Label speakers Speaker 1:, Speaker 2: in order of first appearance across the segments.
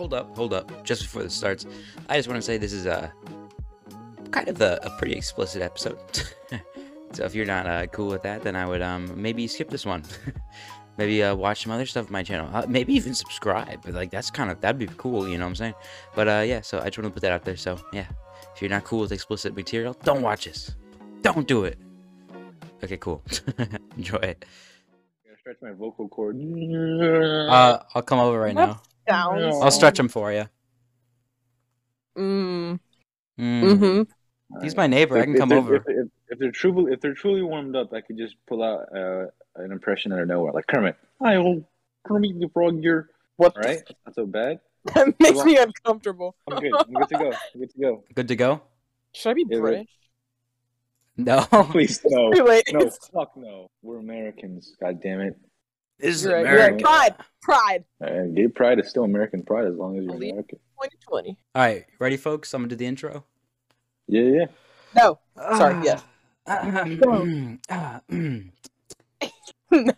Speaker 1: hold up, hold up. Just before this starts, I just want to say this is a kind of a, a pretty explicit episode. so if you're not uh, cool with that, then I would um maybe skip this one. maybe uh, watch some other stuff on my channel. Uh, maybe even subscribe. But like that's kind of that'd be cool, you know what I'm saying? But uh yeah, so I just want to put that out there. So yeah, if you're not cool with explicit material, don't watch this. Don't do it. Okay, cool. Enjoy it.
Speaker 2: I'm gonna stretch my vocal cord.
Speaker 1: Uh, I'll come over right now.
Speaker 3: Sounds.
Speaker 1: I'll stretch them for you.
Speaker 3: Mm.
Speaker 1: Mm.
Speaker 3: Mm-hmm.
Speaker 1: He's my neighbor. I can come
Speaker 2: they're-
Speaker 1: over.
Speaker 2: If, if, if they're truly if they're truly warmed up, I could just pull out uh, an impression out of nowhere, like Kermit. Hi, old Kermit the Frog here.
Speaker 3: What?
Speaker 2: All right, not so bad.
Speaker 3: That makes me uncomfortable.
Speaker 2: I'm good. I'm good to go. I'm good to go.
Speaker 1: Good to go?
Speaker 3: Should I be
Speaker 2: Yeah,
Speaker 3: British?
Speaker 1: No.
Speaker 2: Please no. No, fuck no. We're Americans. God damn it.
Speaker 1: This is
Speaker 3: You're right, you're right. Pride. Pride.
Speaker 2: Uh, gay pride is still American pride as long as you're
Speaker 3: Believe-
Speaker 2: American.
Speaker 3: 2020.
Speaker 1: All right, ready, folks? I'm gonna do the intro.
Speaker 2: Yeah, yeah.
Speaker 3: No. Sorry, yes. no.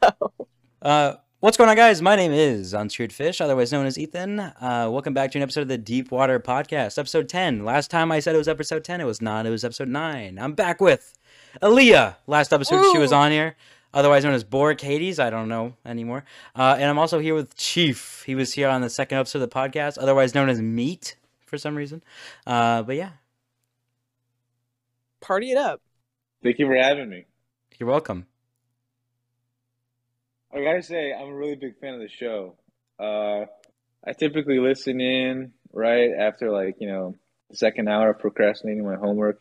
Speaker 1: Uh, what's going on, guys? My name is Unscrewed Fish, otherwise known as Ethan. Uh, welcome back to an episode of the Deep Water Podcast, episode 10. Last time I said it was episode 10, it was not. It was episode 9. I'm back with Eleah. Last episode she was on here, otherwise known as Boric Hades. I don't know anymore. Uh, and I'm also here with Chief. He was here on the second episode of the podcast, otherwise known as Meat for some reason. Uh, but yeah,
Speaker 3: Party it up.
Speaker 2: Thank you for having me.
Speaker 1: you're welcome.
Speaker 2: I gotta say, I'm a really big fan of the show. Uh, I typically listen in right after like you know the second hour of procrastinating my homework.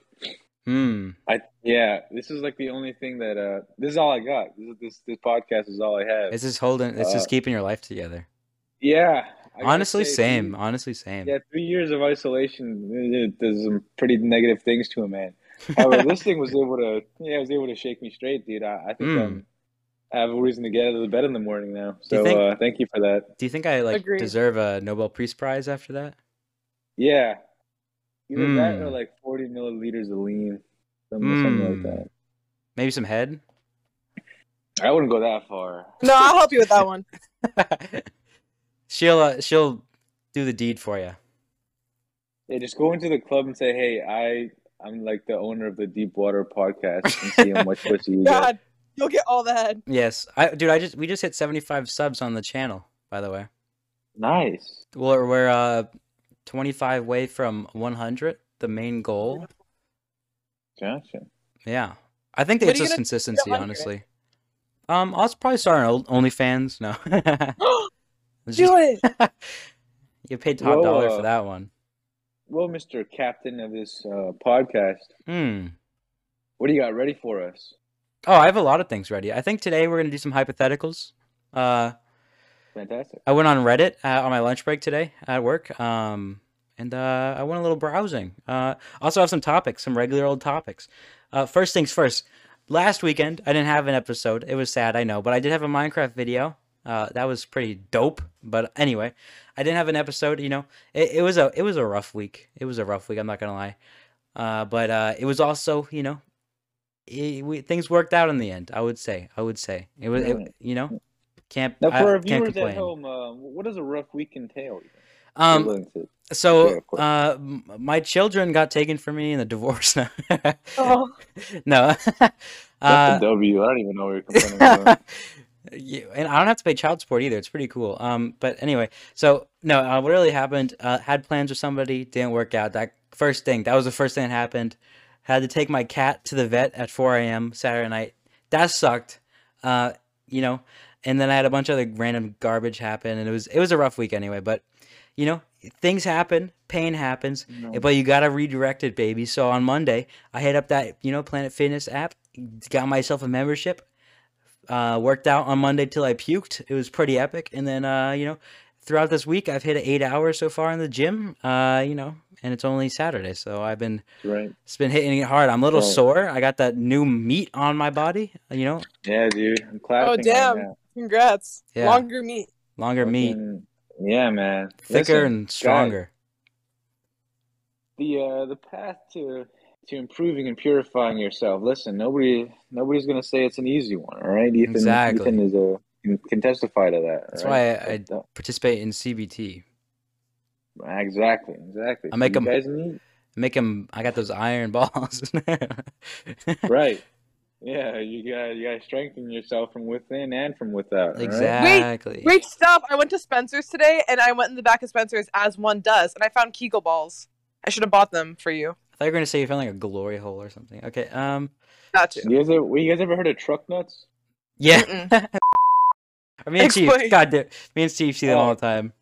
Speaker 1: Hmm.
Speaker 2: I yeah, this is like the only thing that uh, this is all I got. This this this podcast is all I have.
Speaker 1: It's just holding, it's just
Speaker 2: Uh,
Speaker 1: keeping your life together.
Speaker 2: yeah, I
Speaker 1: Honestly,
Speaker 2: say,
Speaker 1: same.
Speaker 2: three-
Speaker 1: Honestly, same.
Speaker 2: Yeah, three years of isolation. it- There's some pretty negative things to a man. However, this thing was able to yeah, it was able to shake me straight, dude. I, I think
Speaker 1: Mm.
Speaker 2: um, I have a reason to get out of the bed in the morning now. So
Speaker 1: think-
Speaker 2: uh, thank you for that.
Speaker 1: Do you think I like
Speaker 3: Agreed.
Speaker 1: deserve a Nobel Peace Prize after that?
Speaker 2: Yeah. Either that
Speaker 1: Mm.
Speaker 2: or like 40 milliliters of lean. Something, something like
Speaker 1: Mm.
Speaker 2: that.
Speaker 1: Maybe some head.
Speaker 2: I wouldn't go that far.
Speaker 3: No, I'll help you with that one.
Speaker 1: she'll uh, she'll do the deed for you.
Speaker 2: Yeah, just go into the club and say, hey, I, I'm like the owner of the Deep Water podcast and see how much pussy you get.
Speaker 3: God, you'll get all the head.
Speaker 1: Yes, I dude, I just we just hit seventy five subs on the channel. By the way,
Speaker 2: Nice.
Speaker 1: we're we're uh twenty five away from one hundred. The main goal.
Speaker 2: Gotcha.
Speaker 1: Yeah, I think it's just consistency, honestly. Um, I'll probably start an OnlyFans. No,
Speaker 3: Do it.
Speaker 1: you paid top
Speaker 2: Whoa,
Speaker 1: dollar
Speaker 2: uh,
Speaker 1: for that one.
Speaker 2: Well, Mr. Captain of this uh, podcast,
Speaker 1: Hmm.
Speaker 2: what do you got ready for us?
Speaker 1: Oh, I have a lot of things ready. I think today we're gonna do some hypotheticals. Uh,
Speaker 2: Fantastic.
Speaker 1: I went on Reddit uh, on my lunch break today at work, um, and uh, I went a little browsing. Uh, also have some topics, some regular old topics. Uh, first things first. Last weekend I didn't have an episode. It was sad, I know, but I did have a Minecraft video. Uh, that was pretty dope. But anyway, I didn't have an episode. You know, it, it was a it was a rough week. It was a rough week. I'm not gonna lie. Uh, but uh, it was also you know, it, we, things worked out in the end. I would say. I would say it was. It, you know, can't.
Speaker 2: Now,
Speaker 1: I
Speaker 2: for our
Speaker 1: can't
Speaker 2: viewers at home, uh, what does a rough week entail?
Speaker 1: Um, so
Speaker 2: Yeah,
Speaker 1: uh, my children got taken from me in the divorce. No,
Speaker 3: Oh,
Speaker 1: no.
Speaker 2: That's
Speaker 1: uh,
Speaker 2: a W. I don't even know what you're complaining about.
Speaker 1: and I don't have to pay child support either. It's pretty cool. Um, but anyway, so no, uh, what really happened? Uh, had plans with somebody, didn't work out. That first thing, that was the first thing that happened. Had to take my cat to the vet at 4 a.m. Saturday night. That sucked. Uh, you know, and then I had a bunch of other random garbage happen, and it was it was a rough week anyway. But you know, things happen, pain happens.
Speaker 2: No.
Speaker 1: But you gotta redirect it, baby. So on Monday, I hit up that you know Planet Fitness app, got myself a membership, uh, worked out on Monday till I puked. It was pretty epic. And then uh, you know, throughout this week, I've hit eight hours so far in the gym. Uh, you know, and it's only Saturday, so I've been
Speaker 2: Right.
Speaker 1: it's been hitting it hard. I'm a little
Speaker 2: Right.
Speaker 1: sore. I got that new meat on my body. You know,
Speaker 2: Yeah, dude. I'm clapping.
Speaker 3: oh damn.
Speaker 2: now.
Speaker 3: Congrats.
Speaker 1: Yeah.
Speaker 3: Longer meat.
Speaker 1: longer meat,
Speaker 2: Fucking- Yeah, man.
Speaker 1: thicker
Speaker 2: Listen,
Speaker 1: and
Speaker 2: guys,
Speaker 1: stronger.
Speaker 2: the uh, the path to to improving and purifying yourself. Listen, nobody nobody's gonna say it's an easy one. All right, Ethan.
Speaker 1: Exactly.
Speaker 2: Ethan is a can, can testify to that.
Speaker 1: That's
Speaker 2: all
Speaker 1: why? I- I-
Speaker 2: But, uh,
Speaker 1: Participate in CBT.
Speaker 2: Exactly, exactly.
Speaker 1: I make
Speaker 2: So
Speaker 1: 'em-
Speaker 2: you guys need
Speaker 1: Make him. I got those iron balls.
Speaker 2: right. Yeah, you got you got to strengthen yourself from within and from without. all right?
Speaker 1: Exactly.
Speaker 3: Great stuff. I went to Spencer's today, and I went in the back of Spencer's as one does, and I found Kegel balls. I should have bought them for you.
Speaker 1: I thought you were gonna say you found like a glory hole or something. Okay. Um.
Speaker 3: Not to.
Speaker 2: You guys ever, you guys ever heard of truck nuts?
Speaker 1: Yeah.
Speaker 3: Mm-mm.
Speaker 1: me and Chief.
Speaker 3: Explain.
Speaker 1: God damn. Me and Steve see them
Speaker 2: Oh.
Speaker 1: all the time.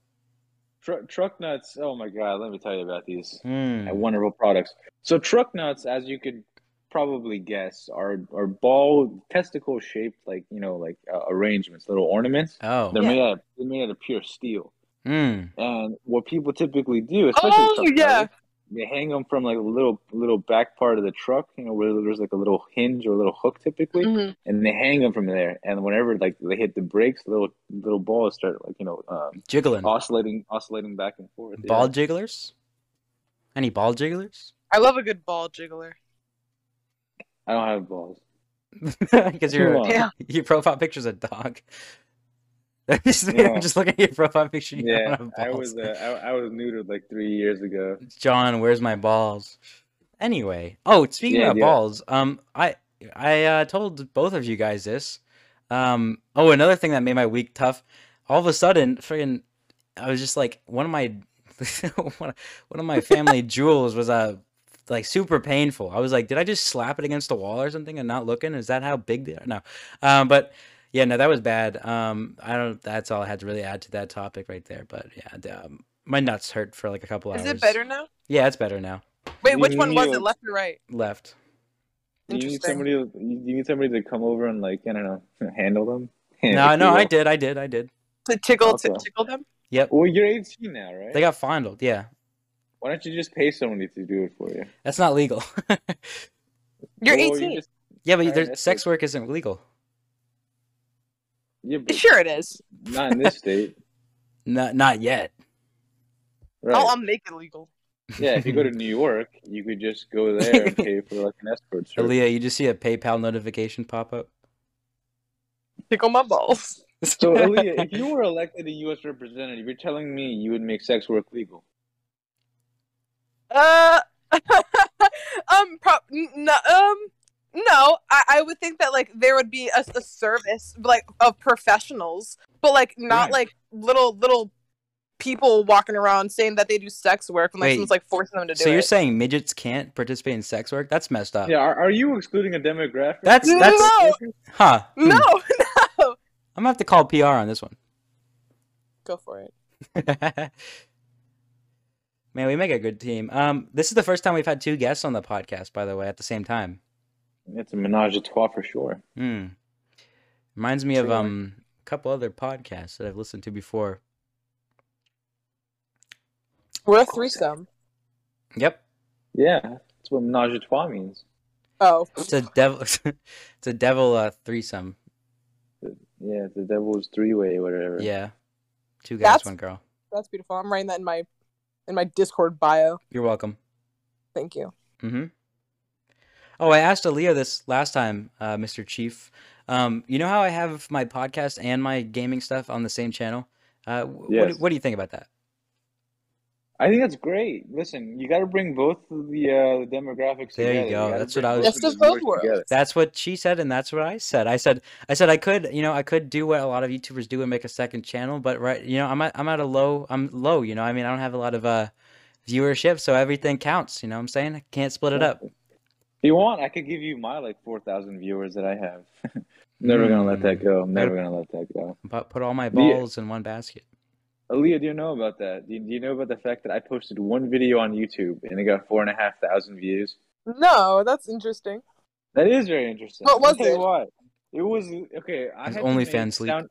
Speaker 2: Tru truck nuts. Oh my god, let me tell you about these
Speaker 1: Mm.
Speaker 2: wonderful products. So truck nuts, as you could probably guess, are are ball testicle shaped like you know like uh, arrangements, little ornaments.
Speaker 1: Oh.
Speaker 2: They're
Speaker 3: Yeah.
Speaker 2: made out of, they're made out of pure steel.
Speaker 1: Mm.
Speaker 2: And what people typically do, especially
Speaker 3: Oh,
Speaker 2: truck
Speaker 3: yeah.
Speaker 2: drivers, they hang them from like a little little back part of the truck, you know, where there's like a little hinge or a little hook typically,
Speaker 3: Mhm.
Speaker 2: and they hang them from there. And whenever like they hit the brakes, little little balls start like you know um,
Speaker 1: Jiggling.
Speaker 2: oscillating oscillating back and forth. yeah.
Speaker 1: Ball jigglers. Any ball jigglers?
Speaker 3: I love a good ball jiggler.
Speaker 2: I don't have balls.
Speaker 1: Because your
Speaker 3: Yeah.
Speaker 1: your profile picture's a dog. just,
Speaker 2: Yeah.
Speaker 1: just looking at your profile picture. You
Speaker 2: Yeah,
Speaker 1: don't have
Speaker 2: I was uh, I, I was neutered like three years ago.
Speaker 1: John, where's my balls? Anyway, oh, speaking
Speaker 2: Yeah,
Speaker 1: about
Speaker 2: yeah.
Speaker 1: balls, um, I I uh, told both of you guys this. Um, oh, another thing that made my week tough. All of a sudden, friggin', I was just like one of my one of- one of my family jewels was uh, like super painful. I was like, did I just slap it against the wall or something and not looking? Is that how big they are? No, um, but yeah, no, that was bad. Um, I don't. That's all I had to really add to that topic right there. But yeah, the, um, my nuts hurt for like a couple
Speaker 3: Is
Speaker 1: hours.
Speaker 3: Is it better now?
Speaker 1: Yeah, it's better now.
Speaker 3: Wait, which one was it? Left or right?
Speaker 1: Left.
Speaker 2: Do you need somebody? to- You you need somebody to come over and like I don't know handle them.
Speaker 1: No, no, I did, I did, I did.
Speaker 3: To tickle, to tickle them?
Speaker 1: Yep.
Speaker 2: Well, you're 18 now, right?
Speaker 1: They got fondled. Yeah,
Speaker 2: Why don't you just pay somebody to do it for you?
Speaker 1: that's not legal.
Speaker 3: You're
Speaker 2: Well,
Speaker 3: 18.
Speaker 2: You just,
Speaker 1: yeah, but
Speaker 2: Alright,
Speaker 1: there,
Speaker 2: that's
Speaker 1: sex work isn't legal.
Speaker 2: yeah,
Speaker 3: Sure, it is.
Speaker 2: not in this state.
Speaker 1: Not, not yet.
Speaker 2: Right.
Speaker 3: I'll, I'll make it legal.
Speaker 2: Yeah, if you go to New York, you could just go there and pay for like an escort service.
Speaker 1: Eleah, you just see a PayPal notification pop up.
Speaker 3: Tickle my balls.
Speaker 2: So, Eleah, if you were elected a U.S. representative, you're telling me you would make sex work legal?
Speaker 3: Uh, um, pro- n- no, um, no. I, I would think that like there would be a, a service like of professionals, but like not
Speaker 2: Right.
Speaker 3: like little little people walking around saying that they do sex work and like
Speaker 1: Wait,
Speaker 3: someone's like forcing them to do it.
Speaker 1: so you're
Speaker 3: it.
Speaker 1: saying midgets can't participate in sex work? That's messed up.
Speaker 2: Yeah, are, are you excluding a demographic?
Speaker 1: That's-
Speaker 2: from
Speaker 1: that's-
Speaker 3: No.
Speaker 1: Huh. Hmm.
Speaker 3: no, no.
Speaker 1: I'm gonna have to call PR on this one.
Speaker 3: Go for it.
Speaker 1: Man, we make a good team. Um, this is the first time we've had two guests on the podcast, by the way, at the same time.
Speaker 2: It's a menage a trois for sure.
Speaker 1: Hmm. Reminds me of um a couple other podcasts that I've listened to before.
Speaker 3: We're a threesome.
Speaker 1: Yep.
Speaker 2: Yeah, that's what menage a trois means.
Speaker 3: Oh,
Speaker 1: It's a devil. it's a devil uh, threesome.
Speaker 2: Yeah, the devil's three way, whatever.
Speaker 1: Yeah, two guys,
Speaker 3: That's-
Speaker 1: one girl.
Speaker 3: that's beautiful. I'm writing that in my in my Discord bio.
Speaker 1: You're welcome.
Speaker 3: Thank you.
Speaker 1: Mm-hmm. Oh, I asked Eleah this last time, uh, Mr. Chief. Um, you know how I have my podcast and my gaming stuff on the same channel? Uh, wh- what,
Speaker 2: Yes.
Speaker 1: do- what do you think about that?
Speaker 2: I think that's great. Listen, you got to bring both of the uh, the demographics
Speaker 1: There you go.
Speaker 2: gotta
Speaker 1: That's what I was-
Speaker 2: both
Speaker 3: Best
Speaker 2: the
Speaker 3: of both worlds.
Speaker 1: That's what she said, and that's what I said. I said, I said I could, you know, I could do what a lot of YouTubers do and make a second channel, but right, you know, I'm at, I'm at a low, I'm low, you know. I mean, I don't have a lot of uh viewership, so everything counts. You know what I'm saying? I can't split it up.
Speaker 2: If you want, I could give you my like four thousand viewers that I have. Never gonna let that go. I'm never gonna let that go.
Speaker 1: But put all my
Speaker 2: The-
Speaker 1: balls in one basket.
Speaker 2: Eleah, do you know about that? Do you, do you know about the fact that I posted one video on YouTube and it got four and a half thousand views?
Speaker 3: No, that's interesting.
Speaker 2: That is very interesting.
Speaker 3: What was
Speaker 2: I'll tell you
Speaker 3: it?
Speaker 2: what. It was okay. I
Speaker 1: It's
Speaker 2: had to make
Speaker 1: OnlyFans leak.
Speaker 2: sound-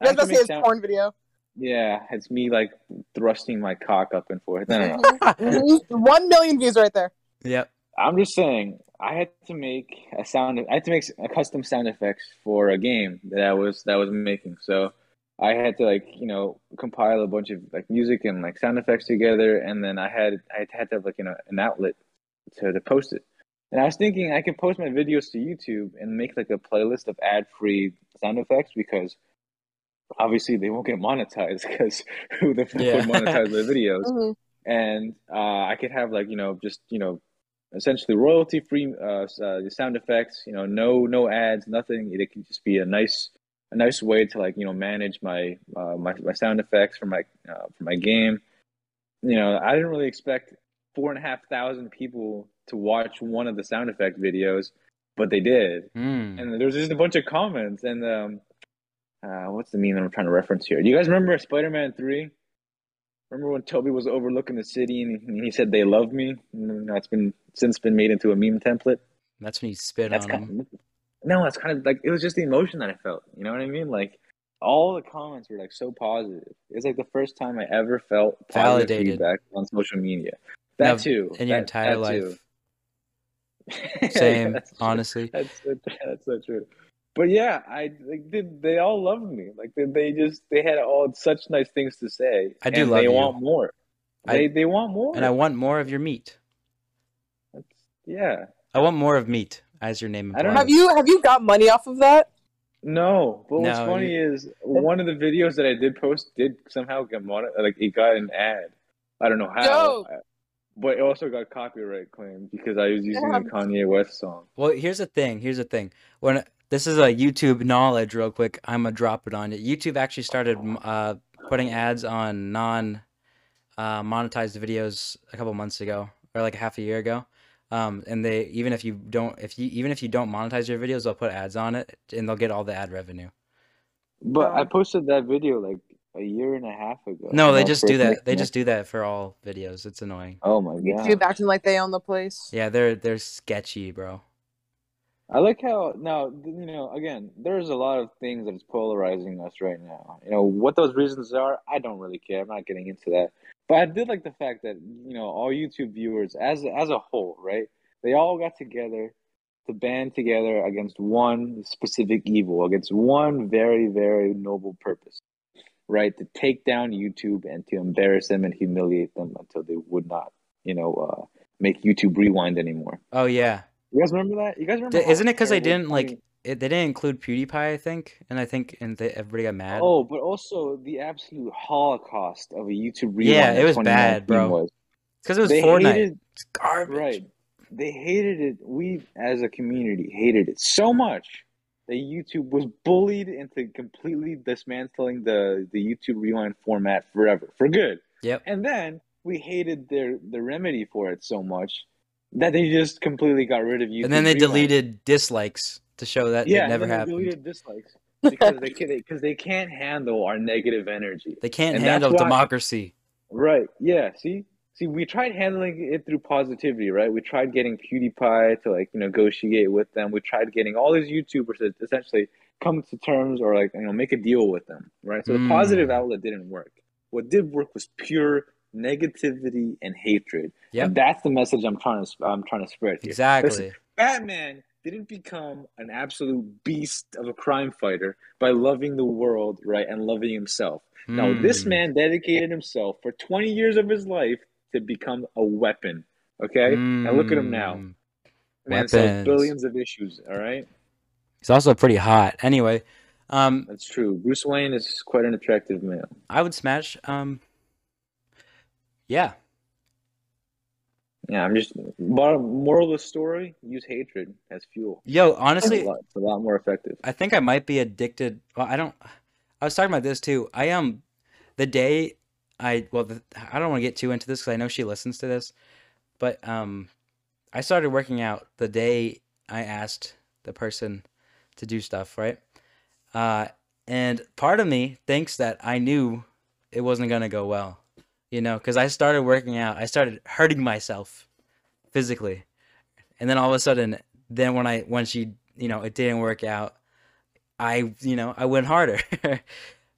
Speaker 2: I
Speaker 3: I
Speaker 2: had
Speaker 3: was
Speaker 2: to
Speaker 3: gonna say
Speaker 2: make
Speaker 3: it's
Speaker 2: sound-
Speaker 3: porn video.
Speaker 2: Yeah, it's me like thrusting my cock up and forth. No, no, no.
Speaker 3: One million views right there.
Speaker 1: Yep.
Speaker 2: I'm just saying, I had to make a sound. I had to make a custom sound effects for a game that I was that I was making. So I had to like you know compile a bunch of like music and like sound effects together, and then I had I had to have like you know an outlet to to post it. And I was thinking I could post my videos to YouTube and make like a playlist of ad free sound effects because obviously they won't get monetized because who the fuck
Speaker 1: Yeah.
Speaker 2: would monetize their videos?
Speaker 3: Mhm.
Speaker 2: And uh, I could have like you know just you know essentially royalty free uh, uh, sound effects. You know, no no ads, nothing. It could just be a nice a nice way to like you know manage my uh, my my sound effects for my uh, for my game. You know, I didn't really expect four and a half thousand people to watch one of the sound effect videos, but they did.
Speaker 1: Mm.
Speaker 2: And there was just a bunch of comments. And um, uh, what's the meme that I'm trying to reference here? Do you guys remember Spider-Man Three? Remember when Tobey was overlooking the city and he, he said they love me? And that's been since been made into a meme template.
Speaker 1: That's when you spit
Speaker 2: That's
Speaker 1: on
Speaker 2: kind of no, that's kind of like it was just the emotion that I felt. You know what I mean? Like all the comments were like so positive. It's like the first time I ever felt positive
Speaker 1: Validated.
Speaker 2: feedback on social media. That
Speaker 1: Now,
Speaker 2: too.
Speaker 1: In your
Speaker 2: That-
Speaker 1: entire
Speaker 2: that
Speaker 1: life.
Speaker 2: too.
Speaker 1: Same,
Speaker 2: That's true.
Speaker 1: honestly.
Speaker 2: That's so, that's so true. But yeah, I like they, they all loved me. Like they, they just they had all such nice things to say.
Speaker 1: I do
Speaker 2: and
Speaker 1: love
Speaker 2: they
Speaker 1: you.
Speaker 2: want more.
Speaker 1: I-
Speaker 2: They they want more.
Speaker 1: And I want more of your meat.
Speaker 2: That's, yeah.
Speaker 1: I want more of meat, as your name
Speaker 2: I don't
Speaker 1: implies.
Speaker 3: Have you have you got money off of that?
Speaker 2: No, but what's
Speaker 1: No,
Speaker 2: funny is one of the videos that I did post did somehow get mon like it got an ad. I don't know how,
Speaker 3: Yo.
Speaker 2: but it also got copyright claimed because I was using
Speaker 3: Yeah.
Speaker 2: a Kanye West song.
Speaker 1: Well, here's the thing. Here's the thing. When this is a YouTube knowledge, real quick, I'm gonna drop it on you. YouTube actually started uh, putting ads on non uh, monetized videos a couple months ago, or like half a year ago. Um, and they even if you don't, if you even if you don't monetize your videos, they'll put ads on it, and they'll get all the ad revenue.
Speaker 2: But. I posted that video like a year and a half ago.
Speaker 1: No, they just do that. They just do that for all videos. It's annoying.
Speaker 2: Oh my god.
Speaker 3: YouTube acting like they own the place.
Speaker 1: Yeah, they're they're sketchy, bro.
Speaker 2: I like how now you know again. There's a lot of things that's polarizing us right now. You know what those reasons are. I don't really care. I'm not getting into that. But I did like the fact that you know all YouTube viewers, as as a whole, right? They all got together to band together against one specific evil, against one very very noble purpose, right? To take down YouTube and to embarrass them and humiliate them until they would not, you know, uh, make YouTube rewind anymore.
Speaker 1: Oh yeah,
Speaker 2: You guys remember that? You guys remember?
Speaker 1: D- isn't it because they
Speaker 2: terrible
Speaker 1: didn't like it, they didn't include PewDiePie? I think, and I think and they, everybody got mad.
Speaker 2: Oh, but also the absolute holocaust of a YouTube rewind.
Speaker 1: Yeah, it was bad, bro. Because it was
Speaker 2: They
Speaker 1: Fortnite.
Speaker 2: hated,
Speaker 1: It's garbage.
Speaker 2: right? They hated it. We, as a community, hated it so much that YouTube was bullied into completely dismantling the the YouTube rewind format forever, for good.
Speaker 1: Yep.
Speaker 2: And then we hated their the remedy for it so much that they just completely got rid of YouTube.
Speaker 1: And then they
Speaker 2: Rewind.
Speaker 1: deleted dislikes to show that
Speaker 2: Yeah,
Speaker 1: it never happened.
Speaker 2: deleted dislikes because they because they can't handle our negative energy.
Speaker 1: They can't
Speaker 2: And
Speaker 1: handle democracy.
Speaker 2: Right. Yeah. See, see, we tried handling it through positivity, right? We tried getting PewDiePie to like you know negotiate with them. We tried getting all these YouTubers to essentially come to terms or like you know make a deal with them, right? So the
Speaker 1: Mm.
Speaker 2: positive outlet didn't work. What did work was pure negativity and hatred.
Speaker 1: Yeah,
Speaker 2: And that's the message I'm trying to I'm trying to spread here.
Speaker 1: Exactly.
Speaker 2: Listen, Batman didn't become an absolute beast of a crime fighter by loving the world, right, and loving himself. Now this
Speaker 1: Mm.
Speaker 2: man dedicated himself for 20 years of his life to become a weapon. Okay? and look at him now.
Speaker 1: Mm.
Speaker 2: Man
Speaker 1: Weapons.
Speaker 2: billions of issues, all right?
Speaker 1: He's also pretty hot. Anyway, um,
Speaker 2: That's true. Bruce Wayne is quite an attractive man.
Speaker 1: I would smash. Um, yeah,
Speaker 2: Yeah, I'm just moral of the story, use hatred as fuel.
Speaker 1: yo,
Speaker 2: It's a
Speaker 1: honestly,
Speaker 2: lot, it's a lot more effective.
Speaker 1: I think I might be addicted. Well, I don't. I was talking about this too. I um, the day I well, the, I don't want to get too into this because I know she listens to this, but um, I started working out the day I asked the person to do stuff, right? Uh, and part of me thinks that I knew it wasn't gonna go well, you know, because I started working out. I started hurting myself physically, and then all of a sudden, then when I when she, you know, it didn't work out. I, you know, I went harder.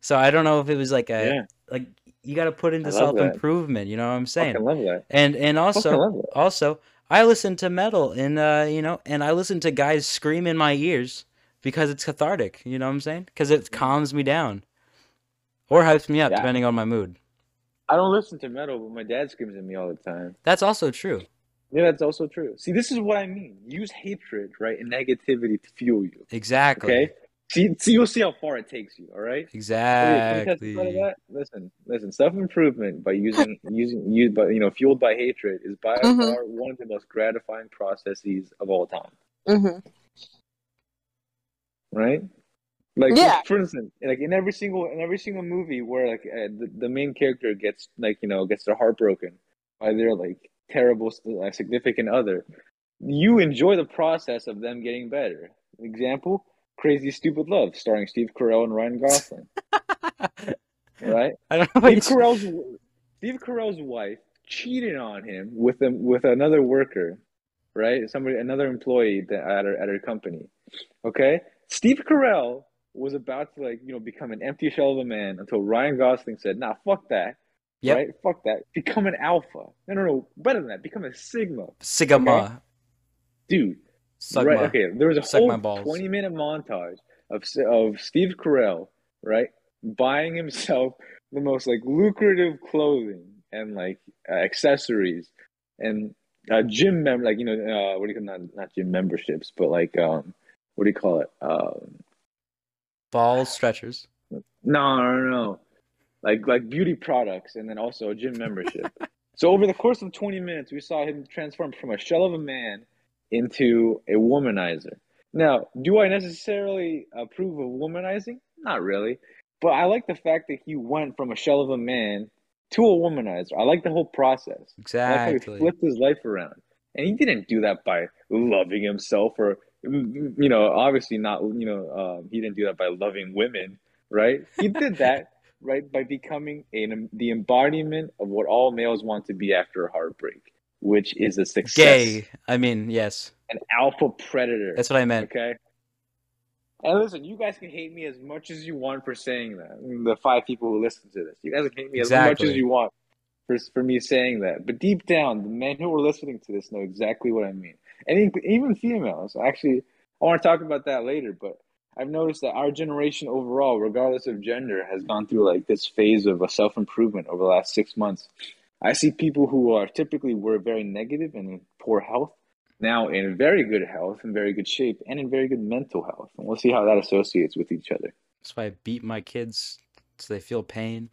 Speaker 1: so I don't know if it was like a
Speaker 2: Yeah.
Speaker 1: like you got to put into self improvement. You know what I'm saying?
Speaker 2: Fucking love that.
Speaker 1: And and also also I listen to metal and uh you know and I listen to guys scream in my ears because it's cathartic. You know what I'm saying? Because it calms me down or hypes me up
Speaker 2: Yeah.
Speaker 1: depending on my mood.
Speaker 2: I don't listen to metal, but my dad screams at me all the time.
Speaker 1: That's also true.
Speaker 2: Yeah, that's also true. See, this is what I mean. Use hatred, right, and negativity to fuel you.
Speaker 1: Exactly.
Speaker 2: Okay. See, see, you'll see how far it takes you. All right. Okay, can you
Speaker 1: Exactly.
Speaker 2: that? Listen, listen. Self improvement by using using you, but you know, fueled by hatred is by
Speaker 3: Mhm.
Speaker 2: far one of the most gratifying processes of all time.
Speaker 3: hmm
Speaker 2: Right? Like,
Speaker 3: Yeah.
Speaker 2: for instance, like in every single in every single movie where like uh, the, the main character gets like you know gets their heart broken by their like terrible uh, significant other, you enjoy the process of them getting better. Example: Crazy Stupid Love, starring Steve Carell and Ryan Gosling. right?
Speaker 1: I don't know
Speaker 2: Steve Carell's Steve Carell's wife cheated on him with a, with another worker, right? Somebody, another employee that, at her at her company. Okay, Steve Carell was about to like you know become an empty shell of a man until Ryan Gosling said, "Nah, fuck that."
Speaker 1: Yep.
Speaker 2: Right? Fuck that. Become an alpha. No, no, no. Better than that. Become a sigma,
Speaker 1: Sigma.
Speaker 2: dude.
Speaker 1: Sigma.
Speaker 2: Right. Okay. There was a
Speaker 1: Suck
Speaker 2: whole twenty minute montage of of Steve Carell, right, buying himself the most like lucrative clothing and like uh, accessories and uh, gym mem like you know uh, what do you call not not gym memberships but like um what do you call it um
Speaker 1: Ball stretchers.
Speaker 2: no no no like like beauty products and then also a gym membership. so over the course of twenty minutes, we saw him transform from a shell of a man into a womanizer. Now, do I necessarily approve of womanizing? Not really. But I like the fact that he went from a shell of a man to a womanizer. I like the whole process. I like how he
Speaker 1: Exactly.
Speaker 2: flipped his life around. And he didn't do that by loving himself or, you know, obviously not, you know, um, he didn't do that by loving women, right? He did that, right, by becoming a, the embodiment of what all males want to be after a heartbreak, which is a success,
Speaker 1: Gay. I mean, yes.
Speaker 2: an alpha predator.
Speaker 1: That's what I meant.
Speaker 2: Okay. And listen, you guys can hate me as much as you want for saying that. The five people who listen to this, you guys can hate me as much as you want for for me saying that. But deep down, the men who are listening to this know exactly what I mean, and even- females. Actually, I want to talk about that later. But I've noticed that our generation overall, regardless of gender, has gone through like this phase of a self improvement over the last six months. I see people who are typically were very negative and in poor health now in very good health, in very good shape, and in very good mental health. And we'll see how that associates with each other.
Speaker 1: That's why I beat my kids so they feel pain.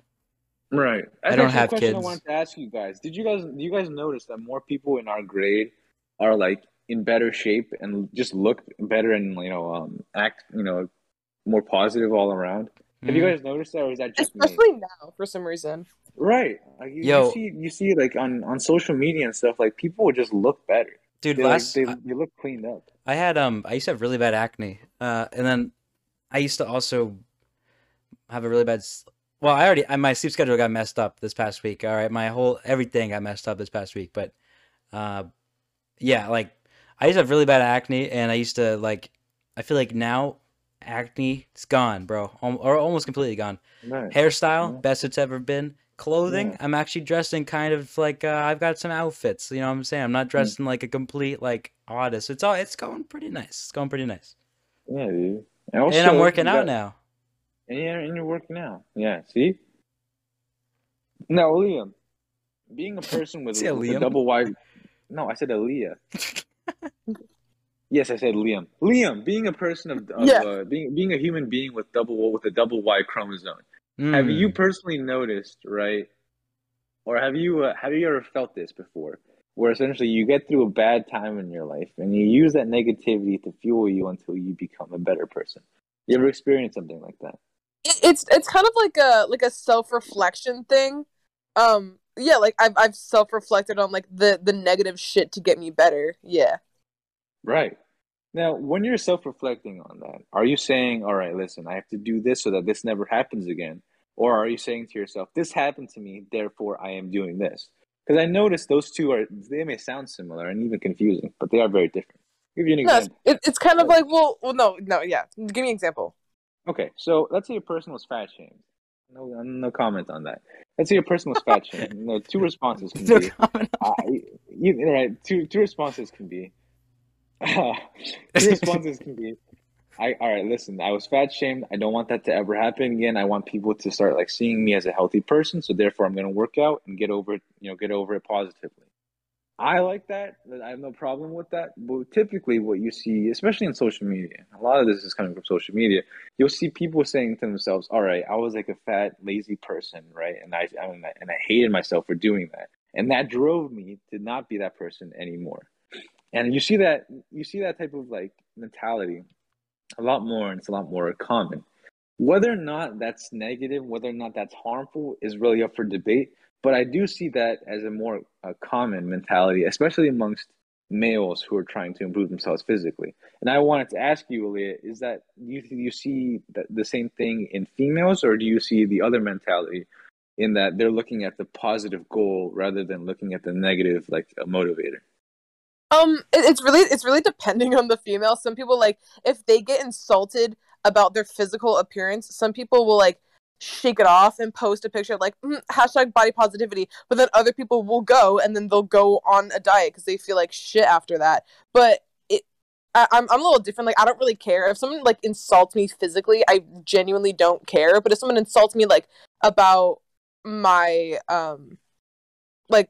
Speaker 2: Right.
Speaker 1: I don't have
Speaker 2: a question I wanted to ask you guys. Did you guys do you guys notice that more people in our grade are like in better shape and just look better and you know um act you know more positive all around? Have you
Speaker 1: Mhm.
Speaker 2: guys noticed that, or is that just me?
Speaker 3: Especially now, for some reason.
Speaker 2: Right. Like you,
Speaker 1: Yo.
Speaker 2: you see, you see, like on on social media and stuff. Like people would just look better.
Speaker 1: Dude,
Speaker 2: They, like,
Speaker 1: last
Speaker 2: they,
Speaker 1: I,
Speaker 2: they look cleaned up.
Speaker 1: I had um I used to have really bad acne. Uh and then I used to also have a really bad well, I already I, my sleep schedule got messed up this past week. All right, my whole everything got messed up this past week, but uh yeah, like I used to have really bad acne and I used to like I feel like now acne is gone, bro. Al- Or almost completely gone.
Speaker 2: Right.
Speaker 1: Hairstyle,
Speaker 2: Yeah.
Speaker 1: best it's ever been. Clothing,
Speaker 2: Yeah.
Speaker 1: I'm actually dressed in kind of like uh, I've got some outfits. You know what I'm saying? I'm not dressed in like a complete like oddest. It's all it's going pretty nice. It's going pretty nice.
Speaker 2: Yeah, dude. And,
Speaker 1: and I'm working out
Speaker 2: got-
Speaker 1: now.
Speaker 2: And you're, and you're working out. Yeah, see? Now, Liam, being a person with,
Speaker 1: a
Speaker 2: with a double wide. No, I said Eleah. yes, I said Liam. Liam, being a person of, of
Speaker 3: Yeah.
Speaker 2: uh, being being a human being with double with a double Y chromosome. Have
Speaker 1: Mm.
Speaker 2: you personally noticed, right? Or have you uh, have you ever felt this before? Where essentially you get through a bad time in your life and you use that negativity to fuel you until you become a better person. You ever experienced something like that?
Speaker 3: It's it's kind of like a like a self reflection thing. Um, yeah, like I've I've self reflected on like the the negative shit to get me better. Yeah.
Speaker 2: Right. Now, when you're self reflecting on that, are you saying, all right, listen, I have to do this so that this never happens again? Or are you saying to yourself, this happened to me, therefore I am doing this? Because I noticed those two are, they may sound similar and even confusing, but they are very different. I'll give you an
Speaker 3: No, it's,
Speaker 2: example.
Speaker 3: it's kind of like well, well, no, no, yeah. Give me an example.
Speaker 2: Okay, so let's say a person was fat shamed. No, no comment on that. Let's say a person was fat shamed. No, two responses can be. Uh, you, you right. Two two responses can be. two responses can be. I all right. Listen, I was fat shamed. I don't want that to ever happen again. I want people to start like seeing me as a healthy person. So therefore, I'm going to work out and get over it. You know, get over it positively. I like that. I have no problem with that. But typically, what you see, especially in social media, a lot of this is coming from social media. You'll see people saying to themselves, "All right, I was like a fat, lazy person, right? And I, I mean, and I hated myself for doing that, and that drove me to not be that person anymore." And you see that you see that type of like mentality a lot more, and it's a lot more common. Whether or not that's negative, whether or not that's harmful, is really up for debate. But I do see that as a more uh, common mentality, especially amongst males who are trying to improve themselves physically. And I wanted to ask you, Eleah, is that you you see the, the same thing in females, or do you see the other mentality in that they're looking at the positive goal rather than looking at the negative, like a motivator?
Speaker 3: Um, it, it's really it's really depending on the female. Some people like if they get insulted about their physical appearance, some people will like shake it off and post a picture like mm, hashtag body positivity but then other people will go and then they'll go on a diet because they feel like shit after that. But it I, I'm, I'm a little different. Like i don't really care. If someone like insults me physically i genuinely don't care. But if someone insults me like about my um like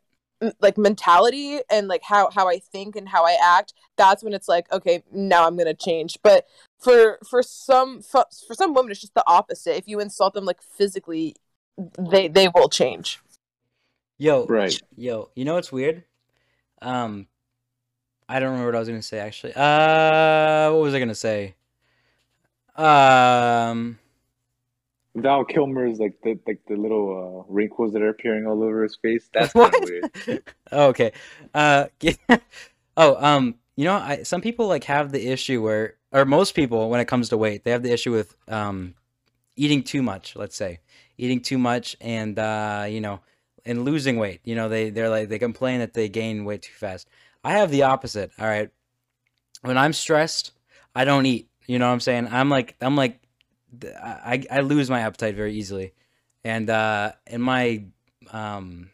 Speaker 3: like mentality and like how how I think and how I act, that's when it's like okay, now I'm gonna change. But for for some for, for some women, it's just the opposite. If you insult them like physically, they they will change.
Speaker 1: Yo,
Speaker 2: Right.
Speaker 1: Yo, you know what's weird? Um, I don't remember what I was gonna say actually. Uh, what was I gonna say? Um,
Speaker 2: Val Kilmer's like the like the little uh, wrinkles that are appearing all over his face. That's
Speaker 1: what?
Speaker 2: weird.
Speaker 1: Oh, okay. Uh, yeah. Oh, um, you know, I some people like have the issue where, or most people, when it comes to weight, they have the issue with um eating too much. Let's say eating too much and uh, you know, and losing weight. You know, they they're like they complain that they gain weight too fast. I have the opposite. All right. When I'm stressed, I don't eat. You know what I'm saying? I'm like I'm like I I lose my appetite very easily, and uh, and my um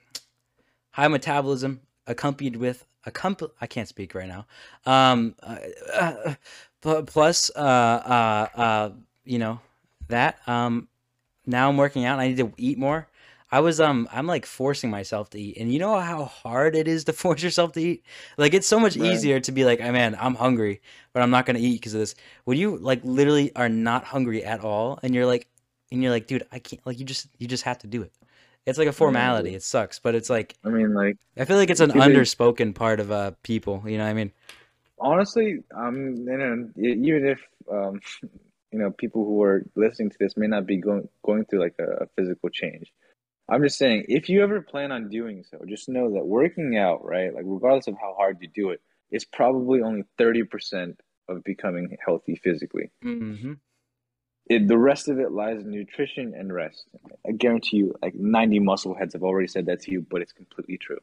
Speaker 1: high metabolism accompanied with a comp- I can't speak right now. Um, uh, uh, plus, uh, uh, uh, you know that. Um, now I'm working out. I need to eat more. I was um I'm like forcing myself to eat, and you know how hard it is to force yourself to eat. Like it's so much
Speaker 2: Right.
Speaker 1: easier to be like, "I man, I'm hungry, but I'm not gonna eat because of this." When you like literally are not hungry at all, and you're like, and you're like, dude, I can't. Like you just you just have to do it. It's like a formality. It sucks, but it's like
Speaker 2: I mean, like
Speaker 1: I feel like it's an underspoken part of uh people. You know what I mean?
Speaker 2: honestly, um, you know, even if um, you know, people who are listening to this may not be going going through like a, a physical change. I'm just saying, if you ever plan on doing so, just know that working out, right, like regardless of how hard you do it, is probably only 30% of becoming healthy physically.
Speaker 1: Mm-hmm.
Speaker 2: It, the rest of it lies in nutrition and rest. I guarantee you, like 90 muscle heads have already said that to you, but it's completely true.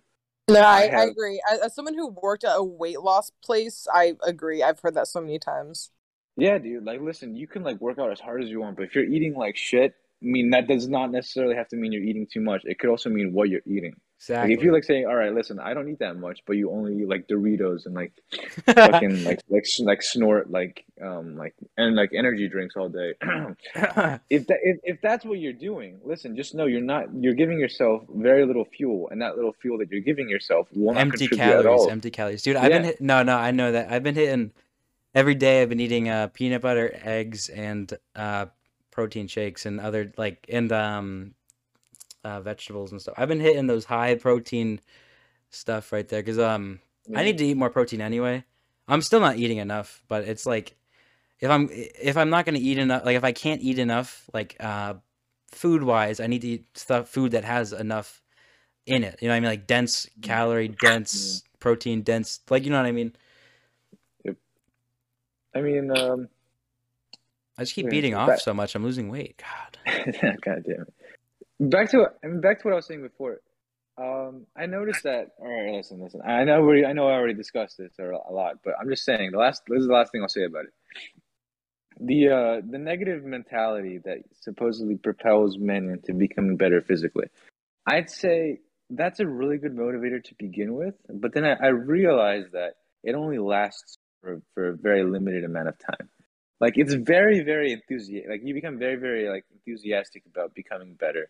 Speaker 3: No, I,
Speaker 2: I
Speaker 3: I agree. As, as someone who worked at a weight loss place, I agree. I've heard that so many times.
Speaker 2: Yeah, dude. Like, listen, you can like work out as hard as you want, but if you're eating like shit, I mean, that does not necessarily have to mean you're eating too much. It could also mean what you're eating. Like,
Speaker 1: Exactly.
Speaker 2: if you're like saying, "All right, listen, I don't eat that much," but you only eat like Doritos and like fucking like like like snort like um like and like energy drinks all day. if that if, if that's what you're doing, listen, just know you're not you're giving yourself very little fuel, and that little fuel that you're giving yourself will
Speaker 1: empty calories, empty calories, dude. I've been
Speaker 2: Yeah.
Speaker 1: hit- no, no. I know that. I've been hitting every day. I've been eating uh, peanut butter, eggs, and uh, protein shakes, and other like and um, uh, vegetables and stuff. I've been hitting those high protein stuff right there because um, I need to eat more protein anyway. I'm still not eating enough, but it's like if I'm if I'm not gonna eat enough, like if I can't eat enough, like uh, food wise, I need to eat stuff food that has enough in it. You know what I mean? Like dense calorie, dense protein, dense. Like you know what I mean? Yep.
Speaker 2: I mean, um,
Speaker 1: I just keep beating off so much. I'm losing weight. God.
Speaker 2: God damn it. Back to I mean, back to what I was saying before. Um, I noticed that. All right, listen, listen. I know we, I know I already discussed this a a lot, but I'm just saying the last. This is the last thing I'll say about it. The uh, the negative mentality that supposedly propels men into becoming better physically. I'd say that's a really good motivator to begin with, but then I, I realized that it only lasts for, for a very limited amount of time. Like it's very, very enthusiastic. Like you become very, very like enthusiastic about becoming better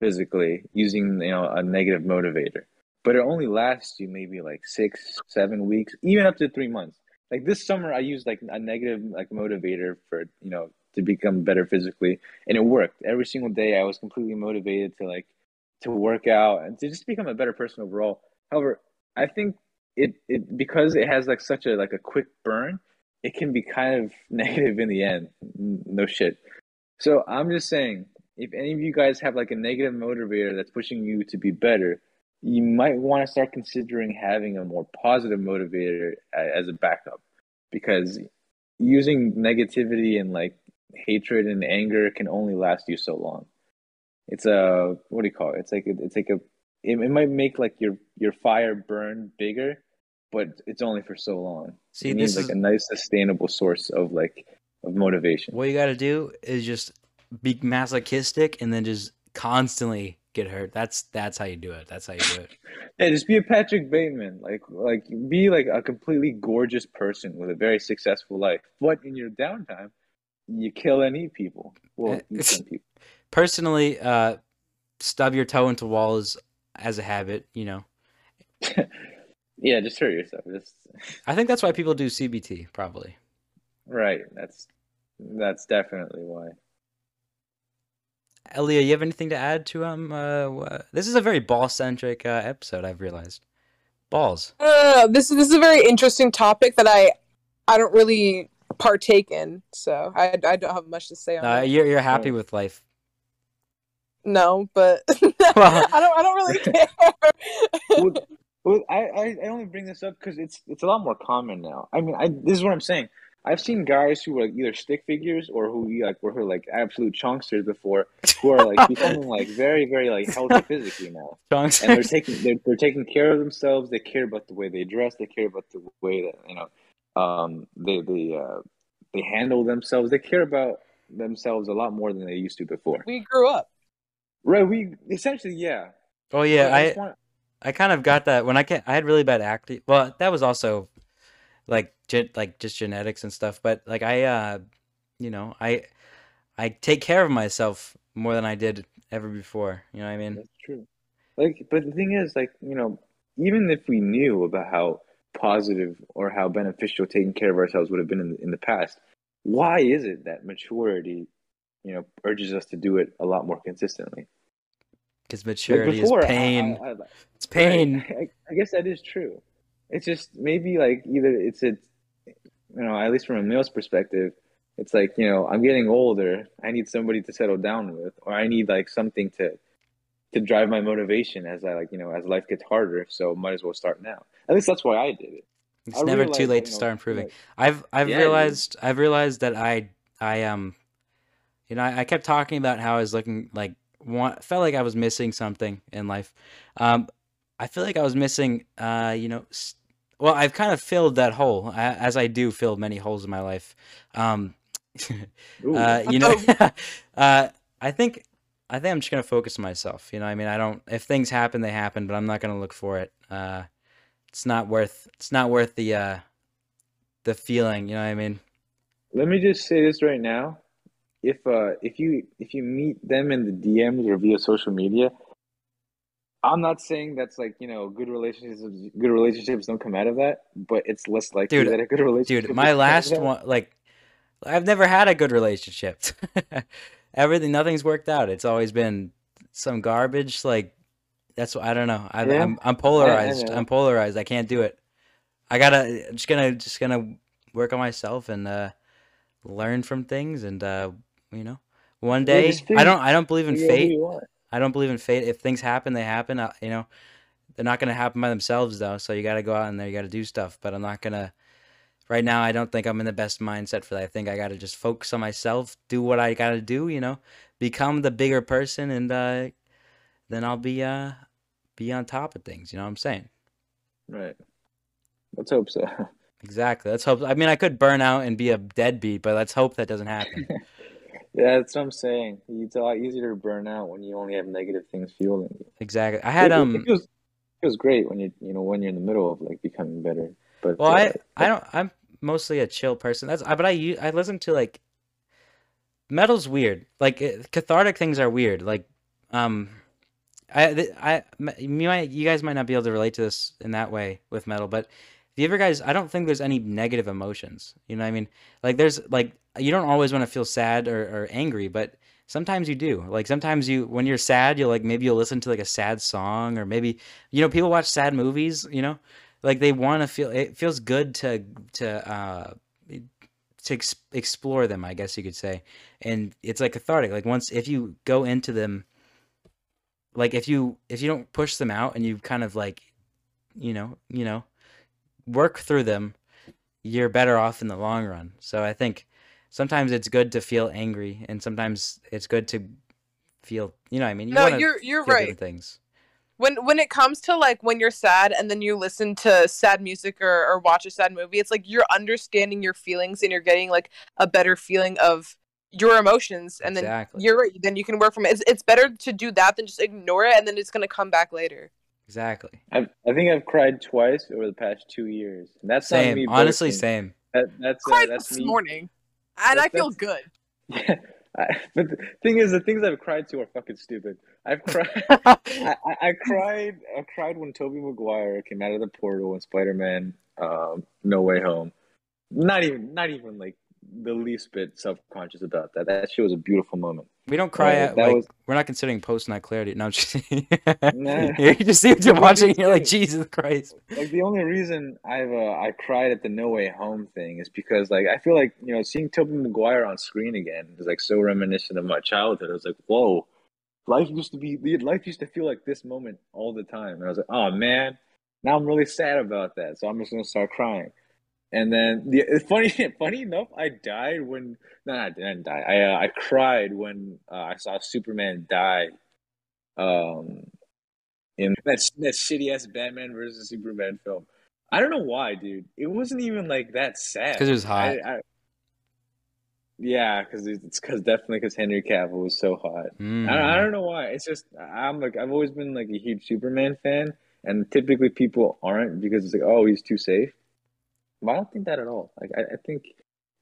Speaker 2: physically using you know a negative motivator. but it only lasts you maybe like six, seven weeks, even up to three months. Like this summer, I used like a negative like motivator for you know to become better physically, and it worked. Every single day, I was completely motivated to like to work out and to just become a better person overall. However, I think it it because it has like such a like a quick burn, it can be kind of negative in the end. No shit. So I'm just saying, if any of you guys have like a negative motivator that's pushing you to be better, you might want to start considering having a more positive motivator as a backup because using negativity and like hatred and anger can only last you so long. It's a what do you call it? It's like it's like a it, it might make like your your fire burn bigger, but it's only for so long.
Speaker 1: See,
Speaker 2: it
Speaker 1: this
Speaker 2: needs like
Speaker 1: is
Speaker 2: a nice sustainable source of like of motivation.
Speaker 1: what you got to do is just be masochistic and then just constantly get hurt. That's that's how you do it. That's how you do it.
Speaker 2: Yeah, just be a Patrick Bateman. Like like be like a completely gorgeous person with a very successful life. But in your downtime, you kill and eat people. Well, eat some people.
Speaker 1: Personally, uh, stub your toe into walls as a habit. You know,
Speaker 2: Yeah, just hurt yourself. Just
Speaker 1: I think that's why people do CBT. Probably.
Speaker 2: right. That's that's definitely why.
Speaker 1: Eleah, you have anything to add to um? Uh, wha- this is a very ball centric uh, episode. I've realized. Balls.
Speaker 3: Uh, this is this is a very interesting topic that I I don't really partake in, so I I don't have much to say on
Speaker 1: Uh,
Speaker 3: it.
Speaker 1: you're you're happy with life.
Speaker 3: No, but
Speaker 1: Well-
Speaker 3: I don't I don't really care.
Speaker 2: well, well, I, I, I only bring this up because it's it's a lot more common now. I mean, I this is what I'm saying. I've seen guys who were either stick figures or who like were who like absolute chunksters before, who are like becoming like very very like healthy physically now,
Speaker 1: Chunks.
Speaker 2: and they're taking they're, they're taking care of themselves. They care about the way they dress. They care about the way that you know, um, they they uh, they handle themselves. They care about themselves a lot more than they used to before.
Speaker 3: we grew up.
Speaker 2: Right? We essentially yeah.
Speaker 1: oh yeah,
Speaker 2: But
Speaker 1: I
Speaker 2: just want-
Speaker 1: I kind of got that when I can I had really bad acne. Well, that was also like gen- like just genetics and stuff. But like I, uh, you know, I I take care of myself more than I did ever before. You know what I mean?
Speaker 2: That's true. Like, but the thing is, like, you know, even if we knew about how positive or how beneficial taking care of ourselves would have been in, in the past, why is it that maturity, you know, urges us to do it a lot more consistently? Like
Speaker 1: maturity
Speaker 2: before,
Speaker 1: is pain.
Speaker 2: I, I,
Speaker 1: it's pain.
Speaker 2: I, I guess that is true. It's just maybe like either it's a, you know, at least from a male's perspective, it's like, you know, I'm getting older. I need somebody to settle down with, or I need like something to to drive my motivation as I like, you know, as life gets harder. So might as well start now. At least that's why I did it.
Speaker 1: It's
Speaker 2: I
Speaker 1: never
Speaker 2: realized
Speaker 1: too late
Speaker 2: you
Speaker 1: to
Speaker 2: know,
Speaker 1: start improving.
Speaker 2: like-
Speaker 1: I've I've
Speaker 2: Yeah,
Speaker 1: realized I've realized that I I um you know I, I kept talking about how I was looking like want, felt like I was missing something in life. Um, I feel like I was missing uh you know well I've kind of filled that hole as I do fill many holes in my life. Um, uh, you know uh, I think I think I'm just gonna focus on myself. You know I mean I don't if things happen they happen but I'm not gonna look for it. Uh, it's not worth it's not worth the uh the feeling, you know what I mean?
Speaker 2: Let me just say this right now. If uh if you if you meet them in the DMs or via social media, I'm not saying that's like, you know, good relationships good relationships don't come out of that, but it's less likely
Speaker 1: Dude,
Speaker 2: that a good relationship
Speaker 1: Dude, my
Speaker 2: come out of
Speaker 1: last one like I've never had a good relationship. Everything nothing's worked out. It's always been some garbage like that's what I don't know. I
Speaker 2: Yeah.
Speaker 1: I'm I'm polarized.
Speaker 2: know.
Speaker 1: I'm polarized. I can't do it. I got to I'm just to just to work on myself and uh learn from things and uh you know, one day I don't I don't believe in
Speaker 2: Figure out who
Speaker 1: fate. I don't believe in fate. If things happen, they happen. Uh, you know, they're not going to happen by themselves though. So you got to go out and there. You got to do stuff. But I'm not gonna. Right now, I don't think I'm in the best mindset for that. I think I got to just focus on myself, do what I got to do. You know, become the bigger person, and uh, then I'll be uh, be on top of things. You know what I'm saying?
Speaker 2: Right. Let's hope so.
Speaker 1: Exactly. Let's hope. I mean, I could burn out and be a deadbeat, but let's hope that doesn't happen.
Speaker 2: Yeah, that's what I'm saying. It's a lot easier to burn out when you only have negative things fueling you.
Speaker 1: exactly. I had
Speaker 2: it-
Speaker 1: um.
Speaker 2: it feels it feels great when you you know when you're in the middle of like becoming better. But
Speaker 1: Well,
Speaker 2: uh,
Speaker 1: I I don't. I'm mostly a chill person. That's I- but I I listen to like metal's weird. Like it, cathartic things are weird. Like um, I, I, you might, you guys might not be able to relate to this in that way with metal, but if you ever guys, I don't think there's any negative emotions. You know what I mean? Like there's like you don't always want to feel sad or, or angry, but sometimes you do. Like sometimes you, when you're sad, you'll like maybe you'll listen to like a sad song, or maybe you know people watch sad movies. You know, like they want to feel. It feels good to to uh to ex- explore them, I guess you could say, and it's like cathartic. Like once if you go into them like if you if you don't push them out and you kind of like you know you know work through them you're better off in the long run. So i think sometimes it's good to feel angry and sometimes it's good to feel you know what i mean? You
Speaker 3: no, you're you're right.
Speaker 1: things.
Speaker 3: When when it comes to like when you're sad and then you listen to sad music or, or watch a sad movie it's like you're understanding your feelings and you're getting like a better feeling of your emotions and then
Speaker 1: Exactly.
Speaker 3: you're right then you can work from it. It's, it's better to do that than just ignore it and then it's going to come back later
Speaker 1: exactly
Speaker 2: I've, I think I've cried twice over the past two years. And that's not
Speaker 1: same
Speaker 2: me.
Speaker 1: honestly
Speaker 2: boasting.
Speaker 1: same
Speaker 2: That, that's uh,
Speaker 3: cried
Speaker 2: that's
Speaker 3: this
Speaker 2: me.
Speaker 3: morning and
Speaker 2: That-
Speaker 3: i feel good
Speaker 2: Yeah, I, but the thing is, the things I've cried to are fucking stupid. I've cried. I, I, I cried. I cried when Tobey Maguire came out of the portal in Spider-Man: um, No Way Home. Not even, not even like the least bit self-conscious about that. That shit was a beautiful moment.
Speaker 1: We don't cry at like
Speaker 2: was-
Speaker 1: we're not considering post nut clarity no I'm just
Speaker 2: Nah.
Speaker 1: you just see what you're watching you're like jesus christ
Speaker 2: Like the only reason I've uh, I cried at the No Way Home thing is because like I feel like you know seeing Tobey Maguire on screen again is like so reminiscent of my childhood. I was like, whoa, life used to be life used to feel like this moment all the time. And I was like, oh man, now I'm really sad about that. So I'm just gonna start crying. And then the funny funny enough, I died when no, I didn't die. I uh, I cried when uh, I saw Superman die. Um, in that that shitty ass Batman versus Superman film. I don't know why, dude. It wasn't even like that sad.
Speaker 1: 'Cause it was hot.
Speaker 2: I, I, yeah, because it's because definitely because Henry Cavill was so hot.
Speaker 1: Mm.
Speaker 2: I, I don't know why. It's just I'm like I've always been like a huge Superman fan, and typically people aren't because it's like oh he's too safe. But I don't think that at all. Like I, I think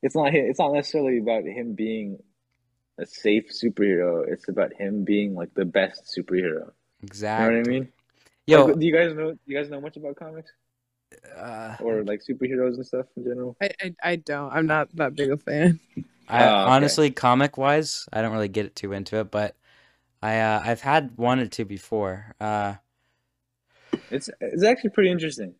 Speaker 2: it's not it's not necessarily about him being a safe superhero. It's about him being like the best superhero. Exactly. You
Speaker 1: exactly
Speaker 2: know what I mean?
Speaker 1: yo
Speaker 2: Like, do you guys know? Do you guys know much about comics
Speaker 1: uh,
Speaker 2: or like superheroes and stuff in general?
Speaker 3: I, I, I don't i'm not that big a fan
Speaker 1: I
Speaker 2: Oh, okay.
Speaker 1: honestly, comic wise, I don't really get too into it, but I uh, I've had one or two before. Uh,
Speaker 2: It's it's actually pretty interesting.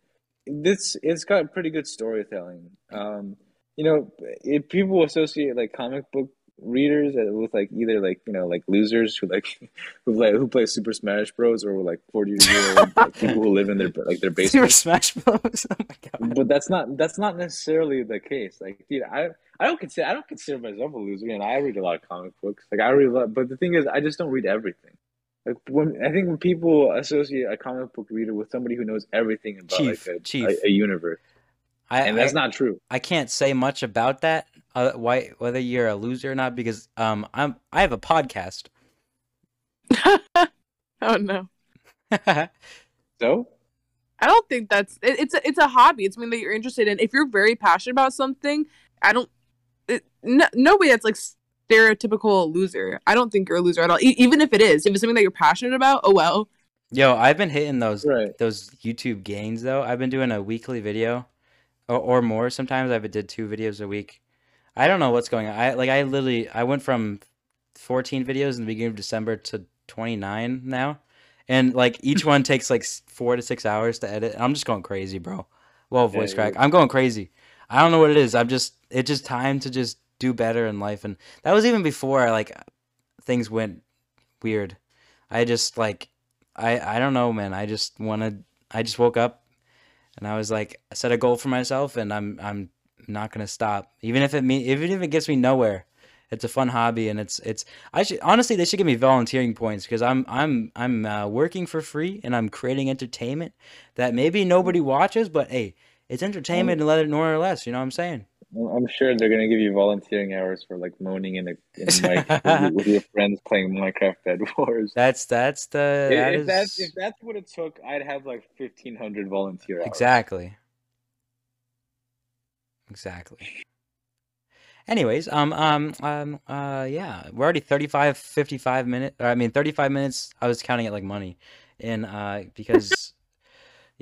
Speaker 2: This it's got pretty good storytelling. Um, you know, if people associate like comic book readers with like either like you know like losers who like who play who play Super Smash Bros or like forty year old like, people who live in their like their
Speaker 1: Super
Speaker 2: basement.
Speaker 1: Smash Bros. Oh my god.
Speaker 2: But that's not that's not necessarily the case. Like, dude, I I don't consider I don't consider myself a loser, and I read a lot of comic books. Like, I read a lot, but the thing is, I just don't read everything. Like, when I think when people associate a comic book reader with somebody who knows everything about
Speaker 1: Chief,
Speaker 2: like a,
Speaker 1: Chief.
Speaker 2: a, a universe,
Speaker 1: I,
Speaker 2: and that's
Speaker 1: I,
Speaker 2: not true.
Speaker 1: I can't say much about that. Uh, why whether you're a loser or not because um I'm I have a podcast.
Speaker 3: oh no
Speaker 2: So,
Speaker 3: I don't think that's it, it's a, it's a hobby. It's something that you're interested in. If you're very passionate about something, I don't. It, no, nobody that's like stereotypical loser. I don't think you're a loser at all. E- even if it is, if it's something that you're passionate about, oh well.
Speaker 1: Yo, I've been hitting those
Speaker 2: right,
Speaker 1: those YouTube gains though. I've been doing a weekly video, or, or more. Sometimes I've did two videos a week. I don't know what's going on. I like I literally I went from 14 videos in the beginning of December to 29 now, and like each one takes like four to six hours to edit. I'm just going crazy, bro. Well, voice
Speaker 2: Yeah,
Speaker 1: crack.
Speaker 2: you-
Speaker 1: I'm going crazy. I don't know what it is. I'm just it's just time to just do better in life, and that was even before like things went weird. I just like I I don't know, man. I just wanted. I just woke up, and I was like, I set a goal for myself, and I'm I'm not gonna stop, even if it me even if it gets me nowhere. It's a fun hobby, and it's it's. I should honestly they should give me volunteering points because I'm I'm I'm uh, working for free and I'm creating entertainment that maybe nobody watches, but hey, it's entertainment and let it more or less. You know what I'm saying?
Speaker 2: I'm sure they're gonna give you volunteering hours for like moaning in a, in mic with, your- friends playing Minecraft Bed Wars.
Speaker 1: That's that's the
Speaker 2: If,
Speaker 1: that
Speaker 2: if
Speaker 1: is
Speaker 2: that's if that's what it took, I'd have like 1,500 volunteer hours.
Speaker 1: Exactly. Exactly. Anyways, um, um, um, uh, yeah, we're already 35, 55 minutes. I mean, 35 minutes. I was counting it like money, and uh, because,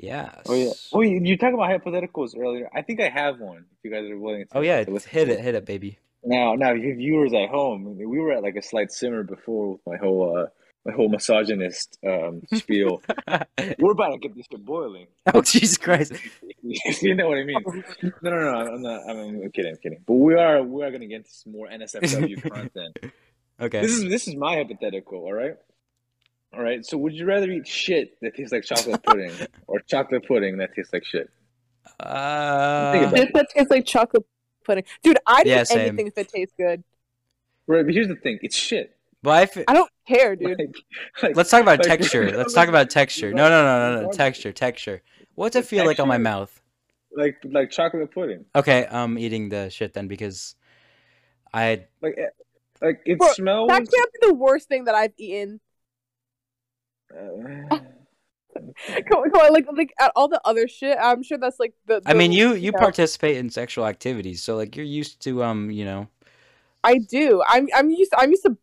Speaker 1: yeah.
Speaker 2: Oh yeah. Oh, you, you talked about hypotheticals earlier. I think I have one. If you guys are willing to.
Speaker 1: Oh yeah,
Speaker 2: to
Speaker 1: hit
Speaker 2: to
Speaker 1: it, hit it, baby.
Speaker 2: Now, now, you viewers at home, we were at like a slight simmer before with my whole, uh, my whole misogynist um spiel. we're about to get this shit boiling.
Speaker 1: oh Jesus Christ!
Speaker 2: you know what I mean? No, no, no. I'm not. I'm, I'm kidding. I'm kidding. But we are. We are gonna get into some more NSFW content.
Speaker 1: Okay.
Speaker 2: This is this is my hypothetical. All right. All right. So, would you rather eat shit that tastes like chocolate pudding or chocolate pudding that tastes like shit? Think
Speaker 1: Uh,
Speaker 2: about
Speaker 3: Shit that tastes like chocolate pudding. Dude, I'd
Speaker 1: Yeah,
Speaker 3: eat
Speaker 1: same.
Speaker 3: anything if it tastes good.
Speaker 2: Right. But here's the thing. It's shit.
Speaker 1: but I f-
Speaker 3: I don't care, dude.
Speaker 2: Like, like,
Speaker 1: let's talk about
Speaker 2: like,
Speaker 1: texture. Let's talk about texture. No, no, no, no, no. Texture, texture. What's it
Speaker 2: The
Speaker 1: feel like on my mouth?
Speaker 2: like like chocolate pudding.
Speaker 1: Okay, I'm eating the shit then because I
Speaker 2: Like eh, like it
Speaker 3: Bro,
Speaker 2: smells.
Speaker 3: That can't be the worst thing that I've eaten.
Speaker 2: Uh,
Speaker 3: Come on, come on, like like at all the other shit, I'm sure that's like the.
Speaker 1: I mean
Speaker 3: the-
Speaker 1: you you
Speaker 3: know,
Speaker 1: participate in sexual activities, so like you're used to um, you know.
Speaker 3: I do. I'm I'm used. I'm used to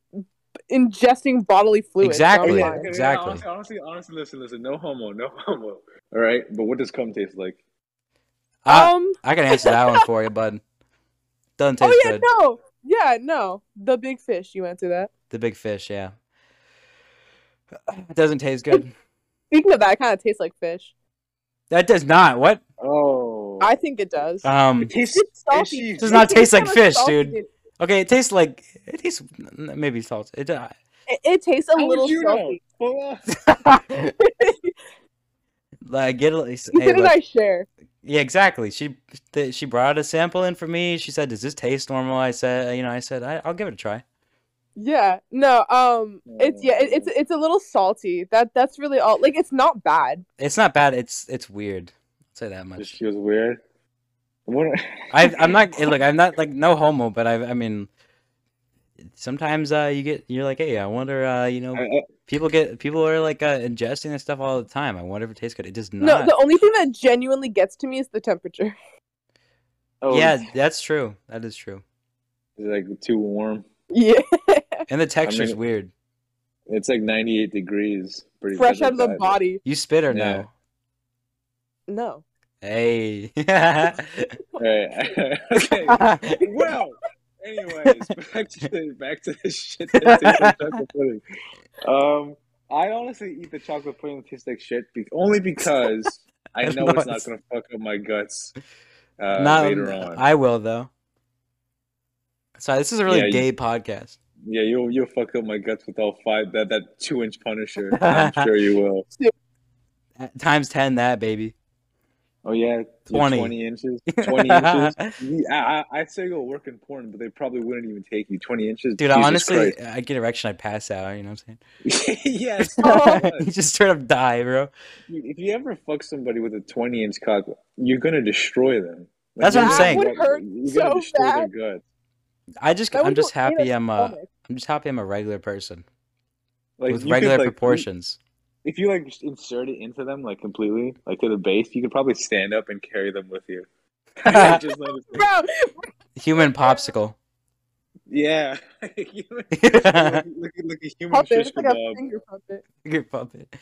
Speaker 3: ingesting bodily fluids. so I'm
Speaker 1: Exactly.
Speaker 3: fine.
Speaker 2: okay,
Speaker 1: exactly.
Speaker 2: Honestly, honestly, honestly, listen, listen. No homo, no homo. All right, but what does cum taste like?
Speaker 1: I,
Speaker 3: Um.
Speaker 1: I can answer that one for you, bud. Doesn't taste
Speaker 3: Oh yeah,
Speaker 1: good.
Speaker 3: no. Yeah, no. The big fish. You answer that.
Speaker 1: The big fish, yeah. It doesn't taste good.
Speaker 3: Speaking of that, it kind of tastes like fish.
Speaker 1: That does not. What?
Speaker 2: Oh,
Speaker 3: I think it does.
Speaker 1: Um.
Speaker 2: it tastes.
Speaker 3: Salty.
Speaker 2: fishy.
Speaker 1: Does not
Speaker 3: It
Speaker 1: taste like fish,
Speaker 3: salty,
Speaker 1: dude. Okay, it tastes like it tastes maybe salt. It. Uh,
Speaker 3: It, it tastes a
Speaker 2: How would
Speaker 3: little
Speaker 2: you
Speaker 3: salty.
Speaker 2: Well,
Speaker 1: like get it.
Speaker 3: You
Speaker 1: Hey,
Speaker 3: said and
Speaker 1: look,
Speaker 3: I share.
Speaker 1: yeah, exactly. She th- she brought a sample in for me. She said, "Does this taste normal?" I said, "You know," I said, I, "I'll give it a try."
Speaker 3: Yeah. No. Um. It's yeah. It, it's it's a little salty. That that's really all. Like it's not bad.
Speaker 1: It's not bad. It's it's weird. I'll say that
Speaker 2: This
Speaker 1: much.
Speaker 2: feels weird. What?
Speaker 1: I I'm not look. I'm not like no homo, but I I mean, sometimes uh you get you're like, hey, I wonder uh you know
Speaker 2: I- I-
Speaker 1: people get people are like uh, ingesting this stuff all the time. I wonder if it tastes good. It does not. No.
Speaker 3: The only thing that genuinely gets to me is the temperature.
Speaker 2: oh,
Speaker 1: yeah, that's true. That is true.
Speaker 2: It's like too warm.
Speaker 3: Yeah.
Speaker 1: And the texture's
Speaker 2: mean-
Speaker 1: weird.
Speaker 2: It's like 98 degrees. Pretty
Speaker 3: Fresh
Speaker 2: much
Speaker 3: out of the
Speaker 2: like
Speaker 3: body.
Speaker 1: You spit or
Speaker 2: Yeah.
Speaker 1: no?
Speaker 3: No.
Speaker 1: Hey.
Speaker 2: Right. okay. Well, anyways, back to the, back to the shit that tastes like chocolate pudding. Um, I honestly eat the chocolate pudding that tastes like shit be- only because I know
Speaker 1: No,
Speaker 2: it's not gonna fuck up my guts uh,
Speaker 1: Not
Speaker 2: later on.
Speaker 1: I will though. Sorry, this is a really
Speaker 2: Yeah, you-
Speaker 1: gay podcast.
Speaker 2: Yeah, you'll you'll fuck up my guts with all five that that two inch Punisher. I'm sure you will.
Speaker 1: Uh, Times ten that baby.
Speaker 2: Oh yeah,
Speaker 1: 20.
Speaker 2: 20 inches. Twenty inches. Yeah, I, I- I'd say go work in porn, but they probably wouldn't even take you. Twenty inches.
Speaker 1: Dude,
Speaker 2: Jesus
Speaker 1: honestly,
Speaker 2: Christ.
Speaker 1: I get erection, I'd pass out. You know what I'm saying? yes. you just straight up die, bro.
Speaker 2: Dude, if you ever fuck somebody with a 20 inch cock, you're gonna destroy them.
Speaker 1: That's what I'm saying.
Speaker 3: That would hurt
Speaker 2: You're
Speaker 3: so
Speaker 2: gonna destroy
Speaker 3: bad.
Speaker 2: their guts.
Speaker 1: I just,
Speaker 3: That
Speaker 1: I'm just happy I'm uh,
Speaker 3: stomach.
Speaker 1: I'm just happy I'm a regular person
Speaker 2: Like
Speaker 1: with
Speaker 2: you could,
Speaker 1: regular
Speaker 2: like,
Speaker 1: proportions.
Speaker 2: If you like just insert it into them like completely, like to the base, you could probably stand up and carry them with you. Just let it-
Speaker 3: Bro,
Speaker 1: Human popsicle.
Speaker 2: yeah, You- like, like, like a human
Speaker 3: puppet.
Speaker 2: fish
Speaker 3: It's like a
Speaker 2: kebab.
Speaker 3: finger puppet.
Speaker 1: Good puppet.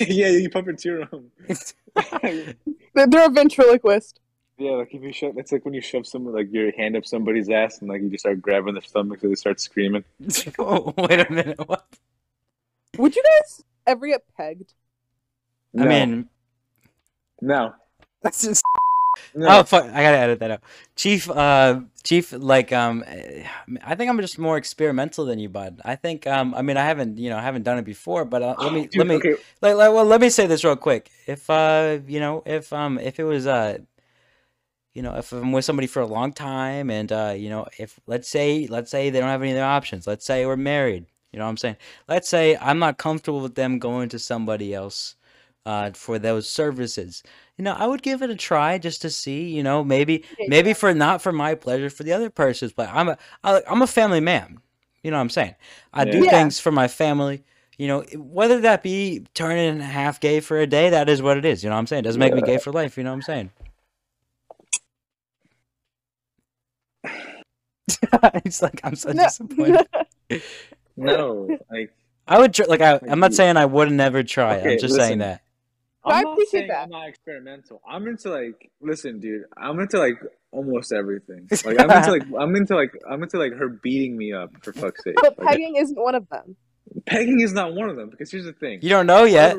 Speaker 2: yeah, you puppeteer them.
Speaker 3: They're, they're a ventriloquist.
Speaker 2: Yeah, like if you shove, it's like when you shove someone like your hand up somebody's ass and like you just start grabbing their stomach so they start screaming.
Speaker 1: oh, wait a minute. What?
Speaker 3: Would you guys ever get pegged?
Speaker 1: I mean,
Speaker 2: no,
Speaker 1: that's just.
Speaker 2: no.
Speaker 1: Oh fuck! I gotta edit that out. Chief, uh, Chief, like, um, eh, I think I'm just more experimental than you, bud. I think, um, I mean, I haven't, you know, I haven't done it before, but uh, let me,
Speaker 2: Dude,
Speaker 1: let me,
Speaker 2: okay,
Speaker 1: like, like, well, let me say this real quick. If, uh, you know, if, um, if it was, uh, you know, if I'm with somebody for a long time, and, uh, you know, if let's say, let's say they don't have any other options. Let's say we're married. You know what I'm saying? Let's say I'm not comfortable with them going to somebody else, uh, for those services. You know, I would give it a try just to see. You know, maybe maybe for not for my pleasure, for the other person's pleasure. I'm a I, I'm a family man. You know what I'm saying? I do
Speaker 2: Yeah.
Speaker 3: Yeah.
Speaker 1: things for my family. You know, whether that be turning half gay for a day, that is what it is. You know what I'm saying? It doesn't make me gay for life. You know what I'm saying? He's like, I'm so
Speaker 3: No.
Speaker 1: disappointed.
Speaker 2: No, like
Speaker 1: I would try, like I, I'm not saying I would never try it.
Speaker 2: Okay,
Speaker 1: I'm just
Speaker 2: listen.
Speaker 1: saying that.
Speaker 3: I
Speaker 2: I'm not
Speaker 3: appreciate
Speaker 2: saying
Speaker 3: that.
Speaker 2: I'm not experimental. I'm into like listen, dude. I'm into like almost everything. Like I'm into like I'm into like I'm into like her beating me up for fuck's sake.
Speaker 3: But
Speaker 2: Like,
Speaker 3: pegging isn't one of them.
Speaker 2: pegging is not one of them because here's the thing.
Speaker 1: You don't know yet.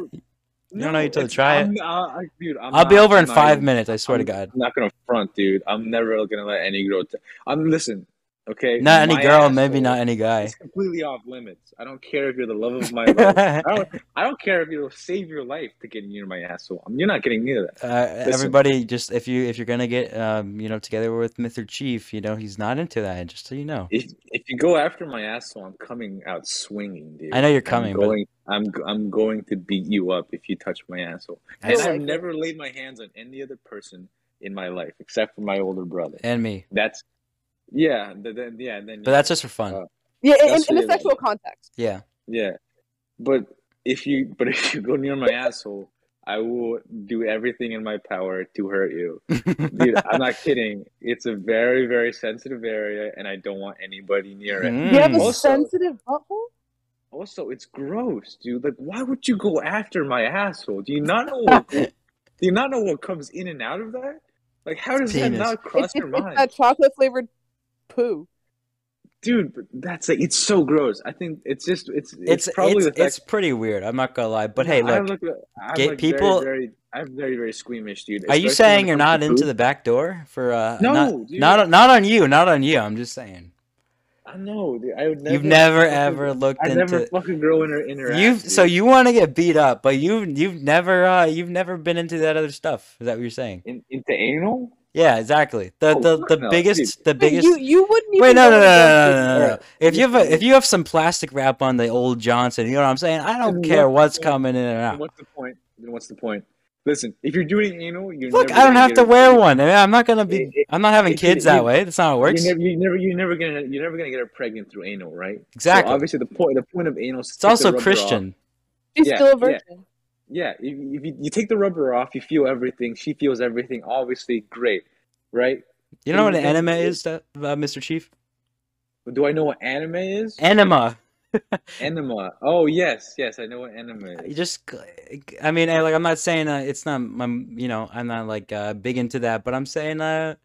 Speaker 2: No,
Speaker 1: don't know until you try it.
Speaker 2: I'm, I, I, dude, I'm
Speaker 1: I'll be over in
Speaker 2: I'm not
Speaker 1: five
Speaker 2: even-
Speaker 1: minutes. I swear to
Speaker 2: I'm,
Speaker 1: God.
Speaker 2: I'm not gonna front, dude. I'm never gonna let any girl. T- I'm listen. Okay,
Speaker 1: Not any girl, maybe not any guy.
Speaker 2: is completely off limits. I don't care if you're the love of my life. I don't. I don't care if you'll save your life to get near my asshole. You're not getting near that.
Speaker 1: Uh, everybody, just if you if you're gonna get um you know together with Mr. Chief, you know he's not into that. Just so you know.
Speaker 2: If if you go after my asshole, I'm coming out swinging, dude.
Speaker 1: I know you're
Speaker 2: I'm
Speaker 1: coming, but.
Speaker 2: I'm I'm going to beat you up if you touch my asshole.
Speaker 1: I
Speaker 2: And. I've never laid my hands on any other person in my life except for my older brother.
Speaker 1: and me,
Speaker 2: That's yeah. th- Then yeah. Then
Speaker 1: but that's just for fun.
Speaker 2: Uh,
Speaker 3: Yeah, in,
Speaker 2: That's
Speaker 3: in a sexual context.
Speaker 1: yeah.
Speaker 2: yeah. But if you but if you go near my asshole, I will do everything in my power to hurt you. Dude, I'm not kidding. It's a very, very sensitive area, and I don't want anybody near it.
Speaker 3: You have a
Speaker 1: Mm.
Speaker 2: Also-
Speaker 3: sensitive butthole?
Speaker 2: Also, it's gross, dude. Like, why would you go after my asshole? Do you not know what? do you not know what comes in and out of that? Like, how does that not cross
Speaker 3: It's,
Speaker 2: your
Speaker 3: it's, it's
Speaker 2: mind,
Speaker 3: that chocolate flavored poo.
Speaker 2: dude? That's like, it's so gross. I think it's just, it's, it's,
Speaker 1: It's
Speaker 2: probably
Speaker 1: it's,
Speaker 2: the fact.
Speaker 1: it's pretty weird. I'm not gonna lie, but hey,
Speaker 2: I
Speaker 1: look,
Speaker 2: look, I'm
Speaker 1: gay
Speaker 2: like
Speaker 1: people-
Speaker 2: Very, very, I'm very, very squeamish, dude.
Speaker 1: are you saying you're not into the back door for uh
Speaker 2: No,
Speaker 1: not
Speaker 2: dude.
Speaker 1: not not on you, not on you. I'm just saying.
Speaker 2: I know, dude. I would never.
Speaker 1: You've never
Speaker 2: fucking-
Speaker 1: ever looked
Speaker 2: I never
Speaker 1: into
Speaker 2: fucking grow in her in her.
Speaker 1: You've so you want to get beat up, but you you've never uh you've never been into that other stuff. Is that what you're saying?
Speaker 2: in, into anal.
Speaker 1: Yeah, exactly. The
Speaker 2: Oh,
Speaker 1: the the
Speaker 2: no,
Speaker 1: biggest the
Speaker 3: Wait,
Speaker 1: biggest
Speaker 3: You you wouldn't even
Speaker 1: Wait, no, no, no, no, no, no, no, no. If you have a, if you have some plastic wrap on the old Johnson, you know what I'm saying? I don't care
Speaker 2: what-
Speaker 1: what's coming in and out.
Speaker 2: what's the point? Then what's the point? Listen, if you're doing anal, you're
Speaker 1: Look,
Speaker 2: never
Speaker 1: I don't have to
Speaker 2: a-
Speaker 1: wear one. I mean, I'm not gonna be.
Speaker 2: it-
Speaker 1: I'm not having
Speaker 2: it-
Speaker 1: kids
Speaker 2: it-
Speaker 1: that
Speaker 2: you-
Speaker 1: way. That's not how it works.
Speaker 2: You're never, you're never, you're never gonna, you're never gonna get her pregnant through anal, right? So
Speaker 1: Exactly.
Speaker 2: obviously, the point, the point of anal. Is
Speaker 1: It's
Speaker 2: take
Speaker 1: also
Speaker 2: rubber off.
Speaker 1: Christian.
Speaker 3: She's
Speaker 2: Yeah,
Speaker 3: still a
Speaker 2: yeah.
Speaker 3: virgin.
Speaker 2: Yeah, if, if you, you take the rubber off, you feel everything. She feels everything. Obviously, great, right?
Speaker 1: You know what an enema is, uh, Mr. Chief?
Speaker 2: Do I know what anime is?
Speaker 1: Enema.
Speaker 2: Enema. Oh yes, yes, I know what
Speaker 1: You
Speaker 2: is.
Speaker 1: just, I mean, I, like I'm not saying uh, it's not. I'm, you know, I'm not like uh, big into that, but I'm saying uh,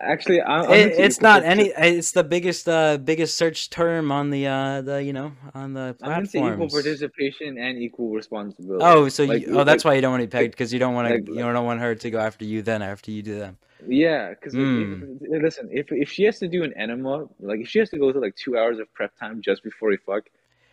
Speaker 2: Actually, I, I'm
Speaker 1: it,
Speaker 2: into
Speaker 1: it's not any. It's the biggest, uh, biggest search term on the, uh, the you know, on the
Speaker 2: I'm equal participation and equal responsibility.
Speaker 1: Oh, so
Speaker 2: Like-
Speaker 1: you, oh, that's
Speaker 2: like-
Speaker 1: why you don't want to be pegged because you don't want to.
Speaker 2: like-
Speaker 1: you don't want her to go after you then after you do them.
Speaker 2: Yeah, because
Speaker 1: Mm.
Speaker 2: listen, if if she has to do an enema, like if she has to go through like two hours of prep time just before we fuck,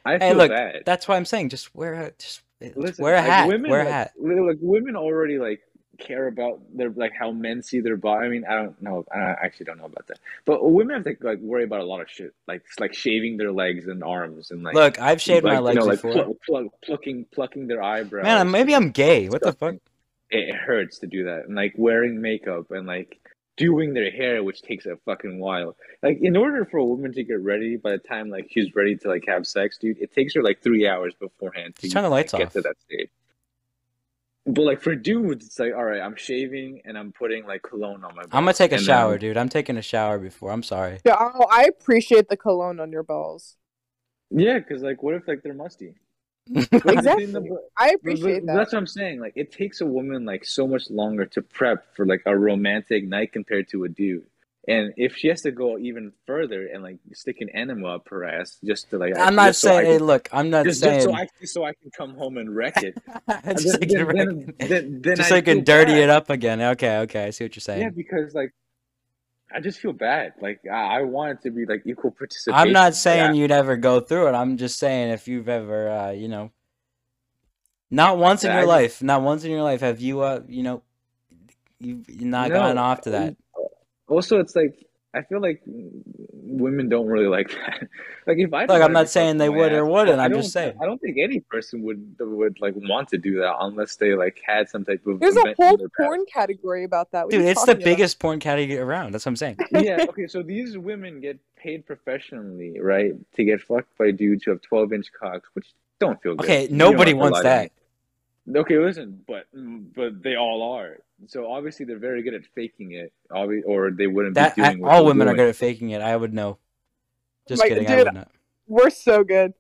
Speaker 2: I
Speaker 1: Hey,
Speaker 2: feel
Speaker 1: look,
Speaker 2: bad.
Speaker 1: that's why I'm saying just wear a just,
Speaker 2: Listen,
Speaker 1: wear a
Speaker 2: like,
Speaker 1: hat.
Speaker 2: Women,
Speaker 1: wear a hat.
Speaker 2: li- Like women already like care about their like how men see their body. I mean, I don't know. I actually don't know about that. But women have to like worry about a lot of shit, like like shaving their legs and arms and like
Speaker 1: Look, I've shaved
Speaker 2: like,
Speaker 1: my legs
Speaker 2: you know, like
Speaker 1: before.
Speaker 2: pl- pl- plucking plucking their eyebrows.
Speaker 1: Man, maybe I'm gay. What the fuck?
Speaker 2: It, hurts to do that, and like wearing makeup and like doing their hair, which takes a fucking while. Like in order for a woman to get ready, by the time like she's ready to like have sex, dude, it takes her like three hours beforehand to
Speaker 1: turn the lights
Speaker 2: get
Speaker 1: off.
Speaker 2: to that stage. But like for dudes, it's like all right, I'm shaving and I'm putting like cologne on my.
Speaker 1: Balls, I'm gonna take a
Speaker 2: and
Speaker 1: shower,
Speaker 2: then-
Speaker 1: dude. I'm taking a shower before. I'm sorry.
Speaker 3: Yeah, oh, I appreciate the cologne on your balls.
Speaker 2: Yeah, because like, what if like they're musty?
Speaker 3: Exactly.
Speaker 2: But-
Speaker 3: I
Speaker 2: but-
Speaker 3: appreciate
Speaker 2: but
Speaker 3: that.
Speaker 2: That's what I'm saying. Like, it takes a woman like so much longer to prep for like a romantic night compared to a dude. And if she has to go even further and like stick an enema up her ass just to like,
Speaker 1: I'm not
Speaker 2: just so I
Speaker 1: saying. Hey,
Speaker 2: can-
Speaker 1: look, I'm not
Speaker 2: just,
Speaker 1: saying.
Speaker 2: just so I just so I can come home and wreck it.
Speaker 1: just
Speaker 2: then-
Speaker 1: so you can,
Speaker 2: then- then- then-
Speaker 1: just
Speaker 2: I
Speaker 1: so you can dirty
Speaker 2: bad.
Speaker 1: it up again. Okay, okay. I see what you're saying.
Speaker 2: Yeah, because like I just feel bad. Like I, I want it to be like equal participation.
Speaker 1: I'm not saying
Speaker 2: I-
Speaker 1: you'd ever go through it. I'm just saying if you've ever, uh, you know, not once in
Speaker 2: Yeah,
Speaker 1: your life, not once in your life have you, uh, you know, you've not
Speaker 2: No,
Speaker 1: gotten off to that.
Speaker 2: Also, it's like I feel like women don't really like that. like if I like,
Speaker 1: I'm not saying they
Speaker 2: my
Speaker 1: would or wouldn't,
Speaker 2: I
Speaker 1: I'm just saying.
Speaker 2: I don't think any person would would like want to do that unless they like had some type of.
Speaker 3: There's a whole porn category about that. What
Speaker 1: Dude, it's the
Speaker 3: talking about?
Speaker 1: biggest porn category around. That's what I'm saying.
Speaker 2: yeah. Okay. So these women get paid professionally, right, to get fucked by dudes who have 12 inch cocks, which don't feel good.
Speaker 1: Okay, nobody
Speaker 2: have to
Speaker 1: wants that.
Speaker 2: Me. Okay, listen, but but they all are. so obviously they're very good at faking it, obvi- or they wouldn't
Speaker 1: That
Speaker 2: be
Speaker 1: I,
Speaker 2: doing. what
Speaker 1: all
Speaker 2: they're
Speaker 1: women are good at faking it. I would know. Just
Speaker 3: Like,
Speaker 1: kidding. I would not.
Speaker 3: We're so good.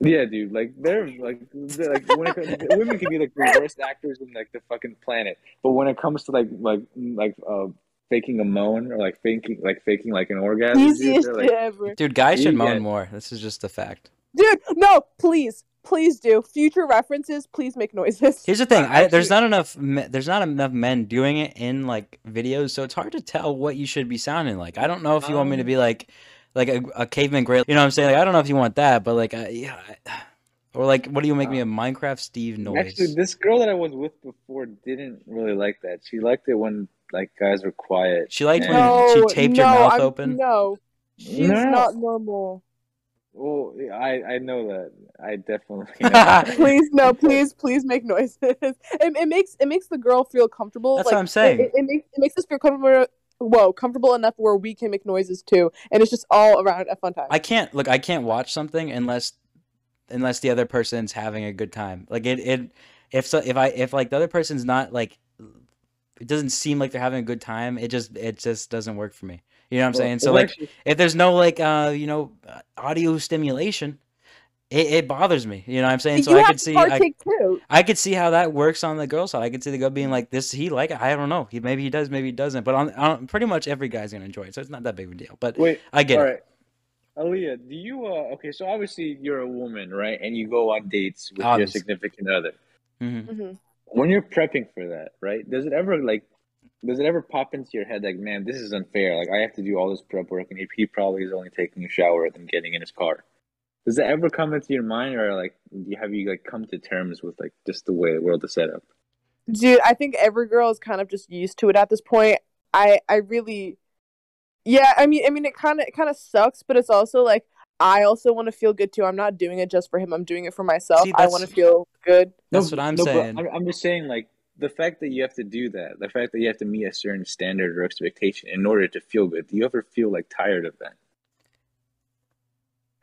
Speaker 2: Yeah, dude. Like they're like they're, like when it, women can be like the worst actors in like the fucking planet, but when it comes to like like like uh faking a moan or like faking like faking like an orgasm, dude,
Speaker 3: Easiest
Speaker 2: they're like,
Speaker 3: ever.
Speaker 1: Dude, guys should moan
Speaker 2: get-
Speaker 1: more. This is just a fact.
Speaker 3: Dude, no, please, please do. Future references, please make noises.
Speaker 1: Here's the thing.
Speaker 2: I
Speaker 1: I, there's not enough. Me, there's not enough men doing it in like videos, so it's hard to tell what you should be sounding like. I don't know if you want me to
Speaker 2: Um,
Speaker 1: be like, like a, a caveman grill. You know what I'm saying? Like, I don't know if you want that, but like, uh, yeah. I- Or like, what do you make me a Minecraft Steve noise?
Speaker 2: Actually, this girl that I was with before didn't really like that. She liked it when like guys were quiet.
Speaker 1: She liked when
Speaker 2: and-
Speaker 1: she taped
Speaker 3: no,
Speaker 1: your mouth
Speaker 3: I'm-
Speaker 1: open.
Speaker 3: No, she's
Speaker 2: No.
Speaker 3: not normal.
Speaker 2: Well, I I know that. I definitely. Know that.
Speaker 3: Please, no, please, please make noises. It, it makes it makes the girl feel comfortable.
Speaker 1: That's
Speaker 3: like,
Speaker 1: what I'm saying.
Speaker 3: It, it, it makes it makes us feel comfortable. Whoa, comfortable enough where we can make noises too, and it's just all around a fun time.
Speaker 1: I can't look. I can't watch something unless unless the other person's having a good time. Like it. It. If so, if I if like the other person's not like, it doesn't seem like they're having a good time. It just it just doesn't work for me. You know what I'm saying? So like,
Speaker 2: actually-
Speaker 1: if there's no like uh you know uh, audio stimulation, it, it bothers me. You know what I'm saying? So
Speaker 3: you
Speaker 1: I
Speaker 3: have
Speaker 1: could see I,
Speaker 3: too.
Speaker 1: I could see how that works on the girl side. I could see the girl being like this. He like it. I don't know. He maybe he does, maybe he doesn't. But on, on pretty much every guy's gonna enjoy it, so it's not that big of a deal. But
Speaker 2: wait.
Speaker 1: I get
Speaker 2: all
Speaker 1: it.
Speaker 2: right. Eleah, do you uh okay, so obviously you're a woman, right? And you go on dates with your significant other.
Speaker 1: hmm
Speaker 3: hmm
Speaker 2: When you're prepping for that, right? Does it ever like does it ever pop into your head like, man, this is unfair. Like I have to do all this prep work and he probably is only taking a shower and getting in his car. Does that ever come into your mind or like have you like come to terms with like just the way the world is set up?
Speaker 3: Dude, I think every girl is kind of just used to it at this point. I I really Yeah, I mean I mean it kind of it kind of sucks, but it's also like I also want to feel good too. I'm not doing it just for him. I'm doing it for myself.
Speaker 1: See,
Speaker 3: I want to feel good.
Speaker 1: That's what I'm
Speaker 2: but
Speaker 1: saying.
Speaker 2: I'm, I'm just saying like the fact that you have to do that, the fact that you have to meet a certain standard or expectation in order to feel good. Do you ever feel like tired of that?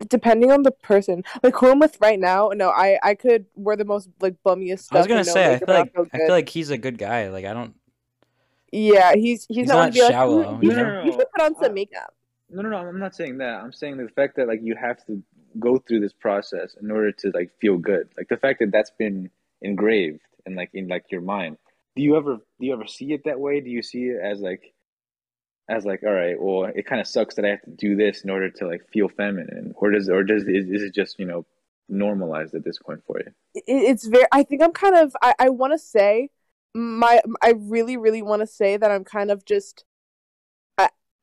Speaker 3: Depending on the person, like who I'm with right now, no, I I could wear the most like bummiest stuff.
Speaker 1: I was gonna
Speaker 3: and no
Speaker 1: say, I feel like
Speaker 3: I'll
Speaker 1: I
Speaker 3: good.
Speaker 1: feel like he's a good guy. Like I don't.
Speaker 3: yeah, he's he's,
Speaker 1: He's
Speaker 3: not, one
Speaker 1: not
Speaker 3: to be like,
Speaker 1: shallow,
Speaker 3: "Mm,
Speaker 1: you
Speaker 3: you, should,
Speaker 2: know?
Speaker 3: you should put on
Speaker 2: Uh,
Speaker 3: some makeup.
Speaker 2: No, no, no. I'm not saying that. I'm saying the fact that like you have to go through this process in order to like feel good. Like the fact that that's been engraved and like in like your mind. Do you ever do you ever see it that way? Do you see it as like as like all right, well, it kind of sucks that I have to do this in order to like feel feminine, or does or does is, is it just you know normalized at this point for you?
Speaker 3: it, it's very i think i'm kind of i, I want to say my i really really want to say that i'm kind of just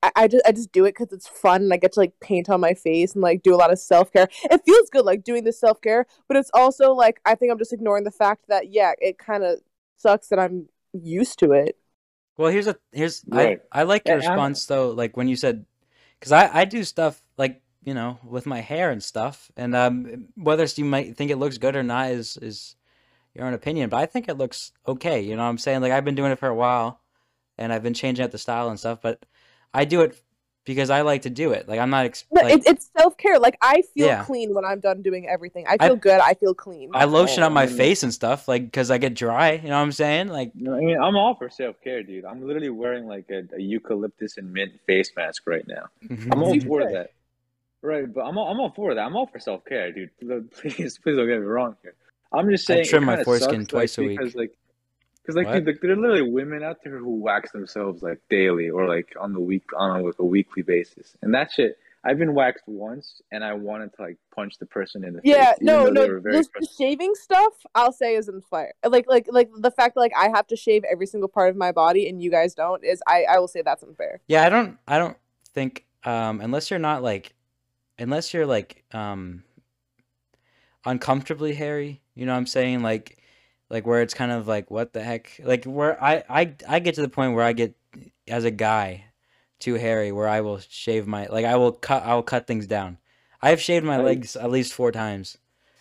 Speaker 3: i i, I just i just do it because it's fun and i get to like paint on my face and like do a lot of self-care it feels good like doing this self-care but it's also like i think i'm just ignoring the fact that yeah it kind of sucks that i'm used to it
Speaker 1: Well, here's a here's
Speaker 2: Right.
Speaker 1: I I like your
Speaker 2: And I'm-
Speaker 1: response though. Like when you said, because I I do stuff like you know with my hair and stuff, and um whether you might think it looks good or not is is your own opinion. But I think it looks okay. You know what I'm saying? Like I've been doing it for a while, and I've been changing up the style and stuff. But I do it because I like to do it. Like I'm not. Ex-
Speaker 3: no,
Speaker 1: like,
Speaker 3: it, it's self-care like i feel
Speaker 1: Yeah.
Speaker 3: clean when i'm done doing everything i
Speaker 1: I-
Speaker 3: feel good i feel clean
Speaker 1: I lotion
Speaker 2: Oh,
Speaker 1: up my
Speaker 2: I mean-
Speaker 1: face and stuff, like because I get dry. You know what I'm saying? Like
Speaker 2: I mean, I'm all for self care, dude. I'm literally wearing like a, a eucalyptus and mint face mask right now. Mm-hmm. I'm all for
Speaker 3: should.
Speaker 2: that. Right, but I'm all, I'm all for that. I'm all for self care, dude. Please, please don't get me wrong here. I'm just saying.
Speaker 1: I
Speaker 2: trim
Speaker 1: my foreskin
Speaker 2: sucks,
Speaker 1: twice a week.
Speaker 2: because, like, because like, dude, like, there are literally women out there who wax themselves like daily or like on the week on like a weekly basis, and that shit. I've been waxed once, and I wanted to like punch the person in the
Speaker 3: yeah
Speaker 2: face. Yeah,
Speaker 3: no no
Speaker 2: were very
Speaker 3: the, the shaving stuff i'll say isn't fire like like like the fact that like i have to shave every single part of my body and you guys don't is i i will say that's unfair
Speaker 1: Yeah, I don't I don't think um unless you're not like unless you're like um uncomfortably hairy, you know what I'm saying? Like like where it's kind of like what the heck? Like where I I I get to the point where I get as a guy too hairy where I will shave my like I will cut I will cut things down. I've shaved my
Speaker 2: I-
Speaker 1: legs at least 4 times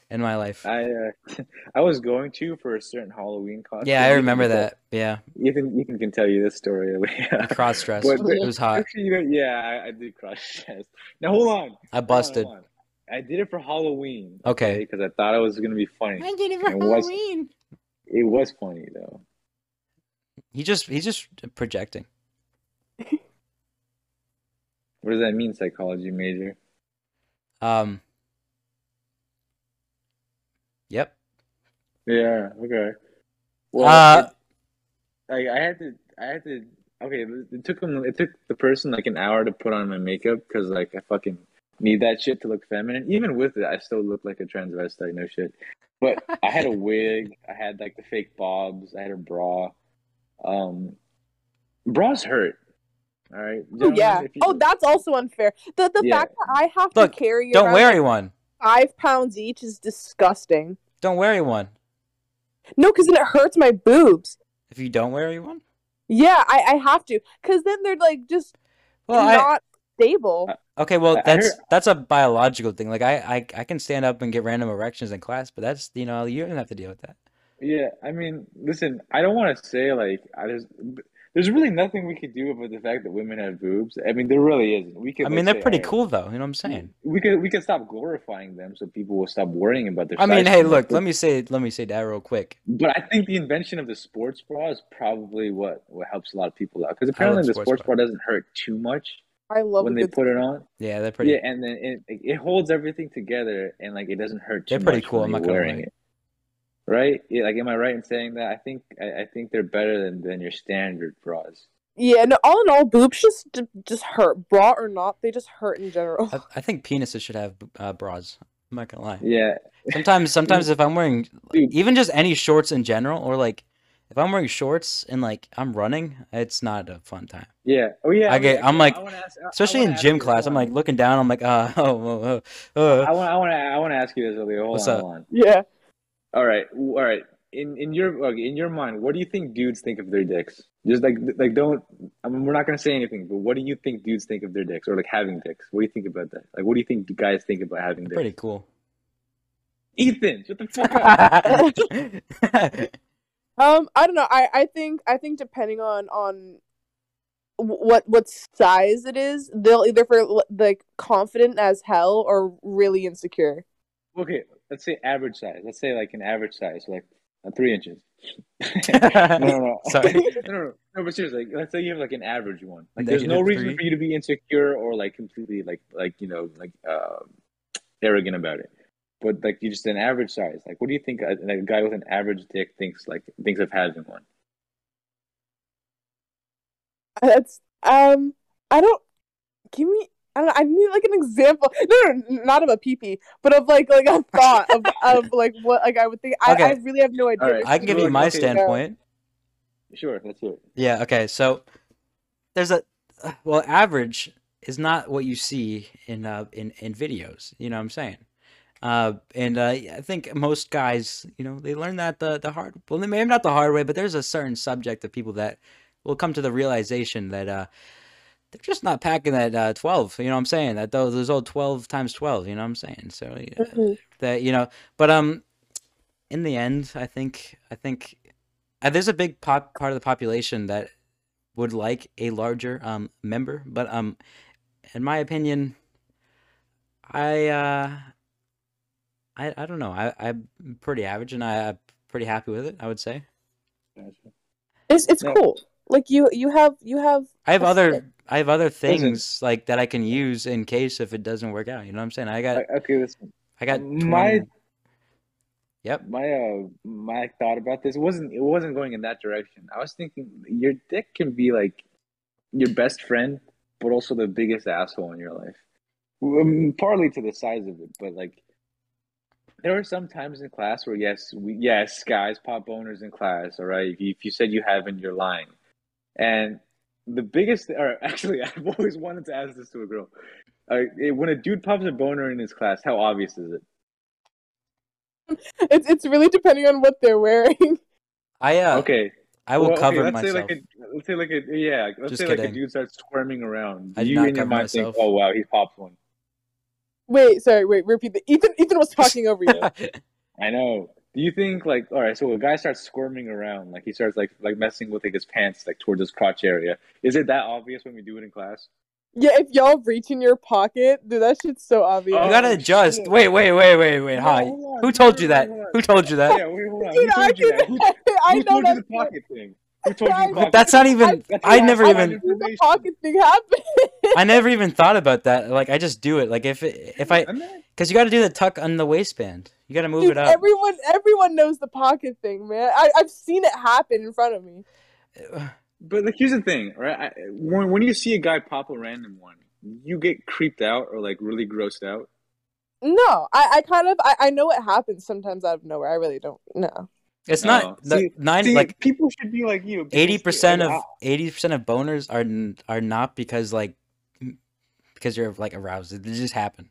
Speaker 1: in my life.
Speaker 2: I uh, I was going to for a certain Halloween costume.
Speaker 1: yeah, I remember
Speaker 2: can
Speaker 1: that. Yeah,
Speaker 2: Ethan, Ethan can tell you this story.
Speaker 1: cross dress.
Speaker 2: But-
Speaker 1: It was hot.
Speaker 2: Actually, you know, yeah, I, I did cross chest. Now hold on,
Speaker 1: I busted.
Speaker 2: hold on. I did it for Halloween.
Speaker 1: Okay.
Speaker 2: because I thought it was gonna be funny.
Speaker 1: I did it
Speaker 2: for It was- It was funny though.
Speaker 1: He just he's just projecting.
Speaker 2: What does that mean, psychology major?
Speaker 1: Um. Yep.
Speaker 2: Yeah. Okay. Well,
Speaker 1: Uh,
Speaker 2: it- like I had to, I had to. Okay, it took them. It took the person like an hour to put on my makeup because like I fucking need that shit to look feminine. Even with it, I still look like a transvestite. No shit. But I had a wig. I had like the fake bobs. I had a bra. Um, bras hurt. All right.
Speaker 3: Oh yeah.
Speaker 2: you-
Speaker 3: Oh, that's also unfair. The the
Speaker 2: Yeah.
Speaker 3: fact that I have
Speaker 1: Look,
Speaker 3: to carry
Speaker 1: Don't
Speaker 3: around
Speaker 1: wear one.
Speaker 3: five pounds each is disgusting.
Speaker 1: Don't wear one.
Speaker 3: No, because then it hurts my boobs.
Speaker 1: If you don't wear one,
Speaker 3: Yeah, I, I have to. Because then they're like just
Speaker 1: well, I
Speaker 3: not stable.
Speaker 1: Okay. Well,
Speaker 2: I-
Speaker 1: that's
Speaker 2: heard-
Speaker 1: that's a biological thing. Like I, I I can stand up and get random erections in class, but that's you know you don't have to deal with that.
Speaker 2: Yeah, I mean, listen, I don't want to say like I there's there's really nothing we could do about the fact that women have boobs. I mean, there really isn't. We could
Speaker 1: I mean, they're
Speaker 2: say,
Speaker 1: pretty
Speaker 2: "Alright,
Speaker 1: cool though. You know what I'm saying?
Speaker 2: We could we could stop glorifying them so people will stop worrying about their.
Speaker 1: I mean, hey, look. Let me say let me say that real quick.
Speaker 2: but I think the invention of the sports bra is probably what what helps a lot of people out because apparently the
Speaker 1: sports
Speaker 2: sports
Speaker 1: bra.
Speaker 2: bra doesn't hurt too much
Speaker 3: I love
Speaker 2: when they
Speaker 3: good
Speaker 2: put it on.
Speaker 1: Yeah, they're pretty.
Speaker 2: Yeah, and then it it holds everything together and like it doesn't hurt too
Speaker 1: They're pretty
Speaker 2: much
Speaker 1: cool,
Speaker 2: when
Speaker 1: I'm not
Speaker 2: wearing it. Right? Yeah, like, am I right in saying that? I think I, I think they're better than, than your standard bras.
Speaker 3: Yeah, no. All in all, boobs just just hurt, bra or not. They just hurt in general.
Speaker 1: I, I think penises should have uh, bras. I'm not gonna lie.
Speaker 2: Yeah,
Speaker 1: Sometimes, sometimes if I'm wearing
Speaker 2: Dude.
Speaker 1: even just any shorts in general, or like if I'm wearing shorts and like I'm running, it's not a fun time.
Speaker 2: yeah. Oh yeah.
Speaker 1: I get- I'm like-
Speaker 2: ask- I- I
Speaker 1: Especially in gym class, I'm like looking down. I'm like, uh, oh, oh, uh,
Speaker 2: I want I want to I want to ask you this, Eleah. Hold
Speaker 1: What's
Speaker 2: on,
Speaker 1: up?
Speaker 2: hold on.
Speaker 3: Yeah.
Speaker 2: All right, all right. In in your okay, in your mind, what do you think dudes think of their dicks? Just like like don't. I mean, we're not gonna say anything, but what do you think dudes think of their dicks or like having dicks? What do you think about that? Like, what do you think guys think about having dicks?
Speaker 1: pretty cool.
Speaker 2: Ethan, shut the fuck up.
Speaker 3: Um, I don't know. I, I think I think depending on on what what size it is, they'll either feel like confident as hell or really insecure.
Speaker 2: okay, let's say average size. Let's say like an average size, like uh, three inches. no, no, no.
Speaker 1: Sorry.
Speaker 2: no, no, no, no. But seriously, like, let's say you have like an average one. Like, there's no
Speaker 1: Negative
Speaker 2: reason
Speaker 1: three?
Speaker 2: for you to be insecure or like completely like like you know like uh, arrogant about it. But like you just an average size. Like, what do you think a, like, a guy with an average dick thinks like thinks of having one?
Speaker 3: That's um, I don't give me. I don't know. I need like an example. No, no, not of a pee but of like like a thought of, of like what like I would think. I,
Speaker 1: Okay.
Speaker 3: I really have no idea.
Speaker 2: Alright.
Speaker 1: I can give you my
Speaker 2: okay,
Speaker 1: standpoint.
Speaker 2: Sure, let's hear it.
Speaker 1: Yeah, okay. So there's a well, average is not what you see in uh in in videos, you know what I'm saying? Uh and uh I think most guys, you know, they learn that the the hard well, maybe not the hard way, but there's a certain subject of people that will come to the realization that uh they're just not packing that uh 12, you know what I'm saying? That those those old 12 times 12, you know what I'm saying? So yeah,
Speaker 3: Mhm.
Speaker 1: that you know but um in the end i think i think uh, there's a big pop part of the population that would like a larger um member but um in my opinion i uh i i don't know i i'm pretty average and i i'm pretty happy with it i would say
Speaker 3: It's it's
Speaker 2: No.
Speaker 3: cool. Like you you have you have.
Speaker 1: i have other
Speaker 3: good.
Speaker 1: i have other things like that i can use in case if it doesn't work out you know what i'm saying i got
Speaker 2: Uh, Okay, listen.
Speaker 1: i got
Speaker 2: my
Speaker 1: yep
Speaker 2: my uh my thought about this wasn't it wasn't going in that direction. I was thinking your dick can be like your best friend, but also the biggest asshole in your life. Um, partly to the size of it, but like there are some times in class where yes, we yes, guys pop boners in class. All right, if you, if you said you haven't, you're lying. And the biggest, or actually, I've always wanted to ask this to a girl. Uh, when a dude pops a boner in his class, how obvious is it?
Speaker 3: It's it's really depending on what they're wearing.
Speaker 1: i uh
Speaker 2: Okay,
Speaker 1: i will
Speaker 2: Well, okay,
Speaker 1: cover
Speaker 2: let's
Speaker 1: myself
Speaker 2: Say like a, let's say like a yeah. Let's
Speaker 1: Just
Speaker 2: say like
Speaker 1: kidding.
Speaker 2: a dude starts squirming around.
Speaker 1: I
Speaker 2: Do
Speaker 1: did
Speaker 2: you
Speaker 1: not
Speaker 2: in your mind
Speaker 1: myself.
Speaker 2: think, oh wow, he popped one.
Speaker 3: Wait, sorry, wait, repeat that. Ethan Ethan was talking over you.
Speaker 2: I know. Do you think like all right? So a guy starts squirming around, like he starts like like messing with like his pants, like towards his crotch area. Is it that obvious when we do it in class?
Speaker 3: Yeah, if y'all reach in your pocket, dude, that shit's so obvious.
Speaker 1: You gotta
Speaker 2: Oh,
Speaker 1: adjust.
Speaker 2: shit.
Speaker 1: Wait, wait, wait, wait, wait. Hi. Who told you that? Who told you that?
Speaker 2: Yeah, wait, hold on.
Speaker 3: Dude,
Speaker 2: Who
Speaker 3: I
Speaker 2: told you that?
Speaker 3: can-
Speaker 2: Who,
Speaker 3: I
Speaker 2: who
Speaker 3: know
Speaker 2: told you the pocket thing? Who told you
Speaker 3: But
Speaker 1: But that's not even.
Speaker 2: That's
Speaker 1: I never
Speaker 2: I
Speaker 1: even.
Speaker 3: the pocket thing happened.
Speaker 1: I never even thought about that. Like I just do it. Like if it, if I, because you got to do the tuck on the waistband. You got to move
Speaker 3: Dude,
Speaker 1: it up.
Speaker 3: everyone, everyone knows the pocket thing, man. I, I've seen it happen in front of me.
Speaker 2: But like, here's the thing, right? I, when when you see a guy pop a random one, you get creeped out or like really grossed out.
Speaker 3: No, I, I kind of, I, I know it happens sometimes out of nowhere. I really don't know.
Speaker 1: It's
Speaker 2: No.
Speaker 1: not oh. the
Speaker 2: See-
Speaker 1: nine
Speaker 2: See,
Speaker 1: like
Speaker 2: people should be like you.
Speaker 1: eighty percent of ah. eighty percent of boners are are not because like because you're like aroused. It just happened.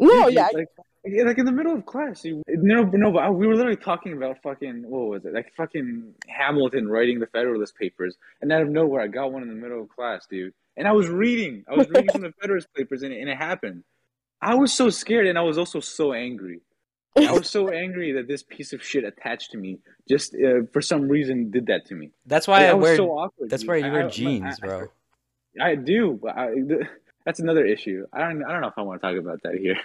Speaker 3: No,
Speaker 2: Dude,
Speaker 3: yeah,
Speaker 2: like, yeah, like in the middle of class, you, no, no, but I- we were literally talking about fucking what was it? Like fucking Hamilton writing the Federalist Papers, and out of nowhere, I got one in the middle of class, dude. And I was reading, I was reading from the Federalist Papers, and it, and it happened. I was so scared, and I was also so angry. I was so angry that this piece of shit attached to me just uh, for some reason did that to me.
Speaker 1: That's why I,
Speaker 2: I
Speaker 1: wear.
Speaker 2: so awkward.
Speaker 1: that's
Speaker 2: dude.
Speaker 1: why you
Speaker 2: I-
Speaker 1: wear
Speaker 2: I-
Speaker 1: jeans,
Speaker 2: I-
Speaker 1: bro.
Speaker 2: I do, but I, that's another issue. I don't, I don't know if I want to talk about that here.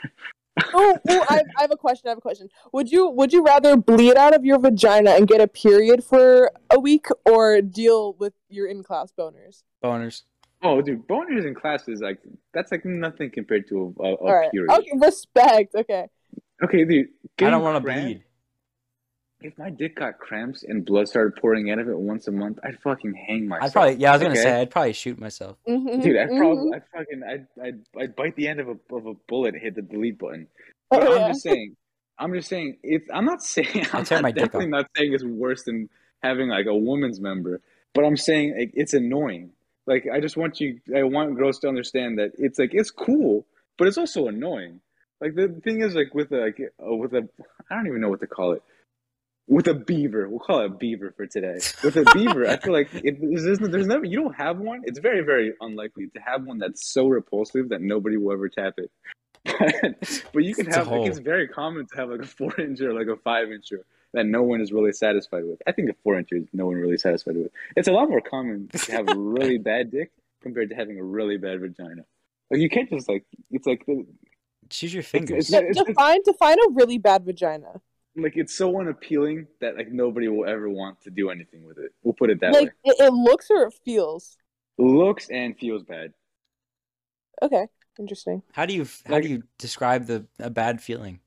Speaker 3: oh, oh I, I have a question. I have a question. Would you would you rather bleed out of your vagina and get a period for a week, or deal with your in class boners?
Speaker 1: Boners.
Speaker 2: Oh, dude, boners in class is like that's like nothing compared to a, a, a
Speaker 3: All right.
Speaker 2: period.
Speaker 3: Okay. Respect. Okay.
Speaker 2: Okay, dude.
Speaker 1: I don't want to
Speaker 2: cramp-
Speaker 1: bleed.
Speaker 2: If my dick got cramps and blood started pouring out of it once a month, I'd fucking hang myself.
Speaker 1: I'd probably yeah. I was gonna
Speaker 2: okay?
Speaker 1: say I'd probably shoot myself.
Speaker 3: Mhm,
Speaker 2: Dude, I'd
Speaker 3: mhm.
Speaker 2: probably, I'd fucking, I'd, I'd, I'd bite the end of a of a bullet, and hit the delete button.
Speaker 3: Oh,
Speaker 2: I'm
Speaker 3: yeah.
Speaker 2: just saying, I'm just saying, it's. I'm not saying, I'm not,
Speaker 1: my dick
Speaker 2: definitely not saying it's worse than having like a woman's member, but I'm saying like, it's annoying. Like I just want you, I want girls to understand that it's like it's cool, but it's also annoying. Like the thing is, like with a, like uh, with a, I don't even know what to call it. With a beaver, we'll call it a beaver for today. With a beaver, I feel like if there's, there's there's never you don't have one. It's very very unlikely to have one that's so repulsive that nobody will ever tap it. But, but you can
Speaker 1: It's
Speaker 2: have like it's very common to have like a four inch or like a five inch that no one is really satisfied with. I think a four inch is no one really satisfied with. It's a lot more common to have a really bad dick compared to having a really bad vagina. Like you can't just like it's like the,
Speaker 1: Choose your fingers.
Speaker 2: it's, not- it's, it's
Speaker 3: define define a really bad vagina.
Speaker 2: like it's so unappealing that like nobody will ever want to do anything with it. We'll put it that way.
Speaker 3: Like it, it looks or it feels.
Speaker 2: Looks and feels bad.
Speaker 3: Okay, interesting.
Speaker 1: How do you how
Speaker 2: Like-
Speaker 1: do you describe the a bad feeling?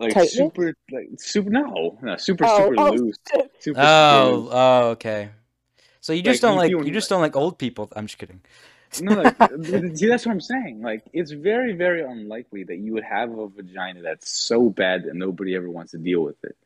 Speaker 2: Like
Speaker 3: Tightly?
Speaker 2: super like super no, no super
Speaker 3: Oh,
Speaker 2: super
Speaker 3: oh,
Speaker 2: loose. Super, super
Speaker 1: Oh,
Speaker 2: loose.
Speaker 1: oh, okay. So you just
Speaker 2: Like,
Speaker 1: don't
Speaker 2: you
Speaker 1: like
Speaker 2: feel-
Speaker 1: you just don't like old people. I'm just kidding.
Speaker 2: No, like, see, that's what I'm saying. Like, it's very, very unlikely that you would have a vagina that's so bad that nobody ever wants to deal with it.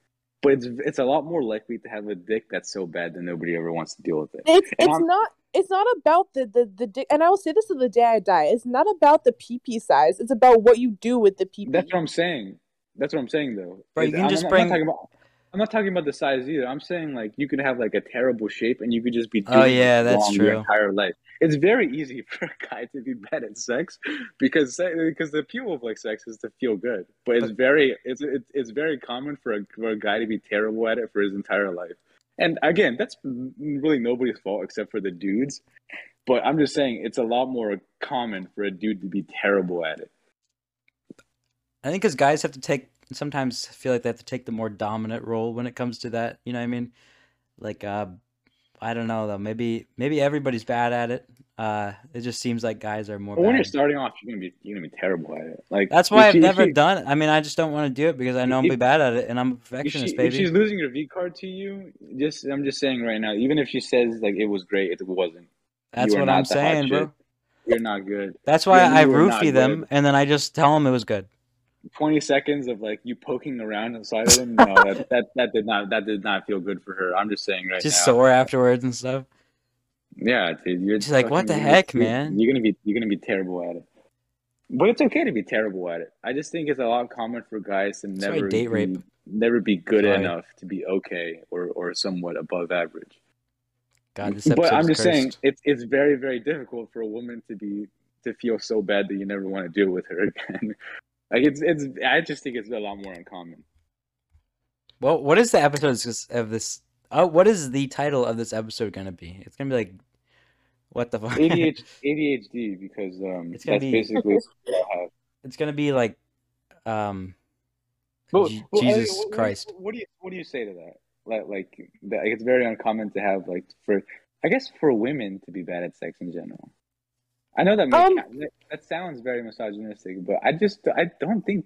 Speaker 2: But it's it's a lot more likely to have a dick that's so bad that nobody ever wants to deal with it.
Speaker 3: It's
Speaker 2: And
Speaker 3: it's
Speaker 2: I'm-
Speaker 3: not it's not about the the the dick. And I will say this to the day I die. It's not about the pee pee size. It's about what you do with the pee pee.
Speaker 2: That's what I'm saying. That's what I'm saying, though.
Speaker 1: Bro, you can
Speaker 2: I'm,
Speaker 1: just
Speaker 2: I'm
Speaker 1: bring-
Speaker 2: Not talking about, I'm not talking about the size either. I'm saying like you could have like a terrible shape and you could just be oh, doing
Speaker 1: Oh, yeah, that's
Speaker 2: wrong your
Speaker 1: true.
Speaker 2: entire life. It's very easy for a guy to be bad at sex because se- because the appeal of like sex is to feel good, but it's very it's it's, it's very common for a, for a guy to be terrible at it for his entire life. And again, that's really nobody's fault except for the dudes. But I'm just saying it's a lot more common for a dude to be terrible at it.
Speaker 1: I think because guys have to take sometimes feel like they have to take the more dominant role when it comes to that. You know what I mean? Like, uh, I don't know though. Maybe maybe everybody's bad at it. Uh, it just seems like guys are more.
Speaker 2: But when you're starting off, you're gonna be you're gonna be terrible at it. Like
Speaker 1: That's why I've
Speaker 2: she-
Speaker 1: never
Speaker 2: she-
Speaker 1: done it. I mean, I just don't want to do it because I know I'm
Speaker 2: If-
Speaker 1: be bad at it, and I'm a
Speaker 2: she,
Speaker 1: perfectionist,
Speaker 2: if
Speaker 1: baby.
Speaker 2: she's losing her V card to you, just I'm just saying right now. Even if she says like it was great, it wasn't.
Speaker 1: That's what I'm saying, bro.
Speaker 2: You're not good.
Speaker 1: That's why I
Speaker 2: you are not
Speaker 1: roofie them,
Speaker 2: good.
Speaker 1: and then I just tell them it was good.
Speaker 2: Twenty seconds of like you poking around inside of them. No, that, that that did not that did not feel good for her. I'm just saying right
Speaker 1: Just
Speaker 2: now.
Speaker 1: sore afterwards and stuff.
Speaker 2: Yeah, dude. You're
Speaker 1: just like, "What the heck,
Speaker 2: you're-
Speaker 1: man?"
Speaker 2: You're gonna be you're gonna be terrible at it. But it's okay to be terrible at it. I just think it's a lot common for guys to never
Speaker 1: date
Speaker 2: be,
Speaker 1: rape.
Speaker 2: never be good enough to be okay or, or somewhat above average.
Speaker 1: God, this
Speaker 2: but I'm just saying it's it's very very difficult for a woman to be to feel so bad that you never want to deal with her again. Like it's it's I just think it's a lot more uncommon.
Speaker 1: Well, what is the episode of this? Oh, what is the title of this episode gonna be? It's gonna be like, what the fuck?
Speaker 2: ADHD, ADHD because um
Speaker 1: It's gonna
Speaker 2: that's
Speaker 1: be-
Speaker 2: basically what I have.
Speaker 1: it's gonna be like, um,
Speaker 2: But-
Speaker 1: Je-
Speaker 2: but,
Speaker 1: Jesus
Speaker 2: what- what-
Speaker 1: Christ.
Speaker 2: What, do you what do you say to that? like like that, like, it's very uncommon to have like for I guess for women to be bad at sex in general. I know that
Speaker 3: Um,
Speaker 2: that, that sounds very misogynistic, but I just I don't think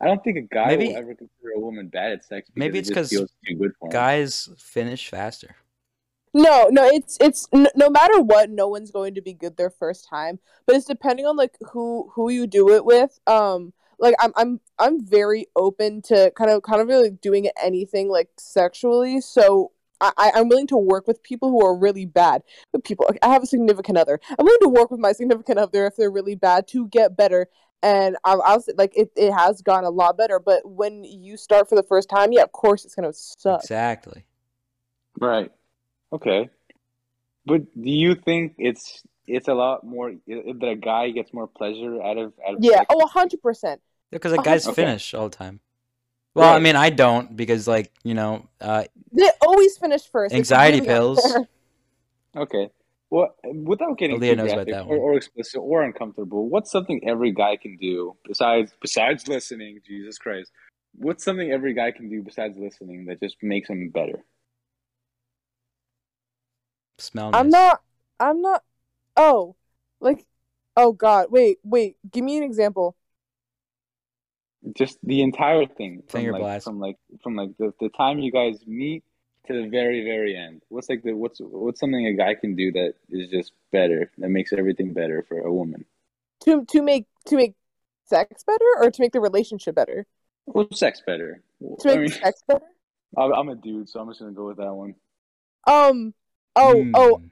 Speaker 2: I don't think a guy
Speaker 1: Maybe-
Speaker 2: will ever consider a woman bad at sex.
Speaker 1: Maybe it's because
Speaker 2: feels too good for 'em.
Speaker 1: Guys finish faster.
Speaker 3: No, no, it's it's n- no matter what, no one's going to be good their first time. But it's depending on like who who you do it with. Um, like I'm I'm I'm very open to kind of kind of really doing anything like sexually. So I I- I'm willing to work with people who are really bad. With people, I have a significant other. I'm willing to work with my significant other if they're really bad to get better. And I'll, I'll say, like it, it has gone a lot better. But when you start for the first time, yeah, of course it's gonna suck.
Speaker 1: Exactly.
Speaker 2: Right. Okay. But do you think it's it's a lot more that a guy gets more pleasure out of out of
Speaker 3: Yeah,
Speaker 2: sex?
Speaker 3: oh, hundred percent.
Speaker 1: Because like
Speaker 3: Uh-huh.
Speaker 1: guys
Speaker 2: Okay.
Speaker 1: finish all the time. Well, I mean, I don't because like you know, uh,
Speaker 3: They always finish first.
Speaker 1: Anxiety pills.
Speaker 2: Okay. Well, without getting
Speaker 1: Eleah
Speaker 2: too
Speaker 1: knows about
Speaker 2: graphic
Speaker 1: that
Speaker 2: or,
Speaker 1: one.
Speaker 2: or explicit or uncomfortable, what's something every guy can do besides besides listening? Jesus Christ, what's something every guy can do besides listening that just makes him better?
Speaker 1: smell.
Speaker 3: I'm not. I'm not. Oh, like, oh God! Wait, wait. Give me an example.
Speaker 2: Just the entire thing from
Speaker 1: Finger
Speaker 2: like
Speaker 1: blast.
Speaker 2: from like from like the, the time you guys meet to the very very end. What's like the what's what's something a guy can do that is just better that makes everything better for a woman?
Speaker 3: To to make to make sex better or to make the relationship better.
Speaker 2: Well, sex better.
Speaker 3: To
Speaker 2: I
Speaker 3: make
Speaker 2: mean,
Speaker 3: sex better.
Speaker 2: I'm I'm a dude, so I'm just gonna go with that one.
Speaker 3: Um. Oh. Oh.
Speaker 1: Hmm.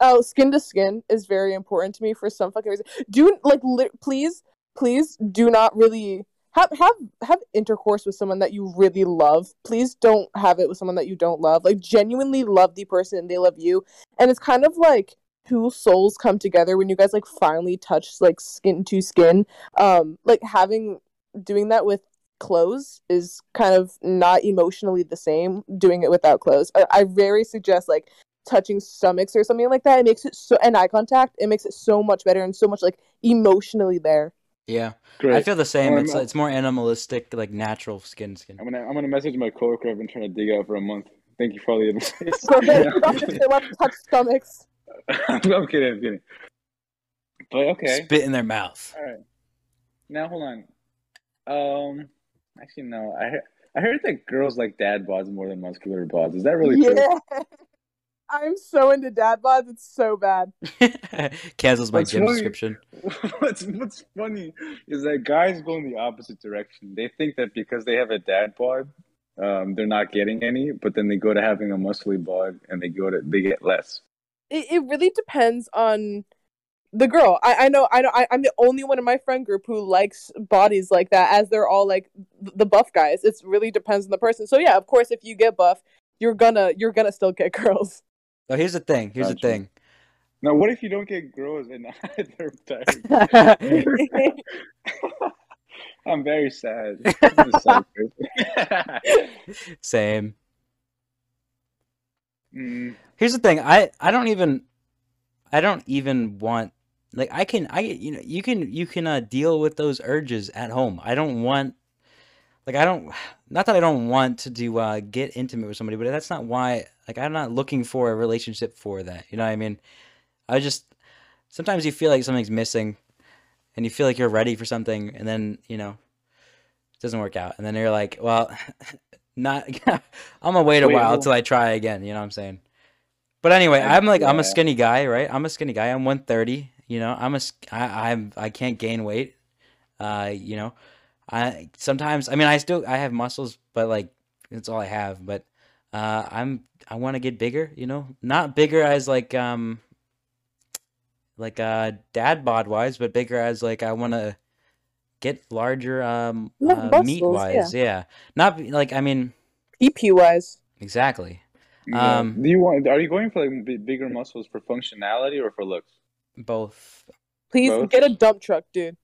Speaker 3: Oh. Skin to skin is very important to me for some fucking reason. Do like li- please, please do not really have have have intercourse with someone that you really love. Please don't have it with someone that you don't love. Like genuinely love the person and they love you. And it's kind of like two souls come together when you guys like finally touch like skin to skin. Um like having doing that with clothes is kind of not emotionally the same doing it without clothes. I, I very suggest like touching stomachs or something like that. It makes it so and eye contact, it makes it so much better and so much like emotionally there.
Speaker 1: Yeah,
Speaker 2: Great.
Speaker 1: I feel the same.
Speaker 2: Um,
Speaker 1: It's it's more animalistic, like natural skin skin.
Speaker 2: I'm gonna I'm gonna message my coworker. I've been trying to dig out for a month. Thank you for all the advice.
Speaker 3: They, they love to touch stomachs.
Speaker 2: I'm kidding. I'm kidding. But okay.
Speaker 1: Spit in their mouth.
Speaker 2: All right. Now hold on. Um. Actually, no. I heard, I heard that girls like dad bods more than muscular bods. Is that really true?
Speaker 3: Yeah. I'm so into dad bods, it's so bad.
Speaker 1: Cancels my
Speaker 2: What's
Speaker 1: gym
Speaker 2: funny-
Speaker 1: subscription.
Speaker 2: what's What's funny is that guys go in the opposite direction. They think that because they have a dad bod, um, they're not getting any. But then they go to having a muscly bod, and they go to they get less.
Speaker 3: It, it really depends on the girl. I, I know I know I, I'm the only one in my friend group who likes bodies like that as they're all like the buff guys. It really depends on the person. So yeah, of course if you get buff, you're gonna you're gonna still get girls.
Speaker 1: So here's the thing. Here's the thing.
Speaker 2: Now, what if you don't get girls and they're? I'm very sad. I'm a sad person.
Speaker 1: Same.
Speaker 2: Mm,
Speaker 1: Here's the thing. I I don't even I don't even want like I can I you know you can you can uh, deal with those urges at home. I don't want like I don't not that I don't want to do uh get intimate with somebody, but that's not why like I'm not looking for a relationship for that. You know what I mean? I just sometimes you feel like something's missing and you feel like you're ready for something and then, you know, it doesn't work out. And then you're like, well, not I'm gonna wait a while until I try again, you know what I'm saying? But anyway, I'm like I'm a skinny guy, right? I'm a skinny guy. I'm 130. You know, I'm a I, I'm I can't gain weight. Uh, you know, I sometimes I mean I still I have muscles, but like that's all I have. But uh, I'm I want to get bigger. You know, not bigger as like um like uh dad bod wise, but bigger as like I want to get larger um uh,
Speaker 3: muscles,
Speaker 1: meat wise. Yeah. not like I mean
Speaker 3: EP wise.
Speaker 1: exactly.
Speaker 2: yeah.
Speaker 1: Um,
Speaker 2: Do you want? Are you going for like bigger muscles for functionality or for looks?
Speaker 1: Both.
Speaker 3: Please
Speaker 2: Both?
Speaker 3: get a dump truck, dude.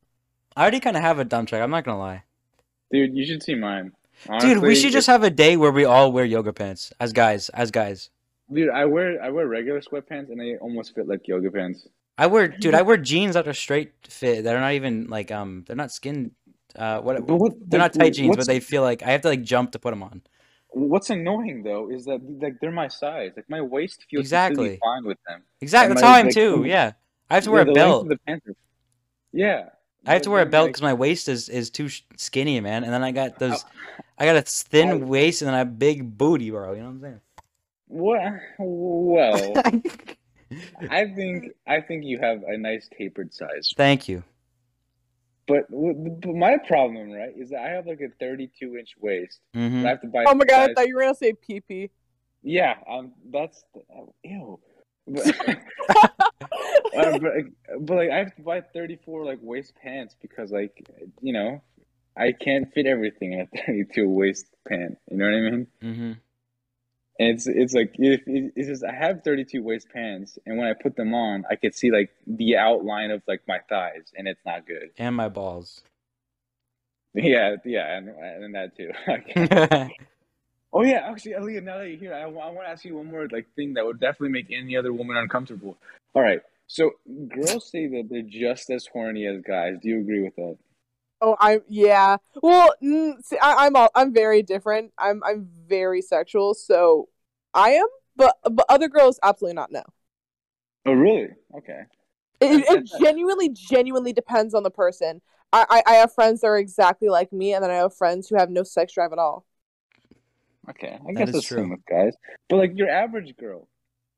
Speaker 1: I already kind of have a dump truck. I'm not gonna lie.
Speaker 2: Dude, you should see mine.
Speaker 1: Dude, we should just have a day where we all wear yoga pants as guys, as guys.
Speaker 2: Dude, I wear I wear regular sweatpants and they almost fit like yoga pants.
Speaker 1: I wear, dude, I wear jeans that are straight fit. They're not even like um, they're not skin. Uh, what?
Speaker 2: What-
Speaker 1: They're not tight jeans, but they feel like I have to like jump to put them on.
Speaker 2: what's annoying though is that like they're my size. Like my waist feels
Speaker 1: Exactly.
Speaker 2: fine with them.
Speaker 1: Exactly.
Speaker 2: And
Speaker 1: That's
Speaker 2: my,
Speaker 1: how I am
Speaker 2: like,
Speaker 1: too. Yeah. I have to wear a belt.
Speaker 2: of the pants are- Yeah.
Speaker 1: I have to wear a belt because my waist is is too skinny, man. And then I got those. I got a thin
Speaker 2: I-
Speaker 1: waist and then a big booty, bro. You know what I'm saying?
Speaker 2: What? Well. I think I think you have a nice tapered size.
Speaker 1: Thank you.
Speaker 2: But, but my problem, right, is that I have like a 32 inch waist.
Speaker 1: hmm
Speaker 2: I have to buy.
Speaker 3: Oh my god, I thought you were gonna say pee pee.
Speaker 2: Yeah, um, that's ew. But, uh, but, like- but like I have to buy 34 like waist pants because like you know I can't fit everything in a 32 waist pant. You know what I mean?
Speaker 1: hmm
Speaker 2: And it's it's like it, it's just I have 32 waist pants, and when I put them on, I could see like the outline of like my thighs, and it's not good.
Speaker 1: And my balls.
Speaker 2: Yeah, yeah, and, and that too. Oh yeah, actually, Eleah, now that you're here, I, want to ask you one more like thing that would definitely make any other woman uncomfortable. All right, so girls say that they're just as horny as guys. Do you agree with that?
Speaker 3: Oh, I'm yeah. Well, mm, see, I, I'm all, I'm very different. I'm I'm very sexual, so I am. But but other girls absolutely not. No.
Speaker 2: Oh really? Okay.
Speaker 3: It, it genuinely genuinely depends on the person. I, I I have friends that are exactly like me, and then I have friends who have no sex drive at all.
Speaker 2: Okay, I
Speaker 1: That
Speaker 2: guess
Speaker 1: is
Speaker 2: that's
Speaker 1: true.
Speaker 2: same with guys. But like your average girl,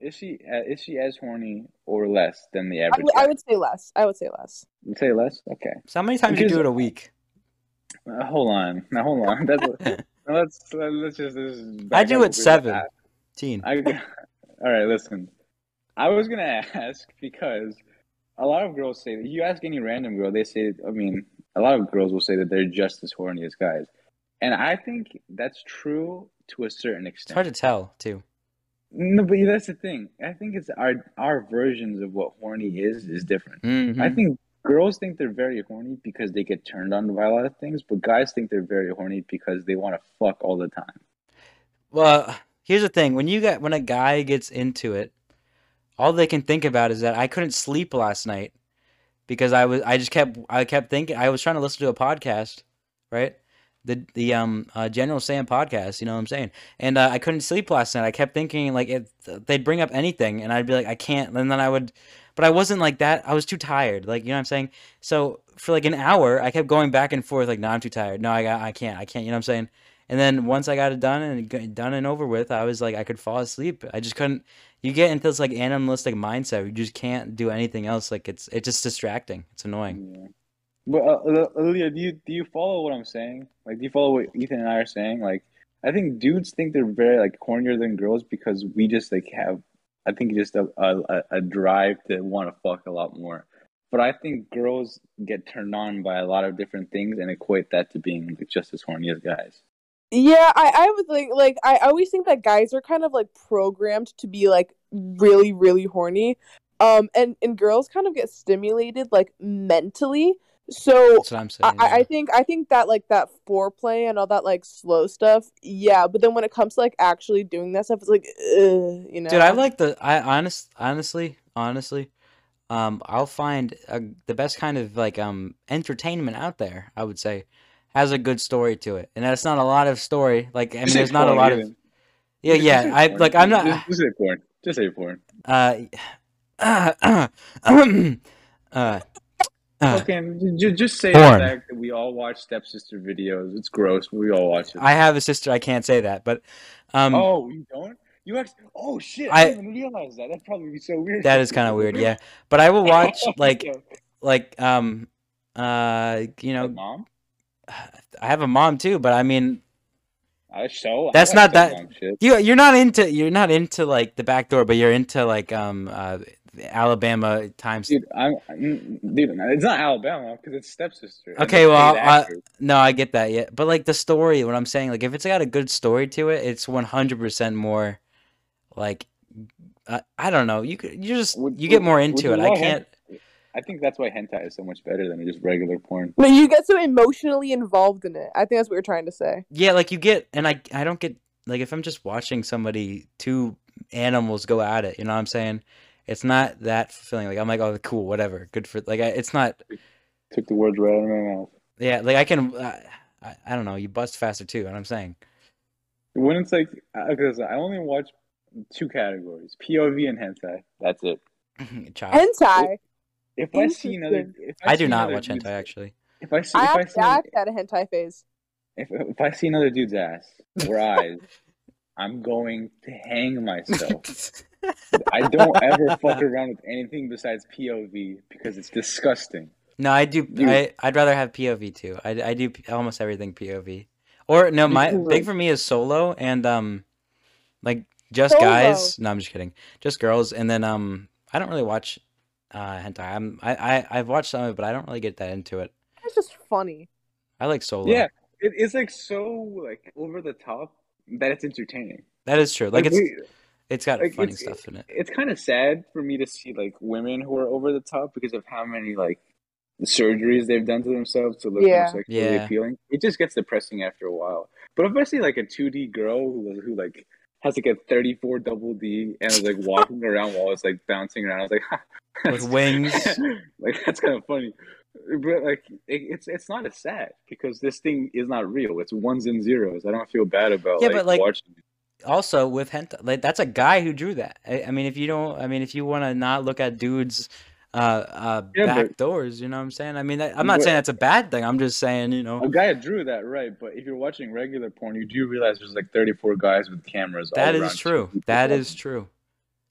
Speaker 2: is she uh, is she as horny or less than the average?
Speaker 3: would- I would say less. I would say less.
Speaker 2: You'd say less. Okay.
Speaker 1: So how many times do
Speaker 2: you
Speaker 1: do it a week?
Speaker 2: Uh, hold on. Now hold on. That's let's let's just. This is
Speaker 1: I do it
Speaker 2: with
Speaker 1: seven. Teen.
Speaker 2: I, all right, listen. I was gonna ask because a lot of girls say that you ask any random girl, they say. I mean, a lot of girls will say that they're just as horny as guys, and I think that's true to a certain extent.
Speaker 1: It's
Speaker 2: extent.
Speaker 1: hard to tell too.
Speaker 2: No, but that's the thing. I think it's our our versions of what horny is is different.
Speaker 1: Mhm.
Speaker 2: I think girls think they're very horny because they get turned on by a lot of things, but guys think they're very horny because they want to fuck all the time.
Speaker 1: Well, here's the thing: when you get when a guy gets into it, all they can think about is that I couldn't sleep last night because I was I just kept I kept thinking I was trying to listen to a podcast, right? The the um uh, General Sam podcast, you know what I'm saying? And uh, I couldn't sleep last night. I kept thinking like it, they'd bring up anything, and I'd be like I can't, and then I would, but I wasn't like that. I was too tired, like you know what I'm saying. So for like an hour, I kept going back and forth like, no, I'm too tired. No, I got I can't, I can't. You know what I'm saying? And then once I got it done and done and over with, I was like, I could fall asleep. I just couldn't. You get into this like animalistic mindset. You just can't do anything else. Like it's it's just distracting. It's annoying.
Speaker 2: Yeah. But uh, uh, do you do you follow what I'm saying? Like, do you follow what Ethan and I are saying? Like, I think dudes think they're very like hornier than girls because we just like have, I think just a a, a drive to want to fuck a lot more. But I think girls get turned on by a lot of different things and equate that to being like, just as horny as guys.
Speaker 3: Yeah, I, I would think like I always think that guys are kind of like programmed to be like really, really horny. Um and, and girls kind of get stimulated like mentally. So
Speaker 1: That's what I'm saying.
Speaker 3: I, I- I think I think that like that foreplay and all that like slow stuff, yeah. But then when it comes to like actually doing that stuff, it's like, ugh, you know.
Speaker 1: Dude, I like the I honest honestly honestly, um, I'll find a, the best kind of like um entertainment out there. I would say has a good story to it, and that's not a lot of story. Like I mean, there's not a
Speaker 2: porn,
Speaker 1: lot of
Speaker 2: Ethan.
Speaker 1: yeah
Speaker 2: Just
Speaker 1: yeah. I
Speaker 2: porn.
Speaker 1: like I'm not.
Speaker 2: Just, just say porn. Just say porn.
Speaker 1: Uh, uh, uh, uh,
Speaker 2: Okay, ju- just say
Speaker 1: Porn.
Speaker 2: the fact that we all watch stepsister videos. It's gross, but we all watch it.
Speaker 1: I have a sister. I can't say that, but um,
Speaker 2: oh, you don't? You actually? Oh shit!
Speaker 1: I-
Speaker 2: I, didn't even realize that. That'd probably be so weird.
Speaker 1: that is kind of weird. Yeah, but I will watch like like um, uh, you know,
Speaker 2: mom.
Speaker 1: I have a mom too, but I mean,
Speaker 2: I show.
Speaker 1: That's
Speaker 2: like
Speaker 1: not that- you you're not into you're not into like the back door, but you're into like um uh Alabama times.
Speaker 2: Dude, I'm, I'm- dude. It's not Alabama because it's stepsister.
Speaker 1: Okay,
Speaker 2: they're
Speaker 1: well, I- No, I get that. Yeah, but like the story, what I'm saying, like if it's got a good story to it, it's 100 percent more. Like, uh, I don't know. You could you just
Speaker 2: Would-
Speaker 1: you get more into
Speaker 2: you
Speaker 1: it. I can't.
Speaker 2: I think that's why hentai is so much better than just regular porn.
Speaker 3: But you get so emotionally involved in it. I think that's what you're trying to say.
Speaker 1: Yeah, like you get, and I I don't get like if I'm just watching somebody two animals go at it. You know what I'm saying? It's not that fulfilling. Like I'm like, oh, cool, whatever, good for. Like I, it's not.
Speaker 2: Took the words right out of my mouth.
Speaker 1: Yeah, like I can. Uh, I, I don't know. You bust faster too. What I'm saying.
Speaker 2: when it's like because I only watch two categories: POV and hentai. That's it.
Speaker 3: Hentai.
Speaker 2: If I see another, if
Speaker 1: I do not
Speaker 2: another
Speaker 1: watch
Speaker 2: dude's-
Speaker 1: hentai actually.
Speaker 2: If I see,
Speaker 3: I
Speaker 2: if I
Speaker 3: actually,
Speaker 2: see,
Speaker 3: I actually had a hentai phase.
Speaker 2: if, if I see another dude's ass or eyes, I'm going to hang myself. I don't ever fuck around with anything besides POV because it's disgusting.
Speaker 1: No, I do.
Speaker 2: Dude.
Speaker 1: I I'd rather have POV too. I, I do almost everything POV. Or no, my big for me is solo and um, like just
Speaker 3: Solo.
Speaker 1: guys. No, I'm just kidding. Just girls, and then um, I don't really watch uh hentai. I'm I I I've watched some of it, but I don't really get that into it.
Speaker 3: It's just funny.
Speaker 1: I like solo.
Speaker 2: Yeah, it's like so like over the top that it's entertaining.
Speaker 1: that is true. Like, it's
Speaker 2: we-
Speaker 1: it's got
Speaker 2: like,
Speaker 1: funny
Speaker 2: it's-
Speaker 1: stuff in it.
Speaker 2: it's kind of sad for me to see like women who are over the top because of how many like surgeries they've done to themselves to look
Speaker 3: Yeah.
Speaker 2: more sexually
Speaker 1: Yeah.
Speaker 2: appealing. It just gets depressing after a while. But if I see like a two D girl who who like has like a thirty four double D and is like walking around while it's like bouncing around, I was like,
Speaker 1: With wings.
Speaker 2: like that's kind of funny. But like it, it's it's not as sad because this thing is not real. It's ones and zeros. I don't feel bad about
Speaker 1: Yeah,
Speaker 2: like,
Speaker 1: but, like,
Speaker 2: watching. it.
Speaker 1: Also with hentai like that's a guy who drew that. I, I mean if you don't i mean if you want to not look at dudes uh uh
Speaker 2: Yeah,
Speaker 1: back doors you know what i'm saying? I mean I, i'm not saying that's a bad thing. I'm just saying you know.
Speaker 2: A guy drew that right, but if you're watching regular porn, you do realize there's like 34 guys with cameras. all
Speaker 1: that is true. that is true.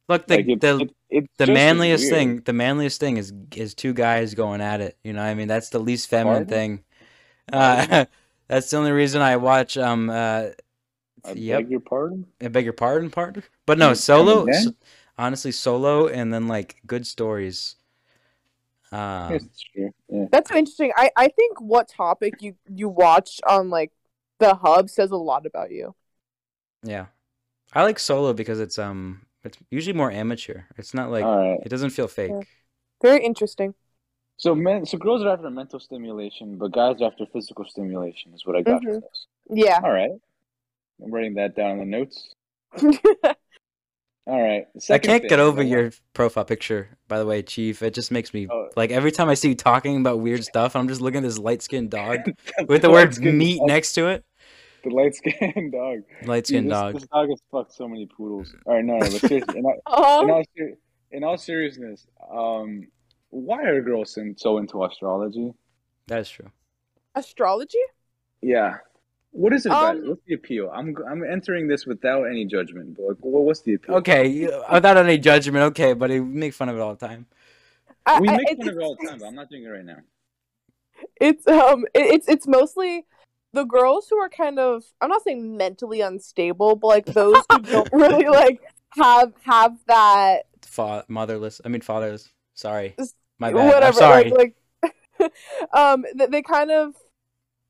Speaker 1: Look the
Speaker 2: Like, it-
Speaker 1: the,
Speaker 2: it-
Speaker 1: the manliest thing the manliest thing is is two guys going at it you know what i mean? That's the least feminine
Speaker 2: Pardon?
Speaker 1: thing. Uh that's the only reason i watch um uh
Speaker 2: I
Speaker 1: yep
Speaker 2: beg your pardon.
Speaker 1: I beg your pardon, partner. But no,
Speaker 2: Come
Speaker 1: solo.
Speaker 2: again?
Speaker 1: s- honestly, solo, and then like good stories. Um,
Speaker 2: yes, it's true. Yeah.
Speaker 3: That's interesting. I, I think what topic you you watch on like the hub says a lot about you.
Speaker 1: yeah, I like solo because it's um, it's usually more amateur. It's not like
Speaker 2: All right.
Speaker 1: it doesn't feel fake.
Speaker 3: Yeah. Very interesting.
Speaker 2: So men, so girls are after mental stimulation, but guys are after physical stimulation. Is what I got from
Speaker 3: Mhm.
Speaker 2: this.
Speaker 3: Yeah.
Speaker 2: All right. I'm writing that down in the notes. All right.
Speaker 1: I can't
Speaker 2: thing,
Speaker 1: get over
Speaker 2: you
Speaker 1: your profile picture, by the way, Chief. It just makes me
Speaker 2: Oh.
Speaker 1: like every time I see you talking about weird stuff, I'm just looking at this light skinned dog
Speaker 2: the
Speaker 1: with the word
Speaker 2: light-skinned
Speaker 1: meat
Speaker 2: dog-
Speaker 1: next to it.
Speaker 2: The light skinned dog.
Speaker 1: Light skinned dog.
Speaker 2: This dog has fucked so many poodles. All right, no, no, but seriously, in all, in all, ser- in all seriousness, um, why are girls so- so into astrology?
Speaker 1: That is true.
Speaker 3: astrology?
Speaker 2: Yeah. What is it about?
Speaker 3: Um,
Speaker 2: it? What's the appeal? I'm I'm entering this without any judgment, but like, what, what's the appeal?
Speaker 1: Okay, without any judgment. Okay, but we make fun of it all the time.
Speaker 3: I-
Speaker 2: We
Speaker 3: I-
Speaker 2: make
Speaker 3: it-
Speaker 2: fun of it all the
Speaker 3: it's-
Speaker 2: time, but I'm not doing it right now.
Speaker 3: It's um, it, it's it's mostly the girls who are kind of I'm not saying mentally unstable, but like those who don't really like have have that
Speaker 1: Fa- motherless. I mean, fatherless. Sorry, my bad.
Speaker 3: whatever
Speaker 1: I'm sorry.
Speaker 3: like like um they, they kind of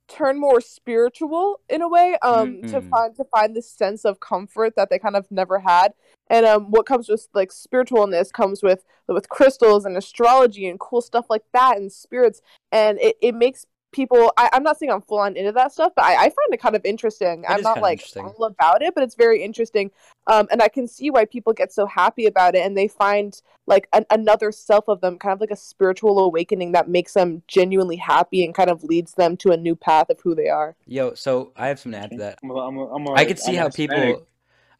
Speaker 3: turn more spiritual in a way um to
Speaker 1: Mhm.
Speaker 3: find to find this sense of comfort that they kind of never had and um what comes with like spiritualness comes with with crystals and astrology and cool stuff like that and spirits and it, it makes people I, i'm not saying i'm full on into that stuff but i, I find it kind of interesting
Speaker 1: It
Speaker 3: i'm not like all about it but it's very interesting um and i can see why people get so happy about it and they find like an, another self of them kind of like a spiritual awakening that makes them genuinely happy and kind of leads them to a new path of who they are
Speaker 1: Yo, so I have something to add to that.
Speaker 2: I'm a, I'm a, I'm a,
Speaker 1: I could see
Speaker 2: I'm
Speaker 1: how
Speaker 2: Hispanic.
Speaker 1: people,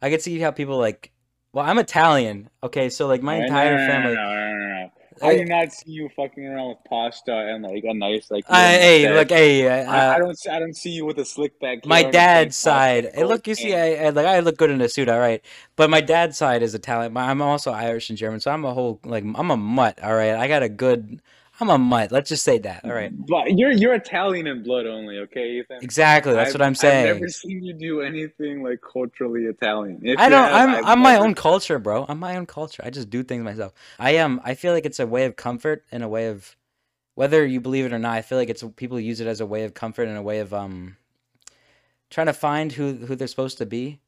Speaker 1: I could see how people like. Well, I'm Italian. Okay, so like my
Speaker 2: No, no,
Speaker 1: entire
Speaker 2: no, no,
Speaker 1: family.
Speaker 2: I do not see you fucking around with pasta and like a nice like.
Speaker 1: I, hey, look, hey, uh,
Speaker 2: I, I don't. see- I don't see you with a slick back.
Speaker 1: my dad's side. Hey, look, you see. I, I like I look good in a suit, all right. But my dad's side is Italian. but I'm also Irish and German, so I'm a whole like I'm a mutt, all right. I got a good. I'm a mutt. Let's just say that, all right.
Speaker 2: But you're you're Italian in blood only, okay, Ethan?
Speaker 1: Exactly. That's
Speaker 2: I've-
Speaker 1: what I'm saying.
Speaker 2: I've never seen you do anything like culturally Italian. If
Speaker 1: I don't.
Speaker 2: have,
Speaker 1: I'm.
Speaker 2: I've
Speaker 1: I'm my
Speaker 2: never-
Speaker 1: own culture, bro. I'm my own culture. I just do things myself. I am. I feel like it's a way of comfort and a way of, whether you believe it or not. I feel like it's people use it as a way of comfort and a way of um, trying to find who who they're supposed to be.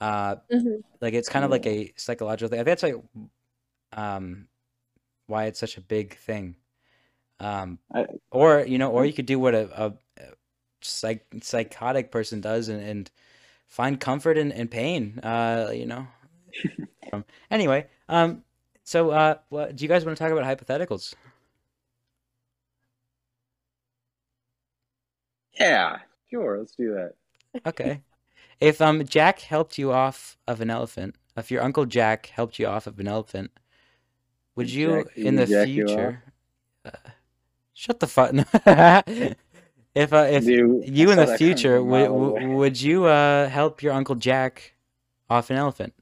Speaker 1: Uh, like it's kind of like a psychological thing. I think that's like, um, why it's such a big thing. Um,
Speaker 2: I-
Speaker 1: or you know, or you could do what a, a, psych, psychotic person does and, and find comfort in, in pain. Uh, you know. Um, anyway, um, so uh, what, do you guys want to talk about hypotheticals?
Speaker 2: Yeah, sure. Let's do that.
Speaker 1: Okay. If um Jack helped you off of an elephant, if your uncle Jack helped you off of an elephant, would you
Speaker 2: Jack-
Speaker 1: in the future? Uh, shut the fuck. if uh, if
Speaker 2: Dude,
Speaker 1: you in the future
Speaker 2: from
Speaker 1: would w- would you uh help your uncle Jack off an elephant?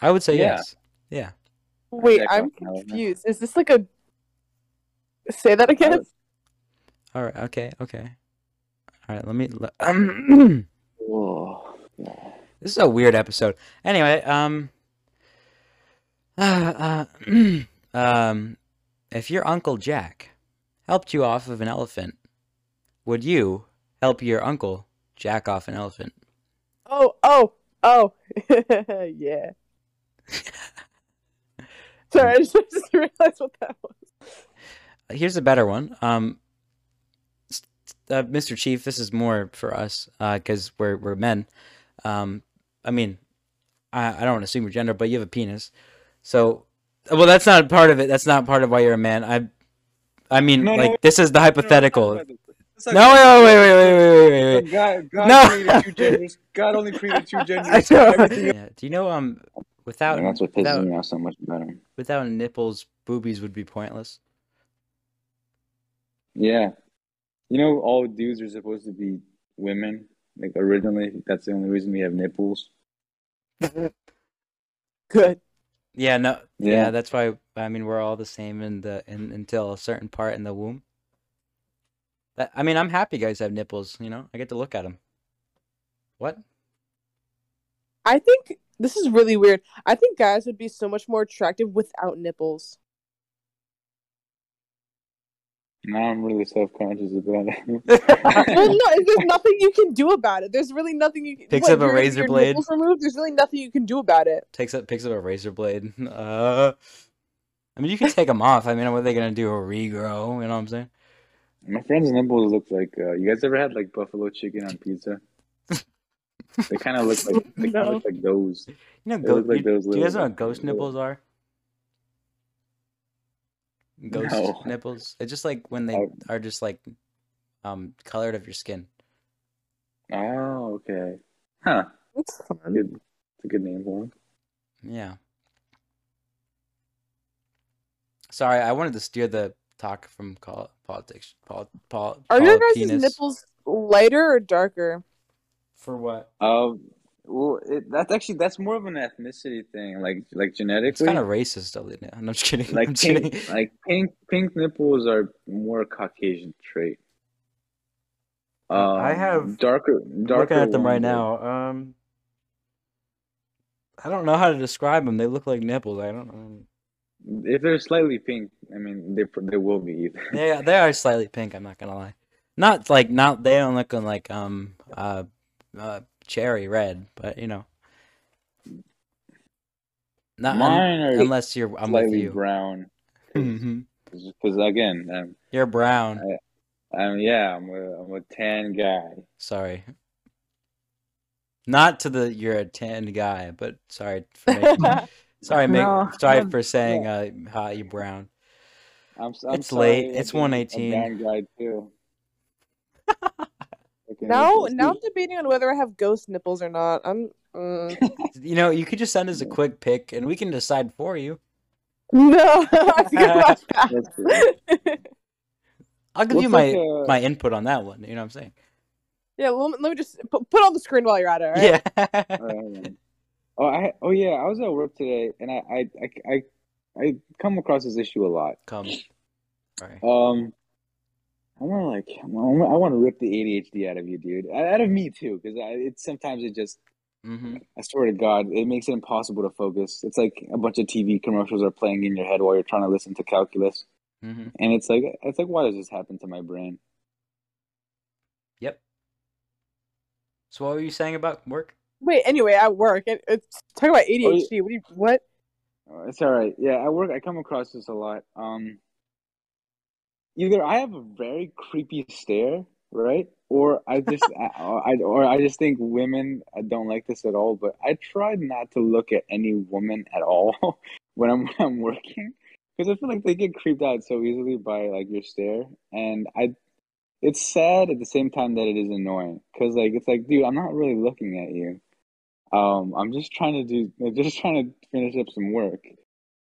Speaker 1: I would say
Speaker 2: Yeah.
Speaker 1: yes. Yeah.
Speaker 3: Wait, I'm
Speaker 2: off an elephant.
Speaker 3: confused. Is this like a? Say that again.
Speaker 1: All right. Okay. Okay. All right. Let me. le- Um,
Speaker 2: Oh,
Speaker 1: this is a weird episode. Anyway, um, uh, uh, um, if your uncle Jack helped you off of an elephant, would you help your uncle jack off an elephant?
Speaker 3: Oh, oh, oh, yeah. Sorry, I just, I just realized what that was.
Speaker 1: Here's a better one. Um, uh, Mr. Chief, this is more for us because we're we're men. Um, I mean, I, I don't want to assume your gender, but you have a penis. So, well, that's not part of it. That's not part of why you're a man. I, I mean,
Speaker 2: No, no,
Speaker 1: like
Speaker 2: wait,
Speaker 1: this is the hypothetical.
Speaker 2: Let's
Speaker 1: No, wait, wait, wait, wait, wait, wait, wait, wait.
Speaker 2: God, God
Speaker 1: No.
Speaker 2: created two genders. God only created two genders.
Speaker 1: Yeah. Do you know um without
Speaker 2: And that's what pisses
Speaker 1: without
Speaker 2: me off so much better.
Speaker 1: without nipples, boobies would be pointless.
Speaker 2: Yeah. You know, all dudes are supposed to be women. Like originally, that's the only reason we have nipples.
Speaker 3: Good.
Speaker 1: Yeah, no. Yeah,
Speaker 2: Yeah.
Speaker 1: that's why I mean we're all the same in the in until a certain part in the womb. That, I mean, I'm happy guys have nipples, you know? I get to look at them. What?
Speaker 3: I think this is really weird. I think guys would be so much more attractive without nipples.
Speaker 2: Now I'm really self conscious about it.
Speaker 3: well, no, there's nothing you can do about it. There's really nothing you can.
Speaker 1: Picks
Speaker 3: what,
Speaker 1: up a
Speaker 3: your-
Speaker 1: razor
Speaker 3: your
Speaker 1: blade.
Speaker 3: nipples removed. There's really nothing you can do about it.
Speaker 1: Takes up picks up a razor blade. Uh I mean, you can take them off. I mean, what are they going to do? A regrow, you know what I'm saying?
Speaker 2: My friend's nipples look like. Uh, you guys ever had like buffalo chicken on pizza? they kind of look like. They
Speaker 3: No.
Speaker 2: look like those.
Speaker 1: You know,
Speaker 2: They
Speaker 1: go-
Speaker 2: look like
Speaker 1: you-
Speaker 2: those
Speaker 1: do you guys know what ghost
Speaker 2: little-
Speaker 1: nipples are? Ghost
Speaker 2: No.
Speaker 1: nipples. It's just like when they
Speaker 2: I-
Speaker 1: are just like um colored of your skin.
Speaker 2: Oh, okay. Huh.
Speaker 3: It's fun.
Speaker 2: Good. It's a good name for them.
Speaker 1: Yeah. Sorry, I wanted to steer the talk from call, politics. Pol, pol,
Speaker 3: Are your guys'
Speaker 1: penis.
Speaker 3: nipples lighter or darker?
Speaker 1: for what?
Speaker 2: Um. Well, it, that's actually that's more of an ethnicity thing, like like
Speaker 1: It's kind of racist, though. isn't it? I'm just kidding.
Speaker 2: like
Speaker 1: I'm
Speaker 2: pink,
Speaker 1: kidding.
Speaker 2: like pink pink nipples are more Caucasian trait. Um,
Speaker 1: I have-
Speaker 2: darker darker.
Speaker 1: Looking at them right now. Um, I don't know how to describe them. They look like nipples. I don't know.
Speaker 2: If they're slightly pink, I mean they they will be.
Speaker 1: They they are slightly pink. I'm not gonna lie. Not like not they don't look like um uh uh cherry red, but you know. Not un-
Speaker 2: Mine are
Speaker 1: unless you're I'm with
Speaker 2: slightly
Speaker 1: you.
Speaker 2: brown.
Speaker 1: Mm-hmm.
Speaker 2: Because again, um,
Speaker 1: You're brown.
Speaker 2: um, yeah, I'm a I'm a tan guy.
Speaker 1: Sorry. Not to the you're a tan guy, but sorry for making sorry make
Speaker 3: No,
Speaker 1: sorry
Speaker 3: I'm-
Speaker 1: for saying uh how you brown.
Speaker 2: I'm, s- I'm
Speaker 1: It's
Speaker 2: sorry
Speaker 1: late. It's
Speaker 2: one eighteen. a
Speaker 1: 1:18.
Speaker 2: brown guy too. Okay,
Speaker 3: Now, now I'm debating on whether I have ghost nipples or not. I'm. Mm.
Speaker 1: You know, you could just send us a quick pic and we can decide for you.
Speaker 3: no, I have to get my back.
Speaker 2: Let's see.
Speaker 1: I'll give
Speaker 2: What's
Speaker 1: you my
Speaker 2: like a-
Speaker 1: my input on that one. You know what I'm saying?
Speaker 3: yeah, let me, let me just put, put on the screen while you're at it. all right?
Speaker 1: Yeah.
Speaker 2: Uh, oh, I oh yeah, I was at work today, and I I I I, I come across this issue a lot.
Speaker 1: Come. Sorry.
Speaker 2: Um, I want to like I want to rip the ADHD out of you, dude. Out of me too, because it sometimes it just
Speaker 1: Mm-hmm.
Speaker 2: I swear to God, it makes it impossible to focus. It's like a bunch of TV commercials are playing in your head while you're trying to listen to calculus,
Speaker 1: Mm-hmm.
Speaker 2: and it's like it's like why does this happen to my brain?
Speaker 1: Yep. So what were you saying about work?
Speaker 3: Wait, anyway, at work, it, it's talking about
Speaker 2: Oh,
Speaker 3: ADHD. What? Do you, what?
Speaker 2: Uh, It's all right. Yeah, at work I come across this a lot. Um, either I have a very creepy stare, right, or I just I, I or I just think women uh, don't like this at all. But I try not to look at any woman at all when I'm when I'm working because I feel like they get creeped out so easily by like your stare, and I it's sad at the same time that it is annoying because like it's like, dude, I'm not really looking at you. Um, I'm just trying to do, I'm just trying to finish up some work.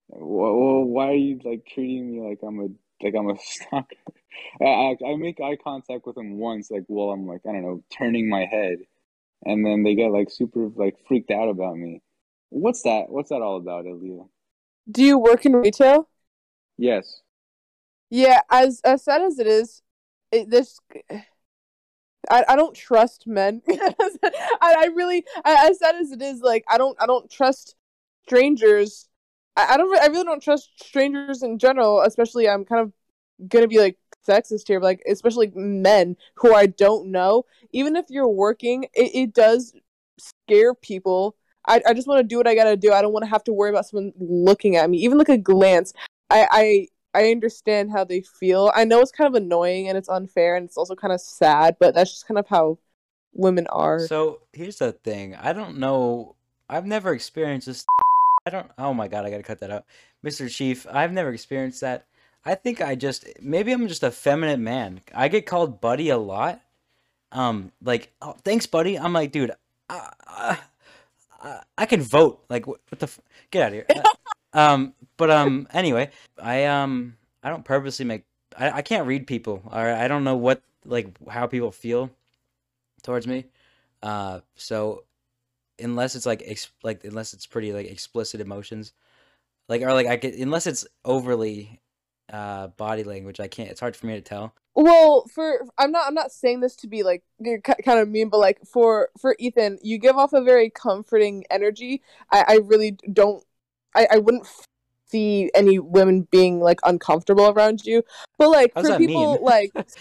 Speaker 2: Well, why are you like treating me like I'm a like I'm a stalker? I, I make eye contact with them once, like while I'm like I don't know, turning my head, and then they get like super like freaked out about me. What's that? What's that all about, Eleah?
Speaker 3: Do you work in retail?
Speaker 2: Yes.
Speaker 3: Yeah, as as sad as it is, it, this I, I don't trust men. I, I really I, as sad as it is, like I don't I don't trust strangers. I, I don't I really don't trust strangers in general. Especially I'm kind of gonna be like sexist here, but like especially men who I don't know. Even if you're working, it, it does scare people. I, I just want to do what I gotta do. I don't want to have to worry about someone looking at me, even like a glance. I, I I understand how they feel. I know it's kind of annoying and it's unfair and it's also kind of sad, but that's just kind of how women are.
Speaker 1: So here's the thing. I don't know. I've never experienced this. I don't. Oh my god, I gotta cut that out, Mr. Chief. I've never experienced that. I think I just maybe I'm just a feminine man. I get called buddy a lot. Um, like, oh, thanks, buddy. I'm like, dude, uh, uh, uh, I can vote. Like, what, what the? F- Get out of here. um, but um, anyway, I um, I don't purposely make. I, I can't read people. Or I don't know what like how people feel towards me. Uh, so unless it's like ex- like unless it's pretty like explicit emotions, like or like I get unless it's overly uh body language, I can't. It's hard for me to tell.
Speaker 3: Well, for I'm not I'm not saying this to be like kind of mean, but like for for Ethan, you give off a very comforting energy. I I really don't. I I wouldn't see any women being like uncomfortable around you. But like
Speaker 1: How does
Speaker 3: for people
Speaker 1: mean?
Speaker 3: like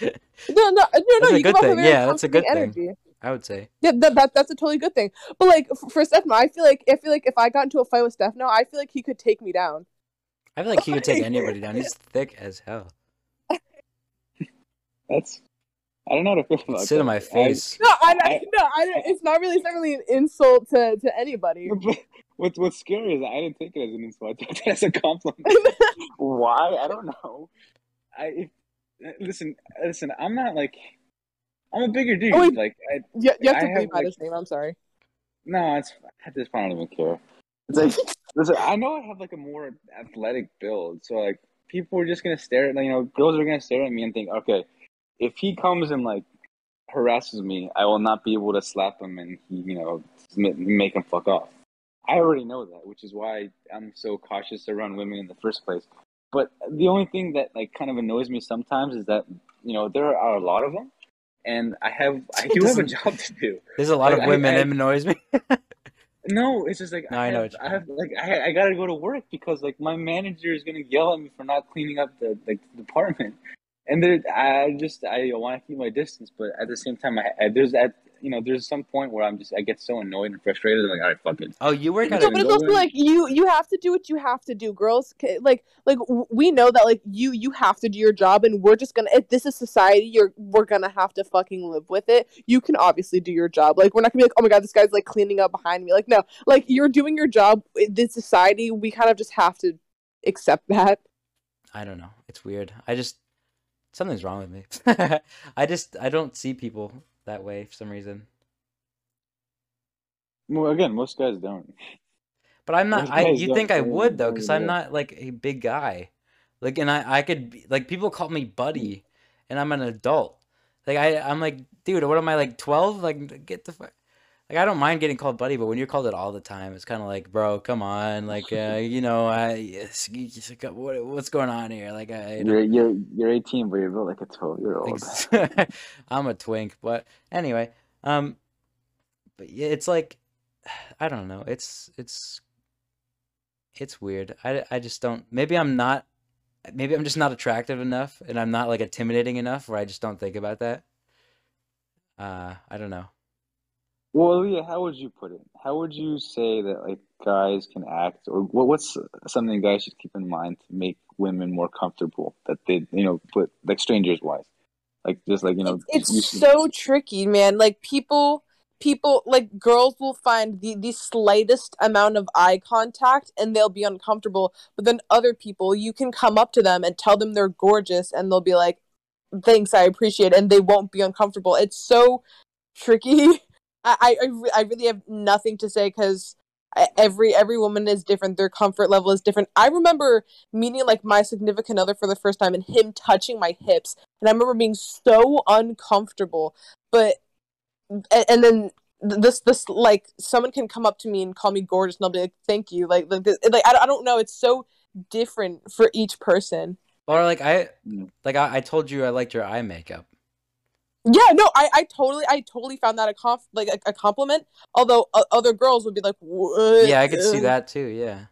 Speaker 3: no no no no you give off a very
Speaker 1: Yeah, that's a good
Speaker 3: comforting
Speaker 1: thing.
Speaker 3: Energy.
Speaker 1: I would say.
Speaker 3: Yeah, that, that that's a totally good thing. But like for Stefano, I feel like I feel like if I got into a fight with Stefano, I feel like he could take me down.
Speaker 1: I feel like he would take anybody down. He's thick as hell.
Speaker 2: That's. I don't know how to feel
Speaker 1: He'd
Speaker 2: about
Speaker 1: sit on
Speaker 2: that.
Speaker 1: my
Speaker 2: I-
Speaker 1: face.
Speaker 3: No, I, I
Speaker 2: I-
Speaker 3: no, I don't- it's not really it's not really an insult to to anybody.
Speaker 2: What's what's scary is that I didn't take it as an insult. I took it as a compliment. Why? I don't know. I if, listen. Listen. I'm not like. I'm a bigger dude.
Speaker 3: Oh, wait.
Speaker 2: like I,
Speaker 3: you, you have
Speaker 2: I
Speaker 3: to
Speaker 2: have,
Speaker 3: bleep out
Speaker 2: like-
Speaker 3: his name. I'm sorry.
Speaker 2: no, it's at this point I don't even care. It's like listen. I know I have like a more athletic build, so like people are just gonna stare at you know girls are gonna stare at me and think, okay, if he comes and like harasses me, I will not be able to slap him and he you know make him fuck off. I already know that, which is why I'm so cautious around women in the first place. But the only thing that like kind of annoys me sometimes is that you know there are a lot of them, and I have I do have a job to do.
Speaker 1: There's a lot
Speaker 2: Like,
Speaker 1: of women
Speaker 2: I-
Speaker 1: that annoys me.
Speaker 2: No, it's just like
Speaker 1: No,
Speaker 2: I,
Speaker 1: I know
Speaker 2: have, I have like I, I gotta go to work because like my manager is gonna yell at me for not cleaning up the like the department, and there I just I want to keep my distance, but at the same time I, I there's at you know there's some point where I'm just I get so annoyed and frustrated I'm like all right fuck it
Speaker 1: oh, you work at
Speaker 3: No,
Speaker 1: a
Speaker 3: but it's also like you you have to do what you have to do, girls. Like like we know that like you you have to do your job, and we're just gonna. If this is society, you're we're gonna have to fucking live with it. You can obviously do your job. Like we're not gonna be like, oh my god, this guy's like cleaning up behind me. Like no, like you're doing your job. This society, we kind of just have to accept that.
Speaker 1: I don't know. It's weird. I just something's wrong with me. I just I don't see people that way for some reason.
Speaker 2: well again most guys don't
Speaker 1: But I'm not. I you think I would though, because I'm not like a big guy. Like, and I I could be, like people call me buddy, and I'm an adult. Like I I'm like, dude, what am I like twelve? Like get the fuck. Like I don't mind getting called buddy, but when you're called it all the time, it's kind of like, bro, come on, like uh, you know, I yes, you just, like, what what's going on here? Like I
Speaker 2: you're you're you're 18 but you're built like a 12 year old
Speaker 1: I'm a twink, but anyway, um, but yeah, it's like I don't know. It's it's it's weird. I I just don't. Maybe I'm not. Maybe I'm just not attractive enough, and I'm not like intimidating enough, where I just don't think about that. Uh, I don't know.
Speaker 2: Well, yeah. How would you put it? How would you say that like guys can act, or what? What's something guys should keep in mind to make women more comfortable that they, you know, put like strangers wise, like just like you know,
Speaker 3: it's
Speaker 2: should-
Speaker 3: so tricky man like people people like girls will find the the slightest amount of eye contact and they'll be uncomfortable but then other people you can come up to them and tell them they're gorgeous and they'll be like thanks, I appreciate it, and they won't be uncomfortable. It's so tricky. I I, I, re- I really have nothing to say because every every woman is different. Their comfort level is different. I remember meeting like my significant other for the first time and him touching my hips, and I remember being so uncomfortable. But and, and then this this like someone can come up to me and call me gorgeous and I'll be like thank you like like, like I, I don't know it's so different for each person
Speaker 1: Or like I
Speaker 2: Mm.
Speaker 1: like I, I told you I liked your eye makeup.
Speaker 3: Yeah no I, I totally I totally found that a conf like a, a compliment although uh, other girls would be like what
Speaker 1: Yeah, I could see that too. Yeah.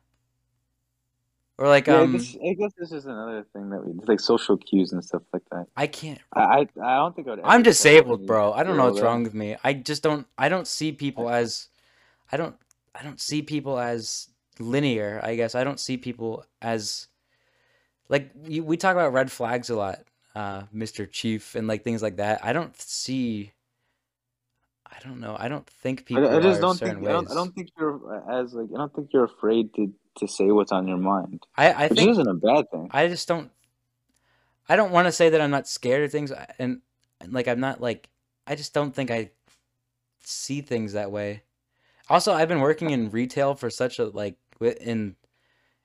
Speaker 1: Or like
Speaker 2: Yeah,
Speaker 1: um,
Speaker 2: this, I guess this is another thing that we like social cues and stuff like that.
Speaker 1: I can't.
Speaker 2: I I, I don't think I would.
Speaker 1: I'm disabled, bro. I don't know what's
Speaker 2: that-
Speaker 1: wrong with me. I just don't. I don't see people as. I don't. I don't see people as linear. I guess I don't see people as. Like we, we talk about red flags a lot, uh, Mr. Chief, and like things like that. I don't see. I don't know. I don't think people
Speaker 2: I, I just
Speaker 1: are
Speaker 2: don't think I don't, I don't think you're as like I don't think you're afraid to to say what's on your mind,
Speaker 1: I, I
Speaker 2: which
Speaker 1: think
Speaker 2: isn't a bad thing.
Speaker 1: I just don't. I don't want to say that I'm not scared of things, and, and like I'm not like I just don't think I see things that way. Also, I've been working in retail for such a like in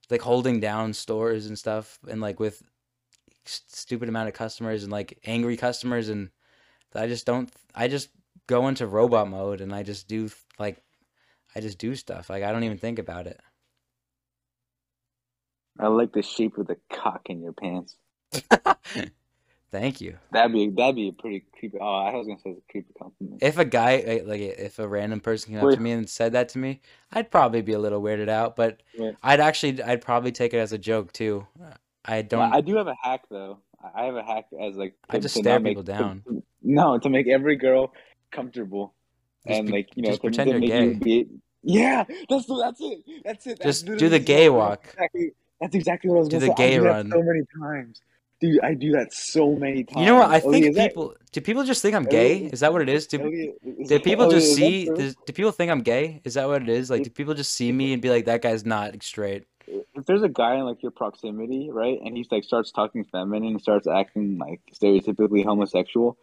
Speaker 1: like holding down stores and stuff, and like with stupid amount of customers and like angry customers, and I just don't. I just go into robot mode and I just do like I just do stuff. Like I don't even think about it.
Speaker 2: I like the shape of the cock in your pants.
Speaker 1: Thank you.
Speaker 2: That'd be that'd be a pretty creepy. Oh, I was gonna say it's a creepy compliment.
Speaker 1: If a guy eh, like if a random person came up to me and said that to me, I'd probably be a little weirded out, but
Speaker 2: Wait.
Speaker 1: I'd actually I'd probably take it as a joke too. I don't.
Speaker 2: Well, I do have a hack though. I I have a hack as like
Speaker 1: I
Speaker 2: to-
Speaker 1: just
Speaker 2: to
Speaker 1: stare
Speaker 2: not make-
Speaker 1: people down.
Speaker 2: to- no, to make every girl comfortable
Speaker 1: Just
Speaker 2: and
Speaker 1: be-
Speaker 2: like you know
Speaker 1: just
Speaker 2: to,
Speaker 1: pretend you're
Speaker 2: make you
Speaker 1: gay.
Speaker 2: be- yeah, that's that's it. That's it. That's
Speaker 1: Just do the gay walk.
Speaker 2: Exactly. That's exactly what I was
Speaker 1: Do the
Speaker 2: say. I
Speaker 1: gay run.
Speaker 2: so many times, dude. I do that so many times.
Speaker 1: You know what? I
Speaker 2: Elliot,
Speaker 1: think
Speaker 2: is that-
Speaker 1: people. Do people just think I'm gay?
Speaker 2: Elliot,
Speaker 1: Is that what it is? Do,
Speaker 2: Elliot,
Speaker 1: do people just see? Does, do people think I'm gay? Is that what it is? Like, do people just see me and be like, "That guy's not straight"?
Speaker 2: If there's a guy in like your proximity, right, and he's like starts talking feminine and starts acting like stereotypically homosexual,